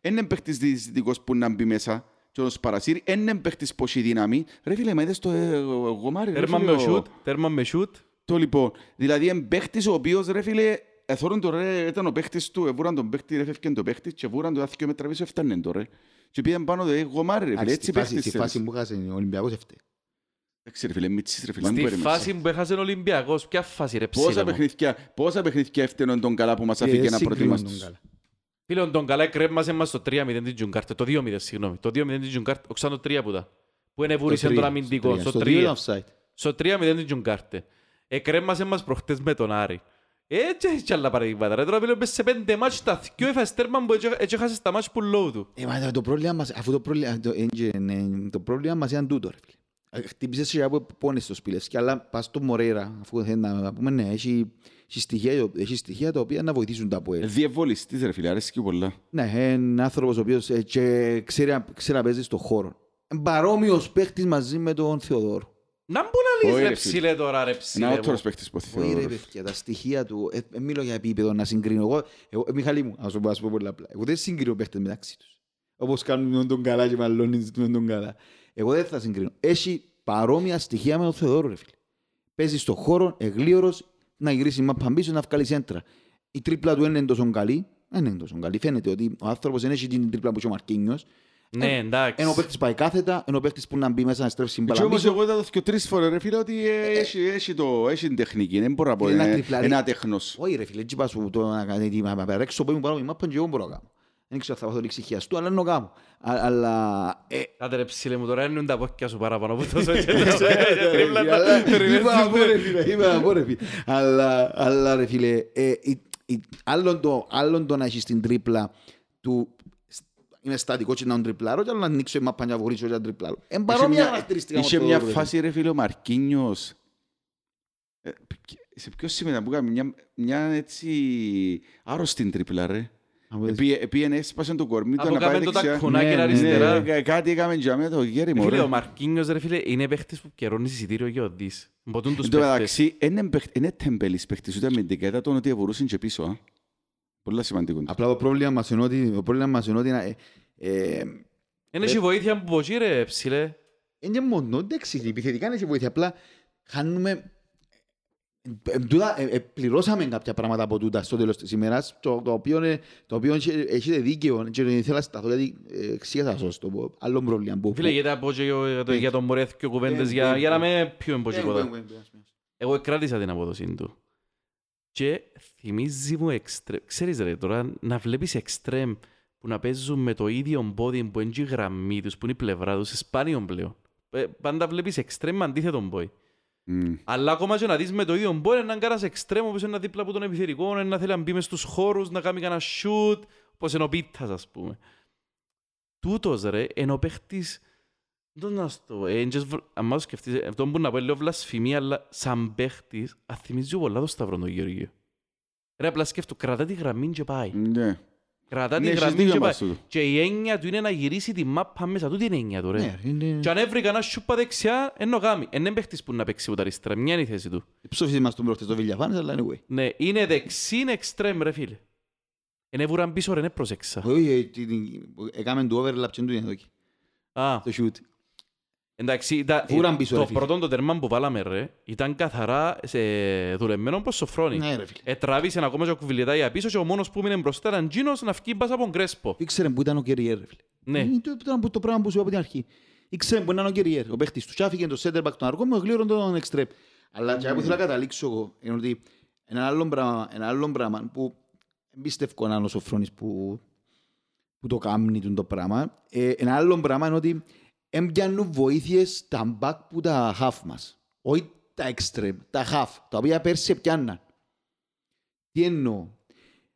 Είναι ένα παίχτης διαιτητικός που να μπει μέσα και να παρασύρει. Είναι ένα παίχτης που έχει δύναμη. Ρε φίλε, με είδες το ε, γομάρι. ρε Τέρμα φίλε, με ο- σούτ. Τέρμα με σούτ. Το λοιπόν. Δηλαδή είναι παίχτης ο οποίος ρε φίλε εθώρουν το ρε, ήταν ο παίχτης του, εβούραν τον παίχτη, ρε φεύγαν το παίχτη και εβούραν το άθηκιο με τραβήσω έφτανε το ρε. Και πήγαν πάνω το ε, γομάρι ρε φίλε, Εντάξει, έτσι στη φάση- παίχτης Στη θέλεις. φάση που χάσε ο Ολυμπιακός έφτε. Εντάξει ρε φίλε, μίτσις ρε φίλε, δεν Στη μπορεί φάση μέσα. που έχασε ο Ολυμπιακός, ποια φάση ρε Πόσα ψήλε μου. παιχνίδια, πόσα παιχνίδια έφταιναν τον καλά που μας αφήκε να προετοιμαστείς. Φίλε, τον καλά κρέμασε μας το 3-0 την Τζουγκάρτε. Το 2-0, συγγνώμη. Το 2-0 την Τζουγκάρτε. Όχι, σαν το 3 που τα. Που είναι βούρισε τον αμυντικό. Στο 3. Στο 3-0 την Τζουγκάρτε. Εκρέμασε μας προχτές με τον Άρη. Έτσι έχει κι άλλα παραδείγματα. Ρε τώρα φίλε, πες σε πέντε μάτς τα δυο έφασε τέρμα που έτσι- έτσι έχασες τα μάτς που λόγω του. Ε, μα το πρόβλημα μας, αφού το πρόβλημα, το, ε, ναι, το πρόβλημα μας ήταν τούτο, ρε φίλε. Ε, Χτύπησες σε από πόνες στο Σπιλεύσκι, αλλά πας στο Μορέρα, αφού θέλει να να πούμε, ναι, έχει, έχει, στοιχεία, έχει στοιχεία τα οποία να βοηθήσουν τα ΑΠΟΕΛ. Διευολιστής ρε φίλε, αρέσκει πολλά. Ναι, είναι άνθρωπος ο οποίος ε, και ξέρει, να- ξέρει να παίζει στον χώρο. Ε, Παρόμοιος παίχτης μαζί με τον Θεοδόρο. Να μπουν να λύσεις Όχι, ρε ρε, φίλε. ψηλέ τώρα ρε Είναι ψηλέ άτορος μου. παίχτης που Όχι ρε θεωρώ. παιδιά, τα στοιχεία του, ε, ε, μιλώ για επίπεδο να συγκρίνω. Εγώ, εγώ ε, Μιχαλή μου, ας το πω, ας πω πολύ απλά. Εγώ δεν συγκρίνω παίχτες μεταξύ τους. Όπως κάνουν με τον καλά και μαλώνουν με τον καλά. Εγώ δεν θα συγκρίνω. Έχει παρόμοια στοιχεία με τον Θεοδόρο ρε φίλε. Παίζει στον χώρο, εγλίωρος, να γυρίσει μάπα πίσω, να βγάλει σέντρα. Η τρίπλα του δεν είναι τόσο καλή. Δεν είναι τόσο καλή. Φαίνεται ότι ο άνθρωπος δεν έχει την τρίπλα που έχει ο Μαρκίνιος. Ναι, εντάξει. Ενώ ο παίχτης πάει κάθετα, ενώ ο παίχτης που να μπει μέσα να στρέψει την Και μπάλα όμως πίσω. εγώ είδα το και τρεις φορές ρε φίλε ότι ε, έχει- έχει το- έχει την τεχνική. Δεν μπορώ να πω, Φίλε, να είναι τριπλάρει. ένα τέχνος. Όχι ρε φίλε, έτσι είπα σου το να κάνει τι, να παρέξω που ήμουν πάνω από η μάπα και εγώ μπορώ να κάνω. Δεν ξέρω αν θα πάθω την ησυχία αλλά να το κάνω. Α- Αλλά... ε, Κάντε ρε ψηλέ μου τώρα, έννοουν τα πόκια σου παραπάνω από τόσο και τόσο. Τρίπλα αλλά- τα περιμένεις Είπα να πω, τους- ρε φίλε, είπα να πω, ρε φίλε. Αλλά- Αλλά ρε φίλε, ε, η- η- άλλον το- άλλον το να έχεις την τρίπλα του είμαι στατικό και να τον τριπλάρω και άλλο να ανοίξω η μάπα και να βορήσω και να τριπλάρω. Εν Είχε παρόμοια μια- χαρακτηριστικά με Είχε αυτό μια το ρε φάση ρε φίλε ο Μαρκίνιος. Ε, Σε ποιο σημείο που έκανε μια, μια έτσι άρρωστη τρίπλα ρε. Από τις- Επίε- Επίενε, έσπασε το κορμί του Από να πάει κάμε το δεξιά. τακουνάκι Ναι, ναι, αριστερά. Ναι, κα- κάτι έκαμε για μένα το γέρι μου. Φίλε, ρε. ο Μαρκίνιος ρε φίλε είναι παίχτης που καιρώνει εισιτήριο για οδείς. Μποτούν τους Εν τω παίχτες. μεταξύ, είναι παιχ- είναι τεμπέλης παίχτης, ούτε αμυντικά, ήταν τον ότι εβουρούσαν και πίσω. Α. Πολλά σημαντικό. Απλά το πρόβλημα μας είναι ότι, το πρόβλημα μας είναι ότι ε, ε, Είναι και η βοήθεια που ποτσί ρε ψηλέ. είναι μόνο, εντάξει, επιθετικά είναι και βοήθεια, απλά χάνουμε Ε, τούτα, ε, ε, πληρώσαμε κάποια πράγματα από τούτα στο τέλος της ημέρας, το, το οποίο, ε, το οποίο έχει- έχετε δίκαιο και ήθελα να σταθώ γιατί ε, εξήγασα σας το πω. άλλο πρόβλημα που... Φίλε, γιατί από και εγώ για το- Ναι. για τον Μωρέθ και κουβέντες Ναι, για ναι, για να ναι. με πιούμε πως Ε, τίποτα. ε, ε, ε, ε, Εγώ κράτησα την απόδοση του. Και θυμίζει μου εξτρέμ. Ξέρεις ρε, τώρα να βλέπεις εξτρέμ που να παίζουν με το ίδιο πόδι που είναι και η γραμμή τους, που είναι η πλευρά τους, σπάνιον πλέον. Ε, Πάντα βλέπεις εξτρέμ με αντίθετο πόδι. Μμ. Αλλά ακόμα και να δεις με το ίδιο πόδι, έναν κάνας εξτρέμ, όπως είναι δίπλα από τον επιθετικό, να θέλει να μπει μες στους χώρους, να κάνει κανένα shoot, όπως είναι ο Πίτας, ας πούμε. Τούτος ρε, είναι ο παίχτης, δεν να στο, ε, εντζες β- αν μάλλον σκεφτείς, ε, αυτό που να πω είναι λίγο βλασφημία, αλλά σαν παίχτης, αθυμίζει πολλά το Σταυρό τον Γεωργίο. Ρε, απλά σκέφτο, κρατά τη γραμμή και πάει. Ναι. Κρατά τη Ναι, έχεις γραμμή δίκιο και πάει. μας τούτο. Και η έννοια του είναι να γυρίσει τη μάπα μέσα, τούτη είναι η έννοια του ρε; Ναι, είναι... Και αν έβρει κανένα σούπα δεξιά, ενώ γάμι. Εν είναι παίχτης που να παίξει ούτε αριστερά, μια είναι η θέση του. Ψόφισε μας τον προχτές το Βιλιαφάνες, αλλά anyway. Ναι, είναι δεξί, είναι εξτρέμ ρε φίλε. Είναι βουραν πίσω ρε, είναι πρόσεξα. Όχι, ε, τι- τι- έκαμε το overlap και του είναι εδώ εκεί, Α, το shoot. Εντάξει, ήταν- Βουραν πίσω, ρε το φίλε; πρώτο το τερμά που βάλαμε ρε, ήταν καθαρά σε δουλεμένο προς σοφρόνι. Ναι ρε φίλε. Ετράβησε ακόμα και ο κουβιλιτάγια πίσω και ο μόνος που μείνε μπροστά ήταν Τζίνος να φκεί μπας από τον Κρέσπο. Ήξερε που ήταν ο Κεριέρ ρε φίλε. Ναι. Είναι το, το, το, το πράγμα που σου είπα από την αρχή. Ήξερε που ήταν ο Κεριέρ, ο παίχτης του. Τσάφηκε το center back τον αργό μου, γλύρω τον εξτρέπ. Αλλά και που θέλω να καταλήξω εγώ, είναι ότι ένα άλλο πράγμα, ένα άλλο πράγμα που εμπιστεύω έναν ο Σοφρόνης που, που το κάνει τούτο το πράγμα. Ε, ένα άλλο πράγμα είναι ότι έμπιανουν βοήθειες τα back που τα half μας. Όχι τα extreme, τα half, τα οποία πέρσι πιάνναν. Τι εννοώ;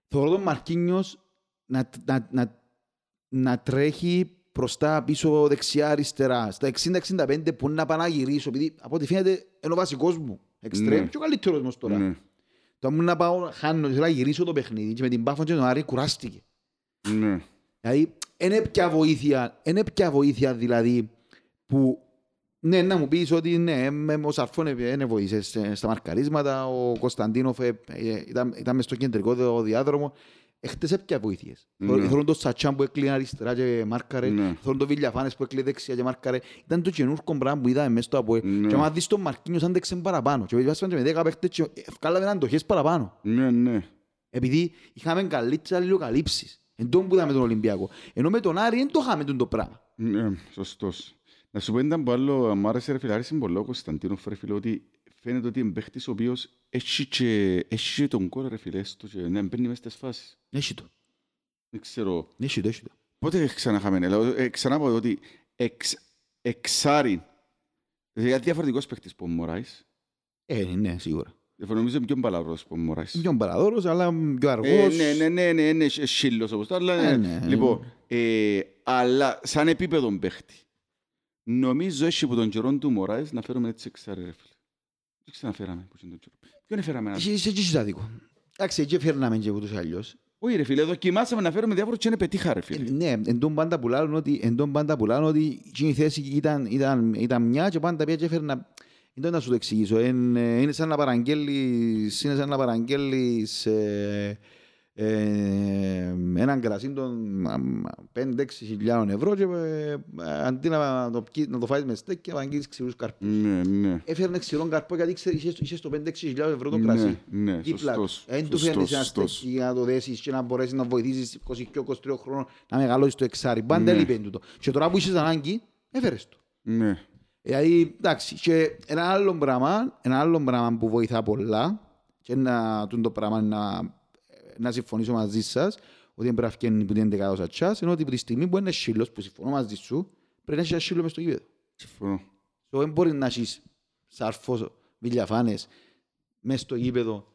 Θεωρώ τον Μαρκίνιος να, να, να, να τρέχει μπροστά, πίσω, δεξιά, αριστερά. Στα 60-65 που να πάω να γυρίσω, επειδή από ό,τι φαίνεται είναι ο βασικός μου. Εξτρέμ Ναι. και ο καλύτερος μου τώρα. Ναι. Το μου να πάω, χάνω, θέλω να γυρίσω το παιχνίδι και με την Πάφον και τον Άρη κουράστηκε. Ναι. Δηλαδή, είναι πια βοήθεια, είναι πια βοήθεια δηλαδή που ναι, να μου πεις ότι ναι, με, ο Σαρφόν δεν βοήθησε σε- στα μαρκαρίσματα, ο Κωνσταντίνοφ ε, ε, ήταν, ήταν μες στο κεντρικό δι- διάδρομο. Έχτες έπια βοήθειες. Ναι. Θέλουν τον Σατσάν που έκλεινε αριστερά και μάρκαρε, Ναι. θέλουν τον Βιλιαφάνες που έκλεινε δεξιά και μάρκαρε. Ήταν το καινούργιο πράγμα που είδαμε μέσα στο ΑΠΟΕ. Ναι. Και άμα δεις τον Μαρκίνιος άντεξε παραπάνω. Και βάζαμε και με 10 παίχτες και ευκάλαμε αντοχές παραπάνω. Ναι, ναι. Επειδή είχαμε καλύτερες αλληλοκαλύψεις. Εν τόν που είδαμε τον Ολυμπιακό. Ενώ με τον Άρη δεν το είχαμε τον το πράγμα. Ναι, σωστός. Να σου πω ήταν που άλλο, μου άρεσε ρε φίλε, άρεσε πολύ ο Κωνσταντίνοφ ρε φίλε, ότι φαίνεται ότι είναι παίχτης ο οποίος έχει και, έχει και τον κόρο ρε φίλε, έστω και να μπαίνει μες στις φάσεις. Έχει το. Δεν ξέρω, Έχει το, έχει το. πότε ξαναχάμε, λέω, ε, ξανά πω ότι εξ, εξάρι, δηλαδή διαφορετικός παίχτης που ο Μωράης, Ε, ναι, σίγουρα. Νομίζω είναι πιο μπαλαβρός που ο Μωράης. Πιο παραδόρος, αλλά πιο Ε, αργός. ναι, ναι, ναι, ναι, ναι, σ- σύλλος όπως το, αλλά, Ε, ναι. ναι. Λοιπόν, ε, αλλά σαν επίπεδο παίχτη, νομίζω έχει από τον καιρό του Μωράης να φέρουμε έτσι εξάρι ρε φίλε. Δεν ξαναφέραμε που είναι τον καιρό. Ποιον έφεραμε να... Είσαι είσαι και εσύ άδικο. Εντάξει, εκεί φέρναμε και ούτως ή αλλιώς. Όχι ρε φίλε, δοκιμάσαμε να φέρουμε διάφορους και είναι πετύχα ρε Ε, φίλε. Ναι, εν τόν πάντα που λάλλουν ότι, εν τόν πάντα που λάλλουν ότι εκείνη η θέση ήταν, ήταν, ήταν μια και πάντα πια και έφερνα... Δεν να σου το εξηγήσω. Εν, ε, είναι σαν να παραγγέλεις, είναι σαν να παραγγέλεις ε, ε, έναν κρασί των 5-6 χιλιάδων ευρώ και ε, αντί να το, πιει- να το φάεις με στέκ να αγγείλεις ξηρούς καρπούς. Ναι, ναι. Έφερνες ξηρόν καρπό γιατί ξέρεις, είχες- είχες το 5-6 χιλιάδων ευρώ το Ναι, κρασί. ναι, Δίπλα. σωστός, Δεν του σωστός, φέρνεις ένα σωστός. στέκι για να το δέσεις και να μπορέσεις να βοηθήσεις 22-23 χρόνων να μεγαλώσεις το εξάρι. Πάντα Ναι. έλειπε τούτο. Και τώρα που είσαι ανάγκη, έφερες το. Ναι. Δηλαδή, εντάξει, και ένα άλλο πράγμα, ένα άλλο πράγμα που βοηθά πολλά και να, τούτο το πράγμα να, να συμφωνήσω μαζί σας ότι δεν πρέπει να βγαίνει που την δεκάδοσα τσάς, ενώ ότι από τη στιγμή που είναι σύλλος, που συμφωνώ μαζί σου, πρέπει να έχεις ένα σύλλο μες στο γήπεδο. Συμφωνώ. So, δεν μπορεί να έχεις σαρφός, βιλιαφάνες, μες στο γήπεδο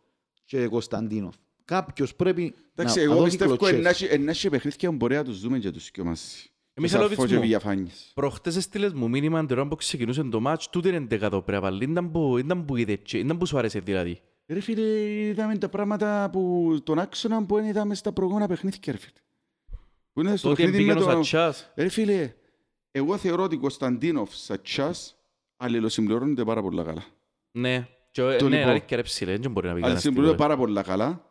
και Κωνσταντίνοφ. Κάποιος πρέπει Εντάξει, να, να εγώ δώσει πιστεύω κλωτσές. εν να έχει- εν να έχει παιχνίδια που μπορεί να τους δούμε και τους δυο μαζί. Εμείς Σαφώ Μιχαλόβιτς και μου. Βηγιαφάνης. Προχτές έστειλες μου μήνυμα την ώρα που ξεκινούσε το μάτς, τούτε είναι δεκατό πρέπει να βάλει, ήταν που, ήταν που είδε και- ήταν που σου άρεσε δηλαδή. Ρε φίλε, είδαμε τα πράγματα που τον άξονα που δεν είδαμε στα προηγούμενα παιχνίδια, ρε φίλε. Που είναι στο Το ότι παιχνίδι με πήγαινε ο το... Σατσάς. Ρε φίλε, εγώ θεωρώ ότι Κωνσταντίνοφ Σατσάς αλληλοσυμπληρώνονται πάρα πολλά καλά. Ναι. Και, Το ναι, λοιπόν. αλήθεια ρε ψηλέ, δεν μπορεί να πει κανένας Αλληλοσυμπληρώνονται τίποτα. πάρα πολλά καλά,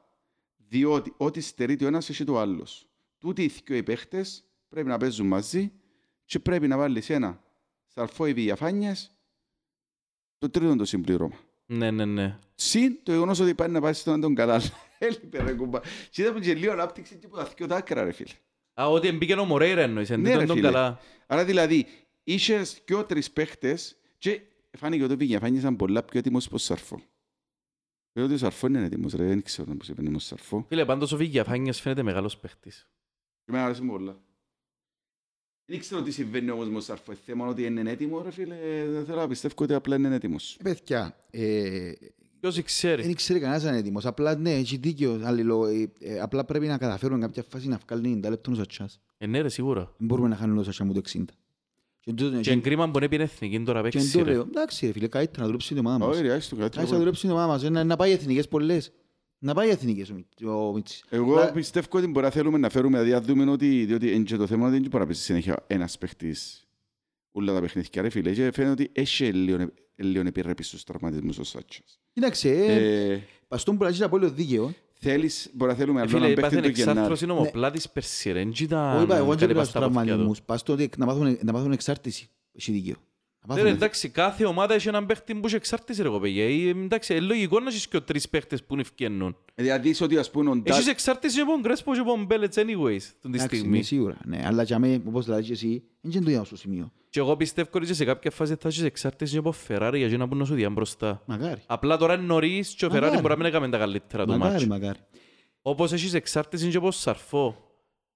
διότι ό,τι στερείται ο ένας έχει το άλλος. Τούτοι οι δυο οι παίχτες πρέπει να παίζουν μαζί και πρέπει να βάλεις ένα σαρφό ή διαφάνειες το τρίτο το συμπλήρωμα. Ναι, ναι, ναι. Συν το γεγονός ότι πάει να πάει στον τον κατάλληλο. Έλειπε ρε κουμπά. Και είδαμε και λίγο ανάπτυξη και που τα θυκιο τα άκρα ρε φίλε. Α, ότι εμπήκε ο Μορέιρα εννοείς, εν Ναι, ρε τούτον τον φίλε. καλά. Άρα δηλαδή είχες και ο τρεις παίχτες και φάνηκε ότι πήγε, φάνηκε πολλά πιο έτοιμος πως Σαρφό. Λέω ότι ο Σαρφό είναι έτοιμος ρε, δεν ξέρω πώς είπε ο Σαρφό. Φίλε, πάντως ο Βηγιαφάνιας φαίνεται μεγάλος παίχτης. Και εμένα αρέσει μου πολλά. Δεν ξέρω τι συμβαίνει όμως με τον Σαρφό. Θέμα ότι είναι έτοιμο ρε φίλε, δεν θέλω να πιστεύω ότι απλά είναι έτοιμος. Ε, Παιδιά, ε, Ποιος ξέρει. δεν ξέρει κανένας αν είναι έτοιμος. Απλά ναι, έχει δίκιο. αλληλο- ε, ε, Απλά πρέπει να καταφέρουν κάποια φάση να βγάλουν 90 λεπτών ο Σατσάς. Ε, ναι ρε, σίγουρα. Δεν μπορούμε να χάνουμε το Σατσά μου το 60. Και τούτο- Και εν κρίμα μπορεί να πει εθνική τώρα και παίξει το ρε. λέω, εντάξει ρε φίλε, καλύτερα να δουλέψει την ομάδα μας. Όχι ρε, άιστο κάτι. Άρχισε να δουλέψει την ομάδα μας, ε, να, να πάει εθνικές πολλές. Να πάει εθνικές ο Μι- ο Μίτσης. Εγώ Λα- πιστεύω ότι μπορεί να θέλουμε να φέρουμε, δηλαδή αν δούμε ότι, διότι είναι και το θέμα ότι δεν μπορεί να παίζει συνέχεια ένας παίχτης όλα τα παιχνίδια ρε φίλε και φαίνεται ότι έχει λίγο, λίγο επιρρέπεις στους τραυματισμούς ο Σάτσας. Κοίταξε, ε, Ε, παστόν που να έχεις απόλυτο δίκαιο. θέλεις, μπορεί να θέλουμε Ε, άλλο Φίλε, έναν παίχτη είπατε του Γενάρη. εξάρθρωση Ναι. νομοπλάτης πέρσι ρε. Εν κοίτα Όχι, είπα, εγώ δεν κάτι πήγα πας στους στα πόδια του. τραυματισμούς. Πας στο ότι να μάθουν- να μάθουν εξάρτηση. Έχει δίκιο. Να Ναι, ρε, μάθουν- εντάξει, κάθε ομάδα έχει έναν παίχτη που έχει εξάρτηση ρε κοπέγια. Ε, Εντάξει, είναι λογικό να έχεις και ο τρεις παίχτες που ευκαινούν. Δηλαδή είσαι ότι ας πούμε ο Ντάκ- Έχεις εξάρτηση και από τον Κρέσπο και από τον Μπέλετς anyways, τον τη Εντάξει, στιγμή. ναι, σίγουρα. Ναι, αλλά για μέ, όπως λάζεις και εσύ, δεν είναι το ίδιο στο σημείο. Και εγώ πιστεύω ότι σε κάποια φάση θα έχεις εξάρτηση και από Ferrari για να μπορούν να σου διάν μπροστά. Μακάρι. Απλά τώρα είναι νωρίς και ο Ferrari Μακάρι. μπορεί να μην έκαμε τα καλύτερα του Μακάρι, μάτς. μακάρι. Όπως έχεις εξάρτηση και από Σαρφό.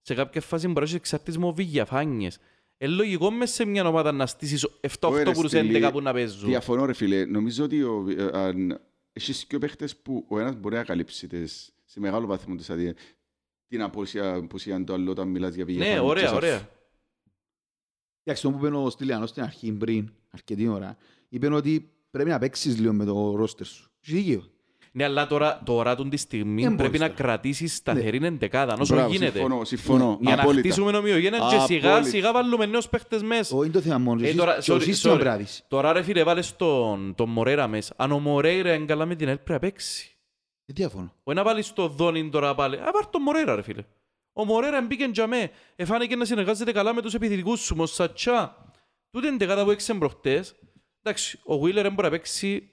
Σε κάποια φάση μπορεί να έχεις εξάρτηση με Βηγιαφάνιες. Είναι λογικό μες σε μια ομάδα να στήσεις 7-8 Ωραία, που τους Στυλί, 11 που να παίζουν. Διαφωνώ ρε φίλε. Νομίζω ότι ο, ε, αν, έχεις και παίχτες που ο ένας μπορεί να καλύψει τις, σε μεγάλο βαθμό τις αδειές. Την αποσία, αποσία του άλλου όταν μιλάς για πηγή. Ναι, ωραία, ωραία. Εντάξει, το που είπε ο Στυλιανός στην αρχή πριν, αρκετή ώρα, είπε ότι πρέπει να παίξεις λίγο με το ρόστερ σου. Έχει δίκιο. Ναι, αλλά τώρα, τώρα τον τη στιγμή Δεν πρέπει μπορείς να τώρα. κρατήσεις σταθερή εντεκάδα, όσο Μπράβο, γίνεται. Συμφωνώ, συμφωνώ. Για να απόλυτα. χτίσουμε ομοιογένεια και σιγά Απόλυτα. σιγά βάλουμε νέους παίχτες μέσα. Όχι, είναι το θέμα μόνο. Ε, Εσύ- τώρα, και ο sorry, σύστημα sorry. πρέπει να δεις. Τώρα ρε φίλε βάλες τον, τον Μορέρα μέσα. Αν ο Μορέρα είναι καλά με την ΕΛ πρέπει να παίξει. Ε, διαφωνώ. Όχι να βάλεις τον Δόνιν τώρα πάλι. Α, πάρ' τον Μορέρα ρε φίλε. Ο Μορέρα μπήκε για μέ. Εφάνηκε να συνεργάζεται καλά με τους επιθετικούς σου. Ο Σατσά. Τούτη είναι δεκάδα που έξε προχτές. Εντάξει, ο Βίλερ δεν μπορεί να παίξει.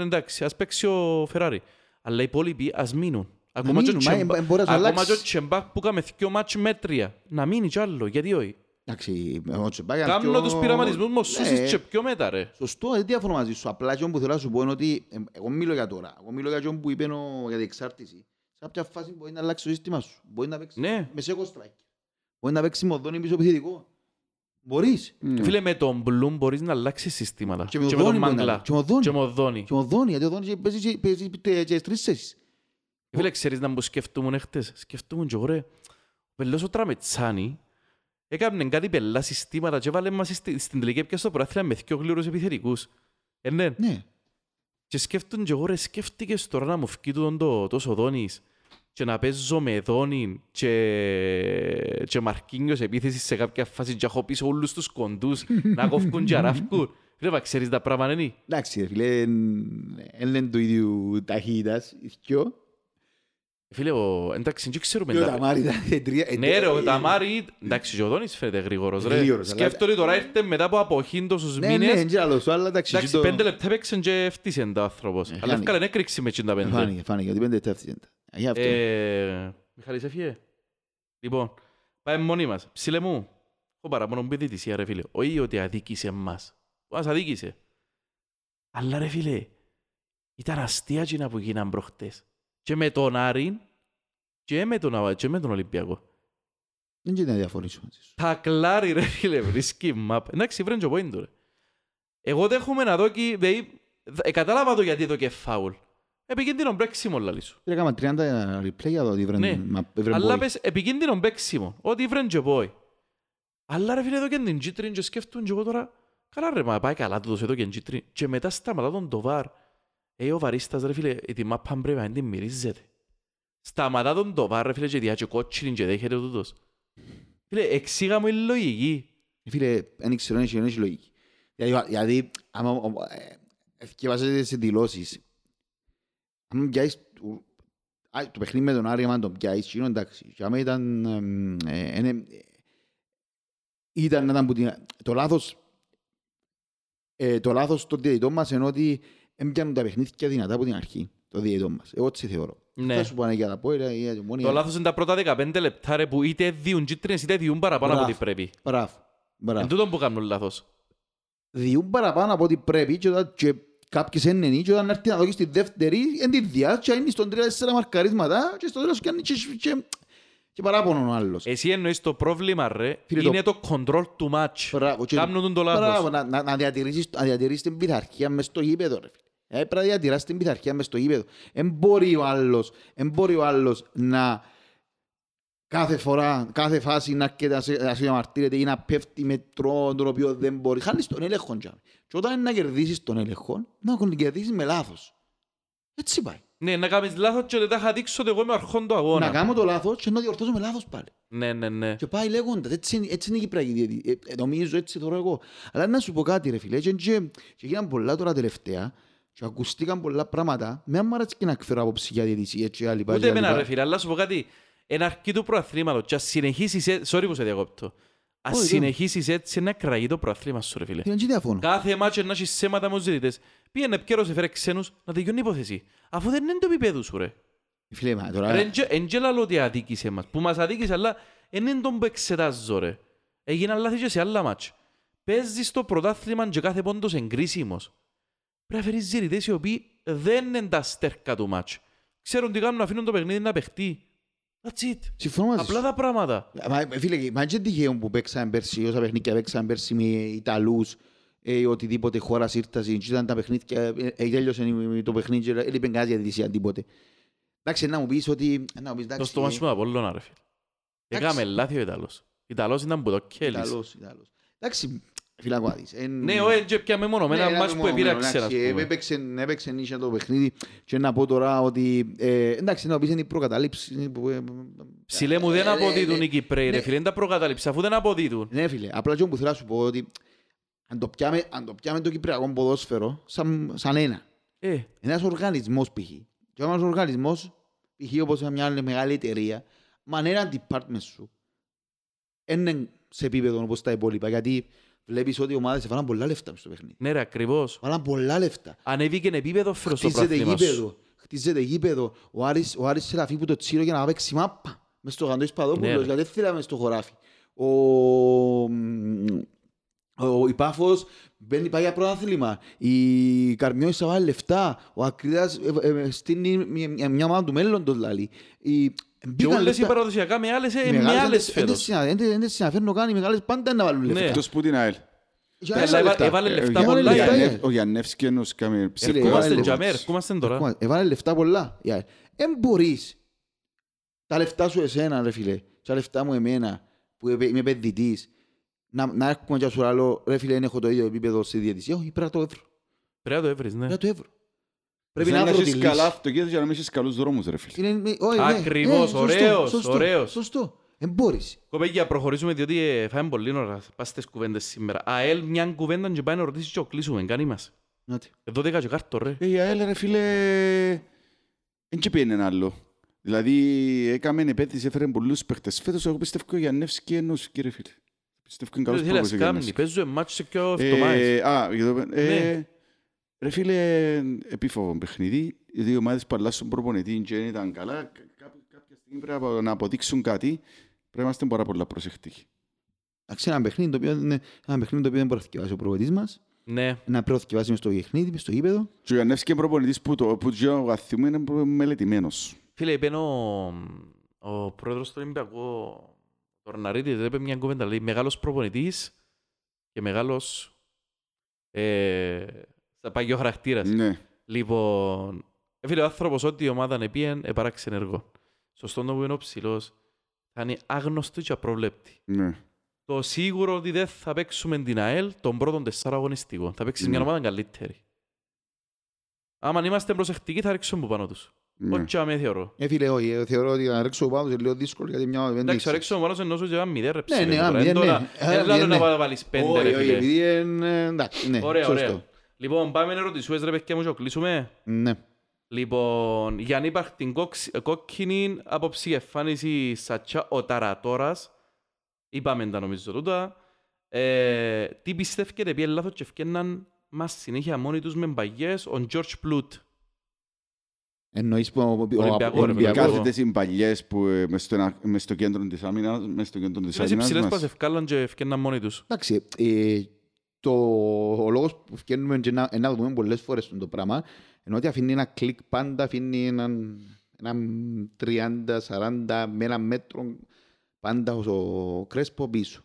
Εντάξει, ας παίξει ο Φεράρι. Αλλά οι υπόλοιποι ας μείνουν. Ακόμα και ο μείνουν, μα, Τσεμπα- ε, μπορεί να σου ακόμα και ο αλλάξει. Τσεμπάκ που κάμε δυο μάτς μέτρια. Να μείνει κι άλλο. Γιατί όχι. Εντάξει, ο Τσεμπάκια είναι Κάμνω πιο- τους πειραματισμούς μου σούσεις Ναι. και πιο μετά ρε. Σωστό, δεν διαφωνώ μαζί σου. Απλά και που θέλω να σου πω είναι ότι ε, εγώ μιλώ για τώρα. Εγώ μιλώ για αυτό που είπε ο- για την εξάρτηση. Σε κάποια φάση μπορεί να αλλάξει το σύστημα σου. Μπορεί να παίξει Ναι. μεσέκο striker. Μπορεί να παίξει μοδόνι πίσω επιθετικό. Μπορείς. Ναι. Φίλε, με τον Μπλουμ μπορείς να αλλάξεις συστήματα. Και με τον τον Δόνι μπορεί να Μάγκλα. αλλάξει. Και με τον Δόνι. Και με τον Δόνι. Και ο Δόνι, γιατί ο Δόνι παίζει και- παίζει τε- και τρεις θέσεις. Φίλε, ξέρεις να μου σκεφτούμουν εχθές; Σκεφτούμουν και εγώ ρε. Ο Πελός ο Τραμετσάνη έκαμε κάτι πελά συστήματα και βάλε μας στη- στην τελική έπια στο προάθλημα με δυο γλύρους επιθετικούς. Ε, ναι. Ναι. Και σκέφτον και εγώ ρε, σκέφτηκες τώρα να μου φκεί τούτον το τόσο Δόνης και να παίζω με Δόνιν και, και Μαρκίνιος επίθεσης σε κάποια φάση και έχω πίσω όλους τους κοντούς να κόφκουν και αράφκουν. Φίλε, μα ξέρεις τα πράγματα είναι. Εντάξει, ρε φίλε, δεν είναι του ίδιου ταχύτητας. οι δυο. Φίλε, ο- εντάξει, δεν ξέρουμε. Και ο τα- Ταμάρη ήταν τρία- ε, Ναι ρε, ο ε, Ταμάρη, εντάξει, και ο Δόνης φαίνεται γρήγορος ρε. Γρήγορος, αλλά- Σκέφτομαι τώρα ήρθε μετά από αποχή τόσους Ναι, ναι, μήνες. είναι άλλος σου, αλλά εντάξει. Εντάξει, και το- πέντε λεπτά έπαιξε και έφτιασε το άνθρωπος. Ε, Αλλά φάνηκε. έφκαλε έκρηξη με τα πέντε. Φάνηκε, φάνηκε, ότι πέντε λεπτά έφτιαξε. Ε, γι' αυτό. Ε, Μιχαλής έφυγε. Λοιπόν, πάμε μόνοι μας. Ψήλε μου, έχω παραπάνω πει διαιτησία ρε φίλε. Όχι ότι αδίκησε εμάς. Μας αδίκησε. Αλλά ρε φίλε, ήταν αστεία εκείνα που γίναν προχτές. Και με τον Άρην και με τον, Αβα- και με τον Ολυμπιακό. Δεν γίνεται να διαφωνήσω μαζί σου. Τα κλάρι ρε φίλε, βρίσκει μαπ. Εντάξει, βρέν και ο πόντου ρε. Εγώ δέχομαι να δω και... δηλαδή, ε, κατάλαβα το γιατί εδώ και φάουλ. Επικίνδυνο παίξιμο λαλί σου. Πήρε κάμα 30 replay για το ότι βρεν- Ναι. μα- βρεν Αλλά boy. πες επικίνδυνο παίξιμο. Ότι βρέν και πόη. Αλλά ρε φίλε εδώ και την G3 και σκέφτουν και εγώ τώρα. Καλά ρε, μα πάει καλά τούτος εδώ και την G3. Και μετά σταματά τον το βάρ. Ε, ο βαρίστας ρε φίλε, η μάπα πρέπει να την μυρίζεται. Σταματά τον το βάρ ρε φίλε και διάτσε κότσινη και δέχεται ο τούτος. Φίλε, εξήγα μου η λογική. Φίλε, δεν ξέρω, δεν έχει λογική. Δηλαδή, Δηλαδή, άμα ο- ε, ευκαιβάζετε σε δηλώσεις, άμα πιάσεις το- α, το παιχνίδι με τον Άρη, άμα τον πιάσεις, εκείνο εντάξει. Και άμα ήταν, εμ, ε, είναι- ε, ήταν να ήταν που την- το λάθος, ε, το λάθος των διαιτητών μας είναι ότι έμπιανουν τα παιχνίδια δυνατά από την αρχή, το διαιτητών μας. Εγώ έτσι θεωρώ. Ναι. Θα σου πω για τα πω, ή για τη μόνη. Το λάθος είναι τα πρώτα 15 λεπτά ρε που είτε διούν κίτρινες είτε διούν παραπάνω από Μπράβο. ό,τι πρέπει. Μπράβο. Μπράβο. Εν τούτον που κάνουν λάθος. διούν παραπάνω από ό,τι πρέπει και, όταν, και κάποιες είναι και όταν έρθει να δω στη δεύτερη εν τη διάρκεια είναι στον 3-4 μαρκαρίσματα και στο τέλος κάνει και, και, και παράπονο ο άλλος. Εσύ εννοείς το πρόβλημα ρε, Φίλε, το- είναι το control του match. Μπράβο, και- Κάνουν τον το λάθος. Μπράβο, να, να, να, διατηρήσεις, να διατηρήσεις την πειθαρχία μες στο γήπεδο ρε φίλε. Ε, πρέπει να διατηράς την πειθαρχία μες στο γήπεδο. Εν μπορεί ο άλλος, εν μπορεί ο άλλος να κάθε φορά, κάθε φάση να έρχεται να σε, να σε διαμαρτύρεται ή να πέφτει με τρόπο τον οποίο δεν μπορεί. Χάνεις τον έλεγχο. τζάμε. Και όταν είναι να κερδίσεις τον έλεγχο, να τον κερδίσεις με λάθος. Έτσι πάει. Ναι, να κάνεις λάθος και δεν τα είχα δείξω ότι εγώ είμαι αρχόν του αγώνα. Να κάνω το λάθος και να διορθώσω με λάθος πάλι. Ναι, ναι, ναι. Και πάει λέγοντας, έτσι, είναι- έτσι είναι η Κυπριακή διαιτή. Ε, ε, νομίζω έτσι τώρα εγώ. Αλλά να σου πω κάτι ρε φίλε, και, και, και γίναν πολλά τώρα τελευταία και ακουστήκαν πολλά πράγματα. Με άμα αρέσει και να εκφέρω άποψη για διαιτησία και άλλοι Ούτε εμένα ρε φίλε, αλλά σου πω κάτι. Εν αρχή του προαθλήματος και ας συνεχίσεις έτσι, sorry που σε διακόπτω. Ας Όχι, συνεχίσεις έτσι να κραγεί το προαθλήμα σου ρε φίλε. Είναι και διαφωνώ. Κάθε μάτσο να έχεις σέματα με τους ζητητές. Πήγαινε πκέρος έφερε ξένους να τελειώνει η υπόθεση. Αφού δεν είναι το επίπεδο σου ρε. Φίλε, μα τώρα... Ρε, εν και- εν και λαλώ ότι αδίκησε μας. Που μας αδίκησε, αλλά δεν είναι τον που εξετάζω, ρε. Έγιναν λάθη και σε άλλα μάτς. Παίζεις το πρωτάθλημα και κάθε πόντος εγκρίσιμος. Πρέπει να φέρεις ζηρητές οι οποίοι δεν είναι τα στέρκα του μάτς. Ξέρουν τι κάνουν, αφήνουν το παιχνίδι να παιχτεί. That's it. Συμφωνώ μαζί Απλά σου. τα πράγματα. Μα, φίλε, μα και τυχαίο που παίξαμε πέρσι, όσα παιχνίδια παίξαμε πέρσι με Ιταλούς, ε, οτιδήποτε χώρας ήρθασαν, και ήταν τα παιχνίδια, ε, ε, τέλειωσε το παιχνίδι και δεν είπε κανένας για διαιτησία τίποτε. Εντάξει, να μου πεις ότι... Να μου πεις, Το εντάξει, στο μάτς με τον Απόλλωνα, ρε φίλε. Έκαμε λάθη ο Ιταλός. Ο Ιταλός ήταν που το κέλης. Ιταλός, Ιταλός. Εντάξει, φίλε, ακούω να δεις. εν- Ναι, ο Έντζε πια μόνο με Ναι, ένα ένα μάτς που μεμονωμένο, επήραξε, ας εντάξει, πούμε. Έπαιξε, έπαιξε νύχια το παιχνίδι και να πω τώρα ότι... ε, εντάξει, να πεις είναι η προκατάληψη που... ε, Ψηλέ μου δεν ε, αποδίδουν ναι, οι Κυπρέοι, ρε ναι. φίλε. Είναι τα προκατάληψη, αφού δεν αποδίδουν. Ναι, φίλε, απλά και που θέλω να σου πω ότι αν το πιάμε, αν το, πιάμε το κυπριακό ποδόσφαιρο σαν, σαν ένα, Ε, ένας οργανισμός π.χ. Και ένας οργανισμός, π.χ. όπως μια άλλη μεγάλη εταιρεία, μα αν ένα department σου είναι σε επίπεδο όπως τα υπόλοιπα, γιατί βλέπεις ότι οι ομάδες έβαλαν πολλά λεφτά μες στο παιχνίδι. ναι ρε, ακριβώς. Βάλαν πολλά λεφτά. Ανέβηκε επίπεδο φέρος στο Χτίζεται πράθλημα σου. γήπεδο. Χτίζεται γήπεδο. Ο Άρης, ο Άρης Σεραφή που το τσίρο για να παίξει μάπα. Μες στο Γαντώης Ναι, Παδόπουλος, ρε. γιατί δεν θέλαμε μες στο χωράφι. Ο, ο, η Πάφος μπαίνει πάει για πρωτάθλημα. Η Καρμιώης θα βάλει λεφτά. Ο Ακρίδας ε, ε, στείνει μια, μια, μια ομάδα του μέλλοντος δηλαδή. Η, Και μπήκαν όλες οι λεφτά. παραδοσιακά με άλλες, ε, Οι με μεγάλες άλλες δεν- δεν φέτος. συνα- δεν- δεν- δεν συναφέρνω καν, οι μεγάλες πάντα να βάλουν Ναι. λεφτά. Εκτός που την ΑΕΛ. Και Αλλά άλλα έβα- λεφτά. έβαλε Ε, λεφτά ο πολλά. λεφτά, η ε. ΑΕΚ. Ο Γιαννεύσκη ενός κάμε Φίλε, ψευκό έβαλε Ερχόμαστε λεφτά. τζαμέ, ερχόμαστε τώρα. Ακόμα, Έβαλε λεφτά πολλά. Δεν μπορείς τα λεφτά σου εσένα, ρε φίλε, και τα λεφτά μου εμένα, που είμαι είμαι επενδυτής, να, να έρχομαι και σου λέω, ρε φίλε, δεν έχω το ίδιο επίπεδο στη διαιτησία. Όχι, πρέπει να το εύρω. Πρέπει να το έβρεις, ναι. Πρέπει να το εύρω. Πρέπει Πρέπει να βρω τη έχεις καλά λύση. αυτοκίνητος για να μην έχεις καλούς δρόμους ρε φίλε. Είναι- όχι, ναι, Ακριβώς, ναι, σωστό, ωραίος, σωστό, ωραίος. Σωστό. Δεν μπορείς. Κοπέγια, προχωρήσουμε διότι ε, φάμε πολύ ώρα. Πας στις κουβέντες σήμερα. ΑΕΛ μια κουβέντα και πάει να ρωτήσεις και ο κλείσουμε. Κάνει μας. Νάτε. Εδώ δέκα και κάρτο ρε. Ε, Η ΑΕΛ ρε φίλε, δεν και πήγαινε ένα άλλο. Δηλαδή έκαμε επέτηση, έφερε πολλούς παίχτες. Φέτος εγώ πιστεύω ο Γιαννεύσκη ενός κύριε φίλε. Πιστεύω είναι καλός Δεν θέλει να πρόπος ο σκάμνει. Γιαννεύσκη. Παίζουμε μάτσο σε πιο εβδομάδες. Ε, Α, για το- ε, Ναι. Ρε φίλε, επίφοβο παιχνίδι. Οι δύο ομάδες που αλλάσουν προπονητή και δεν ήταν καλά. Κα- κάπου- Κάποια στιγμή πρέπει να αποδείξουν κάτι. Πρέπει να είμαστε πάρα πολλά προσεκτικοί. Εντάξει, ένα παιχνίδι το οποίο, είναι- ένα παιχνίδι το οποίο δεν μπορεί να θυκευάσει ο προπονητής μας. Ναι. Να πρέπει να θυκευάσει μες στο παιχνίδι, μες στο γήπεδο. Και ο Γιαννεύσκη είναι προπονητής που το που το βαθιούμε είναι προ- μελετημένος. Φίλε, είπε ο, ο πρόεδρος του Ολυμπιακού, ο Ροναρίτης, είπε μια κουβέντα, λέει, μεγάλος προπονητής και μεγάλος ε, παγιό χαρακτήρας. Ναι. Λοιπόν, ε, φίλε, ο άνθρωπος ό,τι η ομάδα είναι πήγεν, επαράξει ενεργό. Σωστό το που είναι ο ψηλός, θα είναι άγνωστο και απροβλέπτη. Ναι. Το σίγουρο ότι δεν θα παίξουμε την ΑΕΛ των πρώτων τεσσάρων αγωνιστικών. Θα παίξει Ναι. μια ομάδα καλύτερη. Άμα είμαστε προσεκτικοί θα ρίξουμε από πάνω τους. Ναι. Όχι αμέ θεωρώ. Ε, φίλε, όχι, ε, θεωρώ ότι να ρίξω πάνω είναι λίγο δύσκολο γιατί μια... δεν Εντάξει, ξέρω. ρίξουμε πάνω σε εννοώ ότι έκαμε μηδέν ρε Ναι, ψηλέ ναι, τώρα. α, Εν μηδέν, τώρα- ναι. εν Α, λάλλον μηδέν, να ναι. βάλεις πέντε Όχι, ρε όχι, φίλε. επειδή είναι... Εντάξει, ναι, Ωραία, σωστό. ωραία. Λοιπόν, πάμε να ρωτησούες ρε παιδιά μου και κλείσουμε. Ναι. Λοιπόν, για να υπάρχει την κόξ- κόκκινη άποψη εμφάνιση Σατσά ο Ταρατόρας, είπαμε τα νομίζω τούτα, ε, τι πιστεύετε πει λάθος και ευκέναν μας συνέχεια μόνοι τους με μπαγιές, ο George Πλούτ; Εννοείς που ο- ο- ο Ολυμπιακό, ρε, Ολυμπιακός. Ολυμπιακό. Κάθετες οι παλιές που ε, μες στο, ένα- μες στο κέντρο της άμυνας, μες στο κέντρο της Είναι οι άμυνας ψηλές που μας. σε ευκάλαν και ευκέναν μόνοι τους. Εντάξει, ε, το, ο λόγος που φτιάχνουμε και να, να δούμε πολλές φορές το πράγμα είναι ότι αφήνει ένα κλικ πάντα, αφήνει έναν, έναν 30-40 με ένα μέτρο πάντα ο Κρέσπο πίσω.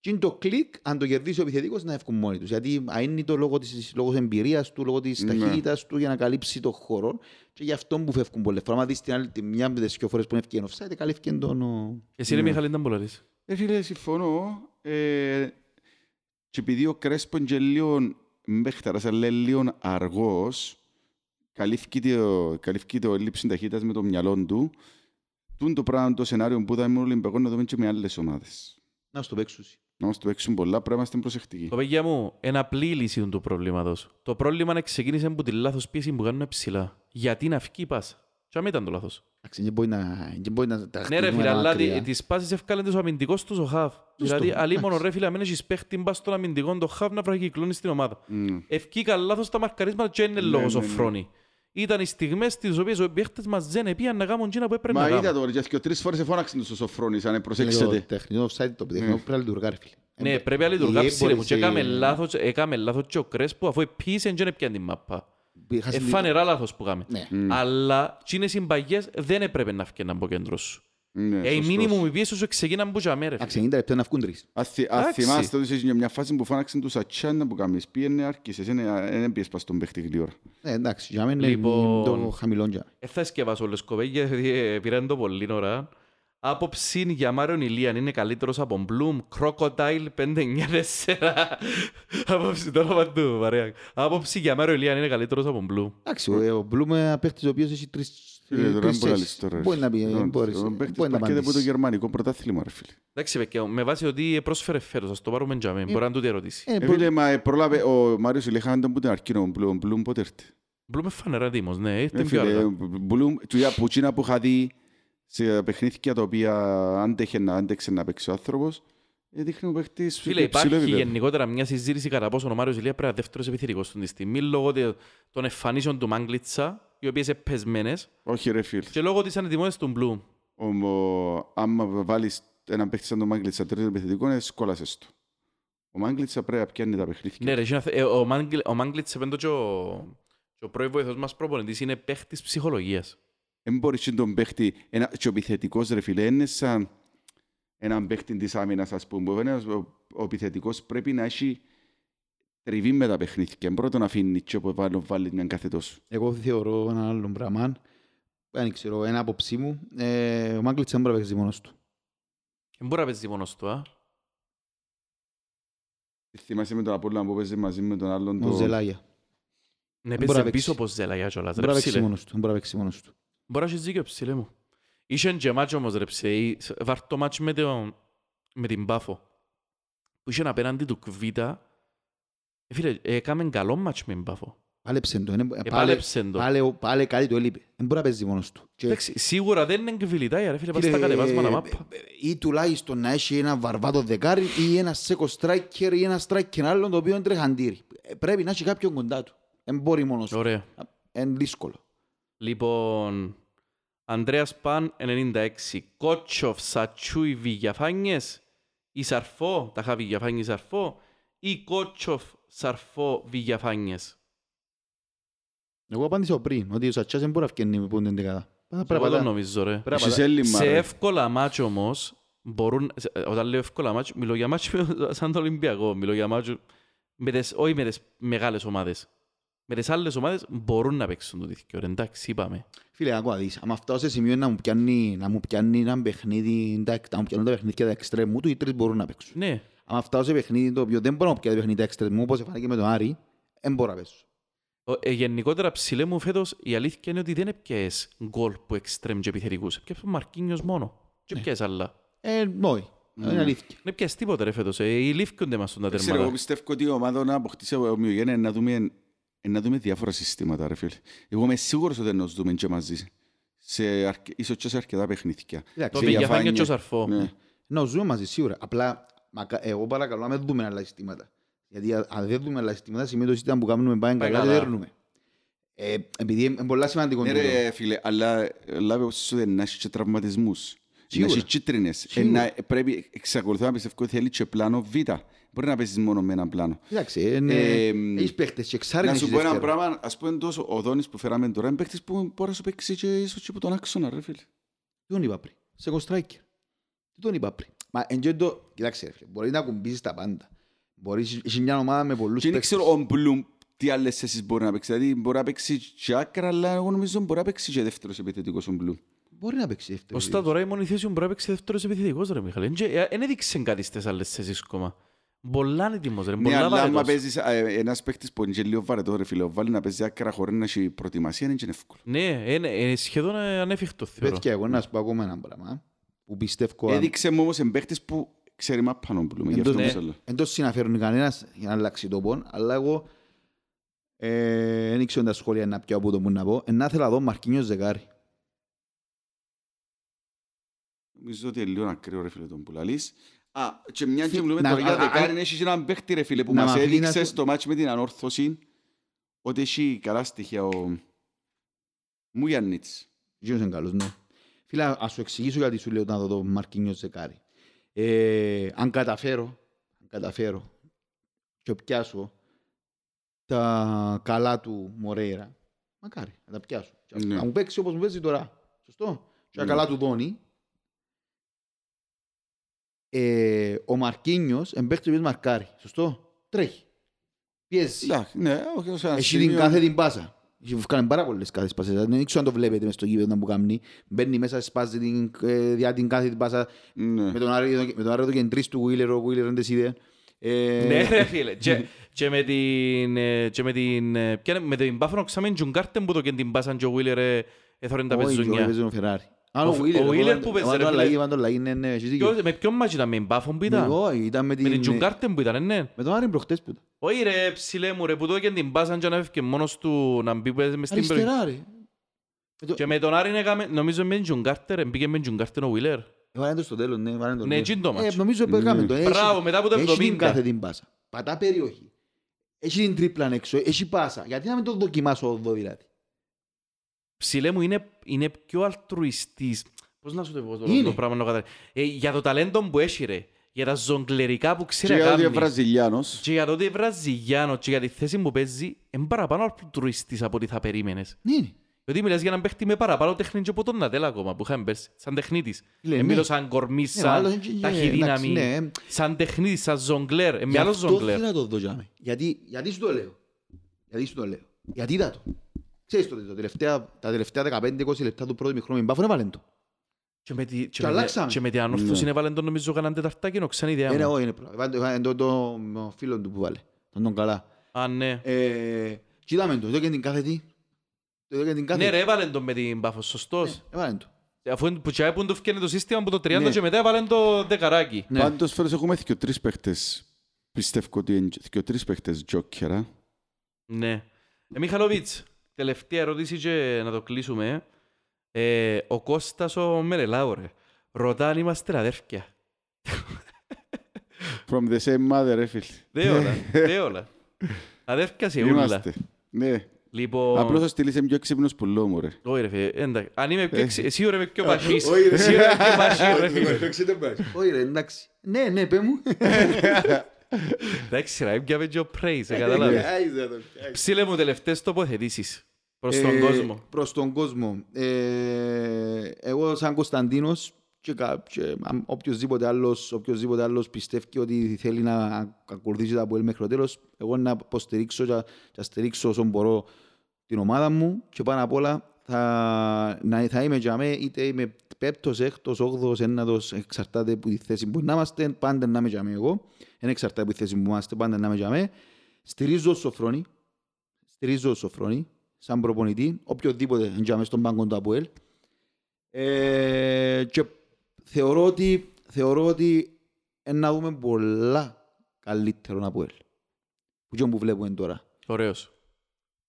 Και είναι το κλικ, αν το κερδίσει ο επιθετικός, να έφυγουν μόνοι τους. Γιατί αν είναι το λόγο της, λόγω της εμπειρίας του, λόγω της Ναι. ταχύτητας του για να καλύψει το χώρο. Και γι' αυτό που φεύγουν πολλές φορές. Αν δεις την άλλη, τη μια με τις δυο φορές που έφυγε offside, καλύφθηκε τον... ο- Εσύ ρε Μιχαλή ήταν πολλά ρίς. Ε, φίλε, συμφωνώ. Ε, και επειδή ο Κρέσπο είναι και λίγο μπέχταρας, αλλά είναι λίγο αργός, καλύφθηκε το, καλύφθηκε το έλλειψη ταχύτητας με το μυαλό του, τούν το πράγμα, το σενάριο που είδαμε με Ολυμπιακό να δούμε και με άλλες ομάδες. Να στο παίξουν. Να μας το παίξουν πολλά, πρέπει να είμαστε προσεκτικοί. Κοπέγια μου, ένα απλή η λύση του προβλήματος. Το πρόβλημα είναι ξεκίνησε από τη λάθος πίεση που κάνουν ψηλά. Γιατί να φύγει η πάσα. Και αμέ ήταν το λάθος. Εντάξει, δεν μπορεί να, δεν μπορεί να τα Ναι ρε χτυπούμε φίλε, αλλά μακριά. τη- τις πάσεις ευκάλεν τους ο αμυντικός τους ο Χαβ. Δηλαδή, αλλή μόνο ρε φίλε, αμέν έχεις παίχτη μπας στον αμυντικό το Χαβ να βραχυκλώνει στην ομάδα. Mm. Ευκήκα λάθος τα μαρκαρίσματα και είναι Ναι, λόγος ο ναι, ναι. Φρόνι. Ήταν οι στιγμές τις οποίες οι παίχτες μας δεν πήγαν να κάνουν εκείνα που έπρεπε να Μα είδα κάνουν. το, και τρεις φορές εφώναξαν τους ο Σοφρόνης, αν Είναι προσέξετε. Το τεχνικό offside το τεχνικό πρέπει να λειτουργά, ρε φίλε. Ναι, πρέπει να λειτουργά Ε, ψηλέ μου. Και μπορείς, έκαμε ε, λάθος, έκαμε λάθος και ο Κρέσπο αφού επίσης δεν έπιαν την μάπα. έχασε Ε, την- φανερά λάθος που κάμε. Ναι. Αλλά τσίνες οι μπαγιές δεν έπρεπε να φκέναν από κέντρος σου. Ναι, Ε, η σωστός. μήνυμου η πίεση σου ξεκίναν που τζαμέ ρε φίλε. Εντάξει, 90 λεπτά να βγουν τρεις. Αν θυ- αν Εντάξει. θυμάστε ότι είσαι μια φάση που φώναξαν τους ατσάνα που κάνεις, πήγαινε άρχισες, δεν πήγες πας στον παίχτη γλύωρα. Ε, εντάξει, για μένα Λοιπόν, είναι το χαμηλό για. Ε, θα σκευάσω όλες κοπέγια, γιατί ε, πήραν το πολύ ώρα. Άποψη για Μάριον Ηλίαν είναι καλύτερος από Μπλουμ, Crocodile 594. Άποψη το όνομα του, παρέα. Άποψη για Μάριον Ηλίαν είναι καλύτερος από Μπλουμ. Εντάξει, ο- ο Μπλουμ είναι ένα παίχτης ο οποίος έχει τρεις Ε, τώρα τρεις δεν μπορεί να θέσεις. λύσει τώρα. Μπορεί να πει, Λοιπόν, μπορείς- Ο παίχτης μπορεί να παρκέται από το απαντήσει. γερμανικό πρωτάθλημα, ρε φίλε. Εντάξει, παιδιά, με βάση ότι πρόσφερε φέτος, ας το πάρουμε τζαμέ, μπορεί να είναι τούτη ερώτηση. Ε, Ε, μπορεί- φίλε, μα ε, πρόλαβε, ο Μάριος Ηλίχαν ήταν που την αρκεί, ο Μπλουμ, ο Μπλουμ πότε έρθει; Μπλουμ είναι φανερά τίμος, ναι, ήρθε Ε, πιο φίλε, αργά. ο Μπλουμ, του για πουτσίνα που είχα δει σε παιχνίδια τα οποία άντεχε να άντεξε να παίξει ο άνθρωπος, ε, δείχνει ο παίχτης Φίλε, υψηλό υπάρχει επίπεδο. γενικότερα μια συζήτηση κατά πόσο ο Μάριος Ηλίας πρέπει να είναι δεύτερος επιθετικός στον τη στιγμή, λόγω τε- των εμφανίσεων του Μάγκλιτσα, οι οποίες είναι πεσμένες, Όχι ρε φίλε. και λόγω της ανετοιμότητας του Μπλουμ. Όμω, άμα βάλεις έναν παίχτη σαν τον Μάγκλητσα τρίτο επιθετικό, ε, σκόλασες το. Ο Μάγκλητσα πρέπει να πιάνει τα παιχνίδια. Ναι, ρε, εκείνα θε- ε, ο Μάγκλ- ο Μάγκλιτς επέντο και ο, και ο πρώην βοηθός μας προπονητής είναι παίχτης ψυχολογίας. Δεν μπορείς και τον παίχτη, ένα, και ο επιθετικός ρε φίλε, είναι σαν έναν παίχτη της άμυνας, ας πούμε. που ένας- Ο, ο επιθετικός πρέπει να έχει τριβή με τα παιχνίδια. Πρώτον αφήνει και όπου βάλει, βάλει μια κάθετο σου. Εγώ θεωρώ ένα άλλο πράγμα. Δεν ξέρω, ένα άποψή μου. Ε, ο Μάγκλητς δεν μπορεί να παίξει μόνος του. Δεν μπορεί να παίζει μόνος του, α. Θυμάσαι με τον Απόλλωνα που παίζει μαζί με τον άλλον. Ο Το... Ζελάγια. Ναι, μπορεί να παίζει παίξει. πίσω πως ζέλαγια κιόλας, Δεν ρε μπορεί να παίξει ψηλέ. μόνος του. Δεν μπορεί να παίξει μόνος του. Μπορεί να έχεις δίκιο ψηλέ μου. Είχε και μάτσο όμως ρε ψηλέ, βάρ' το μάτσο με, το, με την Πάφο. Που είχε απέναντι του Κβίτα. Ε, φίλε, έκαμε καλό μάτσο με την Πάφο. Πάλεψε το. είναι- Πάλε, Επάλεψεν το. πάλε, πάλε κάτι του έλειπε. Δεν μπορεί να παίζει μόνος του. Και- Εντάξει, σίγουρα δεν είναι κβιλιτάια ρε φίλε, πας στα Κύριε, κατεβάσματα ε, μάπα. ε, Ή τουλάχιστον να έχει ένα βαρβάτο δεκάρι ή ένα σέκο striker ή ένα striker άλλον το οποίο είναι τρεχαντήρι. Ε, Πρέπει να έχει κάποιον κοντά του. Δεν μπορεί μόνος του. Ωραία. Είναι δύσκολο. Λοιπόν, Ανδρέας Παν 96, Κότσοφ, Σατσούι, Βηγιαφάνιες, ή Σαρφό, τα είχα Βηγιαφάνιες Σαρφό, ή Κότσοφ, Σαρφό, Βηγιαφάνιες. Εγώ απάντησα πριν ότι ο Σατσάς δεν μπορεί να φκένει με πούντεν δεκάδα. Πρέπει Εγώ να το πατά- νομίζω ρε. πρέπει να Έχεις πατά- έλλειμμα, Σε ρε. εύκολα μάτσο όμως, μπορούν, σε- ε, όταν λέω εύκολα μάτσο, μιλώ για μάτσο σαν το Ολυμπιακό, μιλώ για μάτσο, με τις, όχι με τις μεγάλες ομάδες. Με τις άλλες ομάδες μπορούν να παίξουν το τέτοιο, ρε, εντάξει, είπαμε. Φίλε, άκουα δεις. Αν φτάω σε σημείο να μου πιάνει, να μου πιάνει ένα παιχνίδι, εντάξει, να μου πιάνουν τα παιχνίδια τα εξτρέμου του, οι τρεις μπορούν να παίξουν. Ναι, Αν φτάω σε παιχνίδι το οποίο δεν μπορώ να πιάνει παιχνίδι τα εξτρέμου, όπως έφανε και με τον Άρη, δεν μπορώ να παίξω. Ο- ε, γενικότερα ψηλέ μου φέτος η αλήθεια είναι ότι δεν έπιες γκολ που εξτρέμ και επιθετικούς. Έπιες τον Μαρκίνιος μόνο. Και έπιες άλλα. Ε, όχι. Είναι αλήθεια. Δεν έπιες τίποτα ρε φέτος. Ε, οι λήφκονται μας στον τα Ξέρω, εγώ τερμάτα. πιστεύω ότι η ομάδα να αποκτήσει ομοιογένεια είναι να δούμε, είναι να δούμε διάφορα συστήματα, ρε φίλε. Εγώ είμαι σίγουρος ότι να τους δούμε και μαζί. Σε αρκε... Ίσως και σε αρκετά παιχνίδια. Το Εντάξει, Βηγιαφάνιο και ο Σαρφό. Ναι. Να ζούμε μαζί σίγουρα. Απλά μακα- εγώ παρακαλώ να μην δούμε άλλα συστήματα. Γιατί α- αν δεν δούμε άλλα συστήματα σημαίνει ότι το σύστημα που κάνουμε πάει Πάει καλά και καλά. δεν δέρνουμε. Ε, επειδή είναι πολλά σημαντικό. Ναι τούτο. ρε φίλε, αλλά λάβε όπως σου δεν να έχεις και τραυματισμούς. Να Σίγουρα. έχεις κίτρινες. Ε, Σίγουρα. να- Πρέπει, εξακολουθώ να πιστεύω ότι θέλει και πλάνο Β. Μπορεί να παίζεις μόνο με ένα πλάνο. Εντάξει, είναι... Ε, έχεις παίχτες και εξάρι Να να σου έχεις πω ένα δεύτερο. πράγμα, ας πούμε τόσο ο Δόνης που φέραμε τώρα, είναι παίκτης που μπορεί να σου παίξει και ίσως και από τον άξονα ρε φίλε. Τι τον είπα πριν; Σε κοστράικερ. Τι τον είπα πριν; Μα εν και το... Κοιτάξτε ρε φίλε, μπορεί να κουμπίσεις τα πάντα. Μπορεί, έχει μια ομάδα με πολλούς Και δεν παίκτες. ξέρω ο Μπλουμ τι άλλες θέσεις μπορεί να παίξει. Δηλαδή μπορεί να παίξει και άκρα, αλλά εγώ νομίζω μπορεί να παίξει και δεύτερος επιθετικός ο Μπλουμ. Μπορεί να παίξει δεύτερος. Ωστά τώρα η μόνη θέση που μπορεί να παίξει δεύτερος επιθετικός ρε Μιχαλή. Δεν έδειξε κάτι στις άλλες θέσεις ακόμα. Πολλά είναι έτοιμος ρε. Ναι, Πολλά αλλά άμα βαρετός. παίζεις ε, ένας παίκτης που είναι και λίγο βαρετός ρε φίλε, ο βάλει να παίζει άκρα χωρίς να έχει προετοιμασία, είναι και εύκολο. Ναι, είναι είναι σχεδόν ε, ανέφικτο θεωρώ. Παιδιά, εγώ να σου πω ακόμα ένα πράγμα. Που πιστεύω... Έδειξε μου όμως παίκτης που ξέρει μα πάνω Μπλουμ. Γι' αυτό Εντός- μου σε λέω. Εν το συναφέρουν κανένας για να αλλάξει το πόν, αλλά εγώ ε, δεν ξέρω τα σχόλια να πιω από το που να πω. Ε, να θέλω να δω Μαρκίνιος Ζεκάρη. Νομίζω ότι είναι λίγο ακραίο ρε φίλε τον που λαλείς. Α, και μια και μιλούμε Να- τώρα για α- α- δεκάρι, έχει και έναν παίχτη ρε φίλε που να μας μ' αφήνει έδειξε να- στο μάτς με την ανόρθωση ότι έχει καλά στοιχεία ο Μουγιαννίτς. Γίνος είναι καλός, ναι. Φίλε, ας σου εξηγήσω γιατί σου λέω να δω το Μαρκίνιος Ζεκάρη. Ε, αν καταφέρω, αν καταφέρω και πιάσω τα καλά του Μορέιρα, μακάρι, να τα πιάσω. Και Ναι. Να μου παίξει όπως μου παίζει τώρα. Σωστό. Και τα Ναι. καλά του Δόνη. Ε, ο Μαρκίνιος εμπαίχτης ο μαρκάρει. Σωστό. Τρέχει. Πιέζει. Εντάξει, ναι, όχι ως ένα Έχει την σημείο- κάθε την πάσα. Έχει κάνει πάρα πολλές κάθε πάσες. Δεν ξέρω αν το βλέπετε μες στο γήπεδο να που κάνει. Μπαίνει μέσα, σπάζει την, ε, διά την κάθε την πάσα. Ναι. Με τον Άρη, με τον Άρη το κεντρής του Wheeler, ο Wheeler δεν τις είδε. Ε, Ναι ρε φίλε. Και- Και με την... ε, Και με την... ε, ποια είναι- Με την Πάφωνο ξάμε Τζουγκάρτεν που το και την πάσαν και ο Βίλερ ε, έθωρεν τα όχι, όχι, πεζουνιά. παίζει ο Φεράρι. Α, Ο- ο Wheeler, ο Wheeler έβαλε- που παίζει, έβαλε ρε το φίλε. αλλαγή, έβαλε το αλλαγή, ναι, ναι, έχεις δίκιο. Ποιος- Με ποιον μάτσι ήταν, με την Πάφον που ήταν; Όχι, ήταν με Με την την... Τζουγκάρτεν που ήταν, ε, ναι. Με τον Άρη προχτές που ήταν. Όχι ρε ψηλέ μου ρε που το και την πάσαν και να έφυγε μόνος του να μπει μες στην περιοχή. Αριστερά, ρε. Με το- Και με τον Άρη έκαμε, νομίζω με την Τζουγκάρτερ, μπήκε με την Τζουγκάρτερ ο Βίλερ. Έβαλε το στο τέλος, ναι, έβαλε το, Ναι, εκείνο το Ε, μάτσο. Νομίζω που έκαμε το. Έχει- Μπράβο, μετά από το Έχει την 70. κάθε την πάσα. Πατά περιοχή. Έχει την τρίπλα έξω, έχει πάσα. Γιατί να μην το δοκιμάσω εδώ δηλαδή; Ψηλέ μου είναι, είναι πιο αλτρουιστής. Πώς να σου το πω τώρα Είναι. το πράγμα να καταλάβει. Ε, για το ταλέντο που έχει ρε. Για τα ζογκλερικά που Και ξέρει να ότι είναι κάνει. Βραζιλιάνος. Και για το ότι είναι Βραζιλιάνος και για τη θέση που παίζει, είναι παραπάνω αλτρουιστής από ό,τι θα περίμενες. Ναι, ναι. Γιατί μιλάς για έναν παίχτη με παραπάνω τέχνη και από τον Νατέλα ακόμα που είχαμε πέρσι, σαν τεχνίτης. Λέει, Ε, ναι. μιλώ σαν κορμής, Ναι, άλλος σαν είναι και- ταχυδύναμη, εντάξει, ναι. σαν τεχνίτης, σαν ζογκλέρ. Ε, Γι' με άλλο αυτό ζογκλέρ. θέλω να το δω για μέ. Γιατί, γιατί σου το λέω. Γιατί σου το λέω. Γιατί είδα το. Ξέρεις το, το τελευταία, τα τελευταία 15-20 λεπτά του πρώτου μηχρόνου με μπάφο έβαλε το. Και με, τη, και, Και με, τη- αλλάξαμε. και με την ανόρθωση έβαλε τον νομίζω κανέναν τεταρτάκι, ξένη ιδέα Είναι μου. εγώ, είναι πράγμα. Έβαλε το- έβαλε το, το, το φίλο του που βάλε. Τον τον καλά. Α, ναι. Ε, κοίταμε το, εδώ και την κάθε τι. Το εδώ και την κάθε Ναι τι. ρε, έβαλε τον με την Πάφος, σωστός. Έβαλε το. Αφού είναι- που τσάι που του φτιάχνει το σύστημα από το 30 Ναι. και μετά έβαλε το δεκαράκι. Ναι. Πάντως φέρος έχουμε και τρεις παίχτες. Πιστεύω ότι είναι και τρεις παίχτες τζόκερα. Ναι. Ε, Μιχαλοβίτς, τελευταία ερώτηση και να το κλείσουμε. Ε, ο Κώστας ο Μερελάου, ρε. Ρωτά αν είμαστε αδέρφια. From the same mother, ρε φίλε. Δε όλα, δε όλα. Αδέρφια σε ούλα. Είμαστε. Ναι. Λοιπόν... Απλώς θα στείλεις πιο ξύπνος πουλό μου, ρε. Όχι ρε φίλε, εντάξει. Αν είμαι Ε. πιο ξύ... Εσύ ρε είμαι πιο παχύς. Όχι, ρε. Εσύ ρε είμαι πιο παχύς ρε φίλε. Όχι ρε, εντάξει. Ναι, ναι, πέ μου. Εντάξει ρε, έπιαμε και ο praise, ε, κατάλαβες. Ψήλε μου τελευταίες τοποθετήσεις προς τον Ε, κόσμο. Προς τον κόσμο. Ε, εγώ σαν Κωνσταντίνος και, κα- και αν οποιοςδήποτε άλλος, οποιοςδήποτε άλλος πιστεύει ότι θέλει να ακολουθήσει τα Αποέλ μέχρι το τέλος, εγώ να υποστηρίξω και και να στηρίξω όσο μπορώ την ομάδα μου και πάνω απ' όλα θα, να, θα είμαι για μέ, είτε είμαι πέπτος, έκτος, όγδος, ένατος, εξαρτάται από τη θέση που να είμαστε, πάντα να είμαι για μέ εγώ. Δεν εξαρτάται από τη θέση που είμαστε, πάντα να είμαι για μέ. Στηρίζω Σοφρόνη, Στηρίζω Σοφρόνη, σαν προπονητή, οποιοδήποτε εντιαμε στον πάγκο του ΑΠΟΕΛ. Ε, και θεωρώ ότι, θεωρώ ότι να δούμε πολλά καλύτερον ΑΠΟΕΛ. Που και που βλέπουμε τώρα. Ωραίος.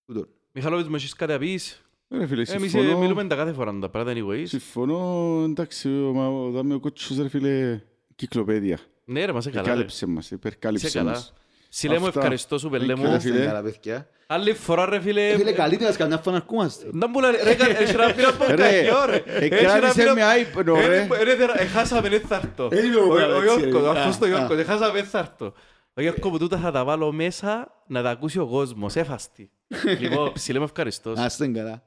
Τούτο. Μιχαλόβιτς, μου έχεις κάτι να πεις; Ρε φίλε, Εμείς ε, συμφωνώ. μιλούμε τα κάθε φορά τα πράγματα anyways. Συμφωνώ, εντάξει, ο, μα- ο Δάμιο Κότσος, ρε φίλε, κυκλοπαίδεια. Ναι ρε, μας είναι καλά. ρε. Εκάλυψε μας, Είσαι υπερκάλυψε καλά. μας. Σιλέ μου Αυτά. ευχαριστώ σου πελέ Thank you, μου. ρε Είμαστε φίλε. καλά, παιδιά. Άλλη φορά ρε φίλε. Ε, Φίλε, καλύτερα καμιά φορά να αρκούμαστε. Να μου λέει, ρε, κα- έχει να πει να πω Ρε, κακιό, ρε. Έχει να εκράτησε πει να- με άϊπνο, Ε, ρε. ρε, ρε, Εχάσαμε, δεν θα έρθω. Ε, είναι ο Ο- Ο Αλέξη, Γιώργος, ρε. αφού στο Α, Γιώργος, α. εχάσαμε, δεν θα έρθω. Ο Γιώργος που τούτα θα τα βάλω μέσα να τα ακούσει ο κόσμος, έφαστη. Λοιπόν, ψηλέ μου ευχαριστώ. Να είστε καλά.